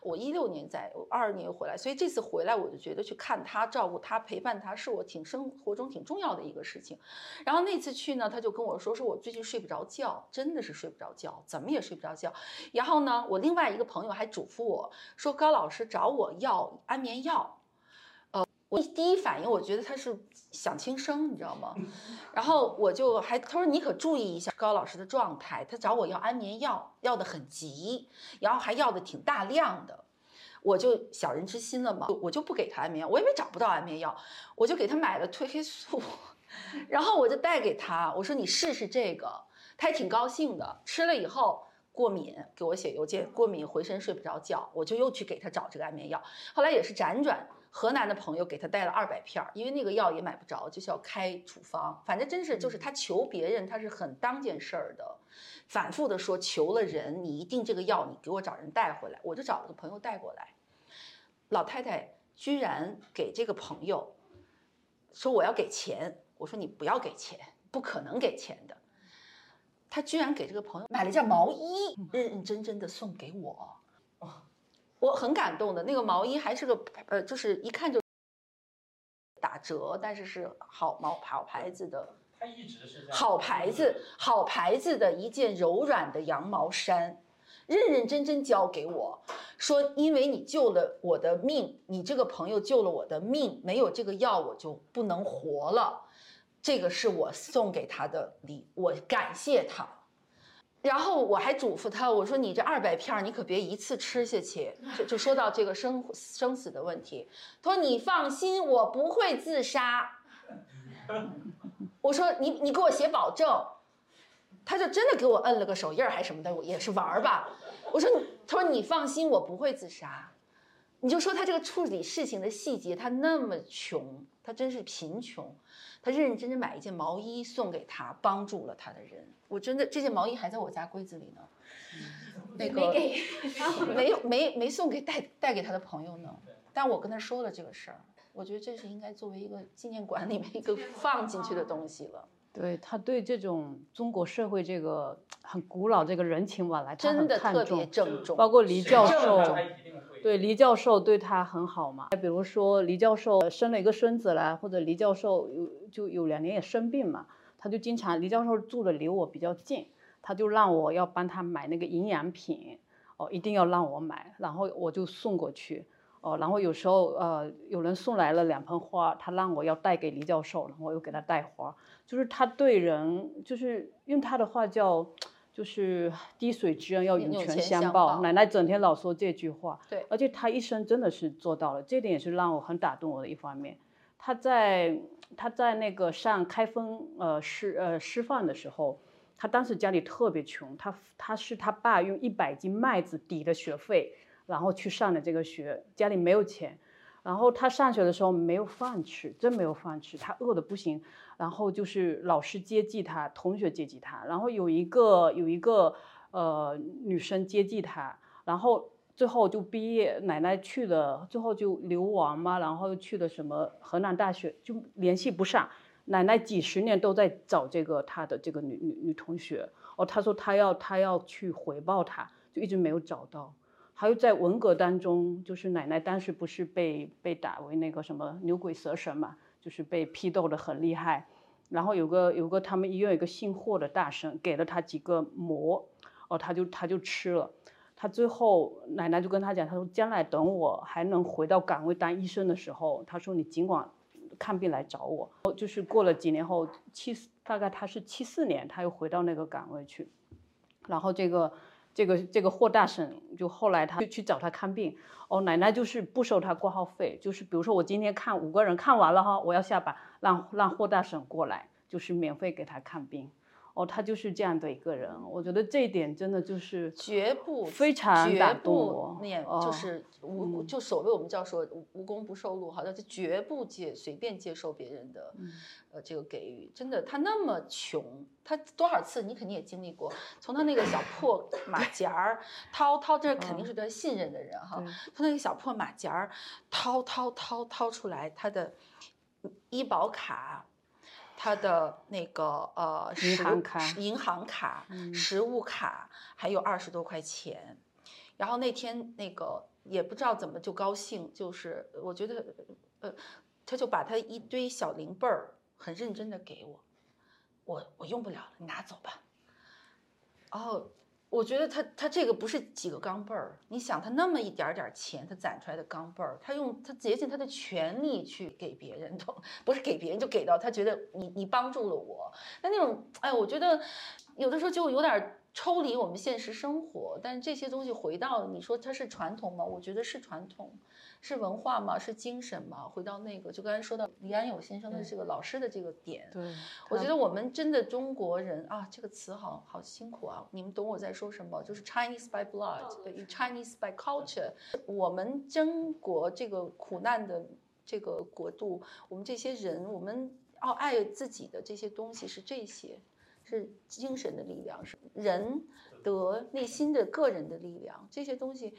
我一六年在，二二年又回来，所以这次回来我就觉得去看他、照顾他、陪伴他是我挺生活中挺重要的一个事情。然后那次去呢，他就跟我说，说我最近睡不着觉，真的是睡不着觉，怎么也睡不着觉。然后呢，我另外一个朋友还嘱咐我说，高老师找我要安眠药。我第一反应，我觉得他是想轻生，你知道吗？然后我就还他说你可注意一下高老师的状态，他找我要安眠药，要的很急，然后还要的挺大量的，我就小人之心了嘛，我就不给他安眠药，我以为找不到安眠药，我就给他买了褪黑素，然后我就带给他，我说你试试这个，他还挺高兴的，吃了以后过敏，给我写邮件，过敏回身睡不着觉，我就又去给他找这个安眠药，后来也是辗转。河南的朋友给他带了二百片儿，因为那个药也买不着，就是要开处方。反正真是就是他求别人，他是很当件事儿的，反复的说求了人，你一定这个药你给我找人带回来。我就找了个朋友带过来，老太太居然给这个朋友说我要给钱，我说你不要给钱，不可能给钱的。他居然给这个朋友买了件毛衣，认认真真的送给我。我很感动的那个毛衣还是个呃，就是一看就打折，但是是好毛好牌子的。它一直是好牌子，好牌子的一件柔软的羊毛衫，认认真真交给我，说因为你救了我的命，你这个朋友救了我的命，没有这个药我就不能活了，这个是我送给他的礼，我感谢他。然后我还嘱咐他，我说你这二百片你可别一次吃下去。就就说到这个生生死的问题，他说你放心，我不会自杀。我说你你给我写保证，他就真的给我摁了个手印儿还什么的，也是玩儿吧。我说他说你放心，我不会自杀。你就说他这个处理事情的细节，他那么穷，他真是贫穷，他认认真真买一件毛衣送给他，帮助了他的人。我真的这件毛衣还在我家柜子里呢，那个 没有没没送给带带给他的朋友呢，但我跟他说了这个事儿，我觉得这是应该作为一个纪念馆里面一个放进去的东西了。对他对这种中国社会这个很古老这个人情往来，真的特别郑重。包括黎教授，对黎教授对他很好嘛。比如说黎教授生了一个孙子了，或者黎教授有就有两年也生病嘛。他就经常，李教授住的离我比较近，他就让我要帮他买那个营养品，哦，一定要让我买，然后我就送过去，哦，然后有时候呃有人送来了两盆花，他让我要带给李教授，然后我又给他带花，就是他对人，就是用他的话叫，就是滴水之恩要涌泉相报。奶奶整天老说这句话，对，而且他一生真的是做到了，这点也是让我很打动我的一方面。他在他在那个上开封呃师呃师范的时候，他当时家里特别穷，他他是他爸用一百斤麦子抵的学费，然后去上的这个学，家里没有钱。然后他上学的时候没有饭吃，真没有饭吃，他饿的不行。然后就是老师接济他，同学接济他，然后有一个有一个呃女生接济他，然后最后就毕业，奶奶去了，最后就流亡嘛，然后又去了什么河南大学，就联系不上。奶奶几十年都在找这个她的这个女女女同学，哦，她说她要她要去回报她，就一直没有找到。还有在文革当中，就是奶奶当时不是被被打为那个什么牛鬼蛇神嘛，就是被批斗的很厉害。然后有个有个他们医院有个姓霍的大生给了他几个馍，哦，他就他就吃了。他最后奶奶就跟他讲，他说将来等我还能回到岗位当医生的时候，他说你尽管看病来找我。就是过了几年后，七大概他是七四年，他又回到那个岗位去，然后这个。这个这个霍大婶就后来他就去找他看病，哦，奶奶就是不收他挂号费，就是比如说我今天看五个人看完了哈，我要下班，让让霍大婶过来，就是免费给他看病。哦，他就是这样的一个人，我觉得这一点真的就是绝不非常绝不念，就是无就所谓我们叫说无功不受禄，好像就绝不接随便接受别人的呃这个给予。真的，他那么穷，他多少次你肯定也经历过，从他那个小破马甲儿掏掏，这肯定是他信任的人哈，从那个小破马甲儿掏掏掏掏出来他的医保卡。他的那个呃银行卡、银行卡、实物卡还有二十多块钱，然后那天那个也不知道怎么就高兴，就是我觉得呃，他就把他一堆小零贝儿很认真的给我，我我用不了了，你拿走吧。然后。我觉得他他这个不是几个钢镚儿，你想他那么一点点钱，他攒出来的钢镚儿，他用他竭尽他的全力去给别人，都不是给别人就给到他觉得你你帮助了我，那那种哎，我觉得有的时候就有点抽离我们现实生活，但是这些东西回到你说它是传统吗？我觉得是传统。是文化吗？是精神吗？回到那个，就刚才说到李安友先生的这个老师的这个点，对，我觉得我们真的中国人啊，这个词好好辛苦啊！你们懂我在说什么？就是 Chinese by blood，Chinese by culture。我们中国这个苦难的这个国度，我们这些人，我们要爱自己的这些东西是这些，是精神的力量，是人得内心的个人的力量，这些东西。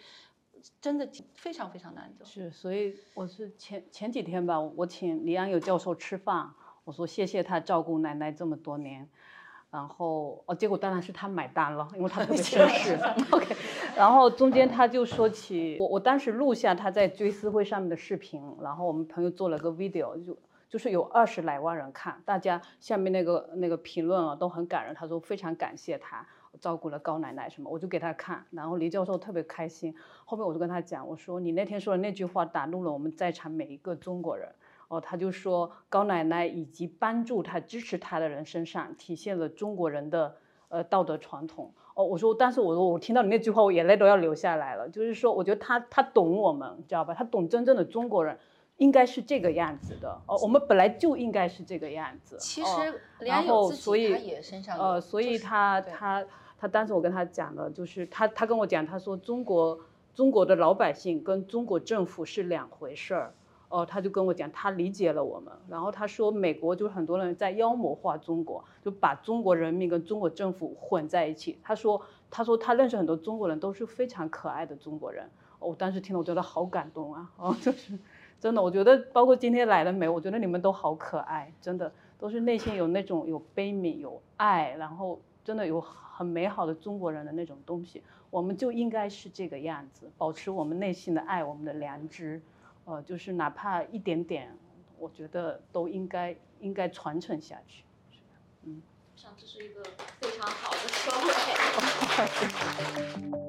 真的非常非常难得，是，所以我是前前几天吧，我请李安友教授吃饭，我说谢谢他照顾奶奶这么多年，然后哦，结果当然是他买单了，因为他特别绅士。OK，然后中间他就说起我，我当时录下他在追思会上面的视频，然后我们朋友做了个 video，就就是有二十来万人看，大家下面那个那个评论啊都很感人，他说非常感谢他。照顾了高奶奶什么，我就给他看，然后黎教授特别开心。后面我就跟他讲，我说你那天说的那句话打动了我们在场每一个中国人。哦，他就说高奶奶以及帮助他、支持他的人身上体现了中国人的呃道德传统。哦，我说，但是我我听到你那句话，我眼泪都要流下来了。就是说，我觉得他他懂我们，知道吧？他懂真正的中国人应该是这个样子的。哦，我们本来就应该是这个样子。其实，然后所以呃，所以他他。他当时我跟他讲了，就是他他跟我讲，他说中国中国的老百姓跟中国政府是两回事儿，哦，他就跟我讲，他理解了我们。然后他说，美国就是很多人在妖魔化中国，就把中国人民跟中国政府混在一起。他说，他说他认识很多中国人都是非常可爱的中国人。我当时听了，我觉得好感动啊，哦，就是真的，我觉得包括今天来了没，我觉得你们都好可爱，真的都是内心有那种有悲悯有爱，然后真的有。很美好的中国人的那种东西，我们就应该是这个样子，保持我们内心的爱，我们的良知，呃，就是哪怕一点点，我觉得都应该应该传承下去。嗯，这是一个非常好的收尾。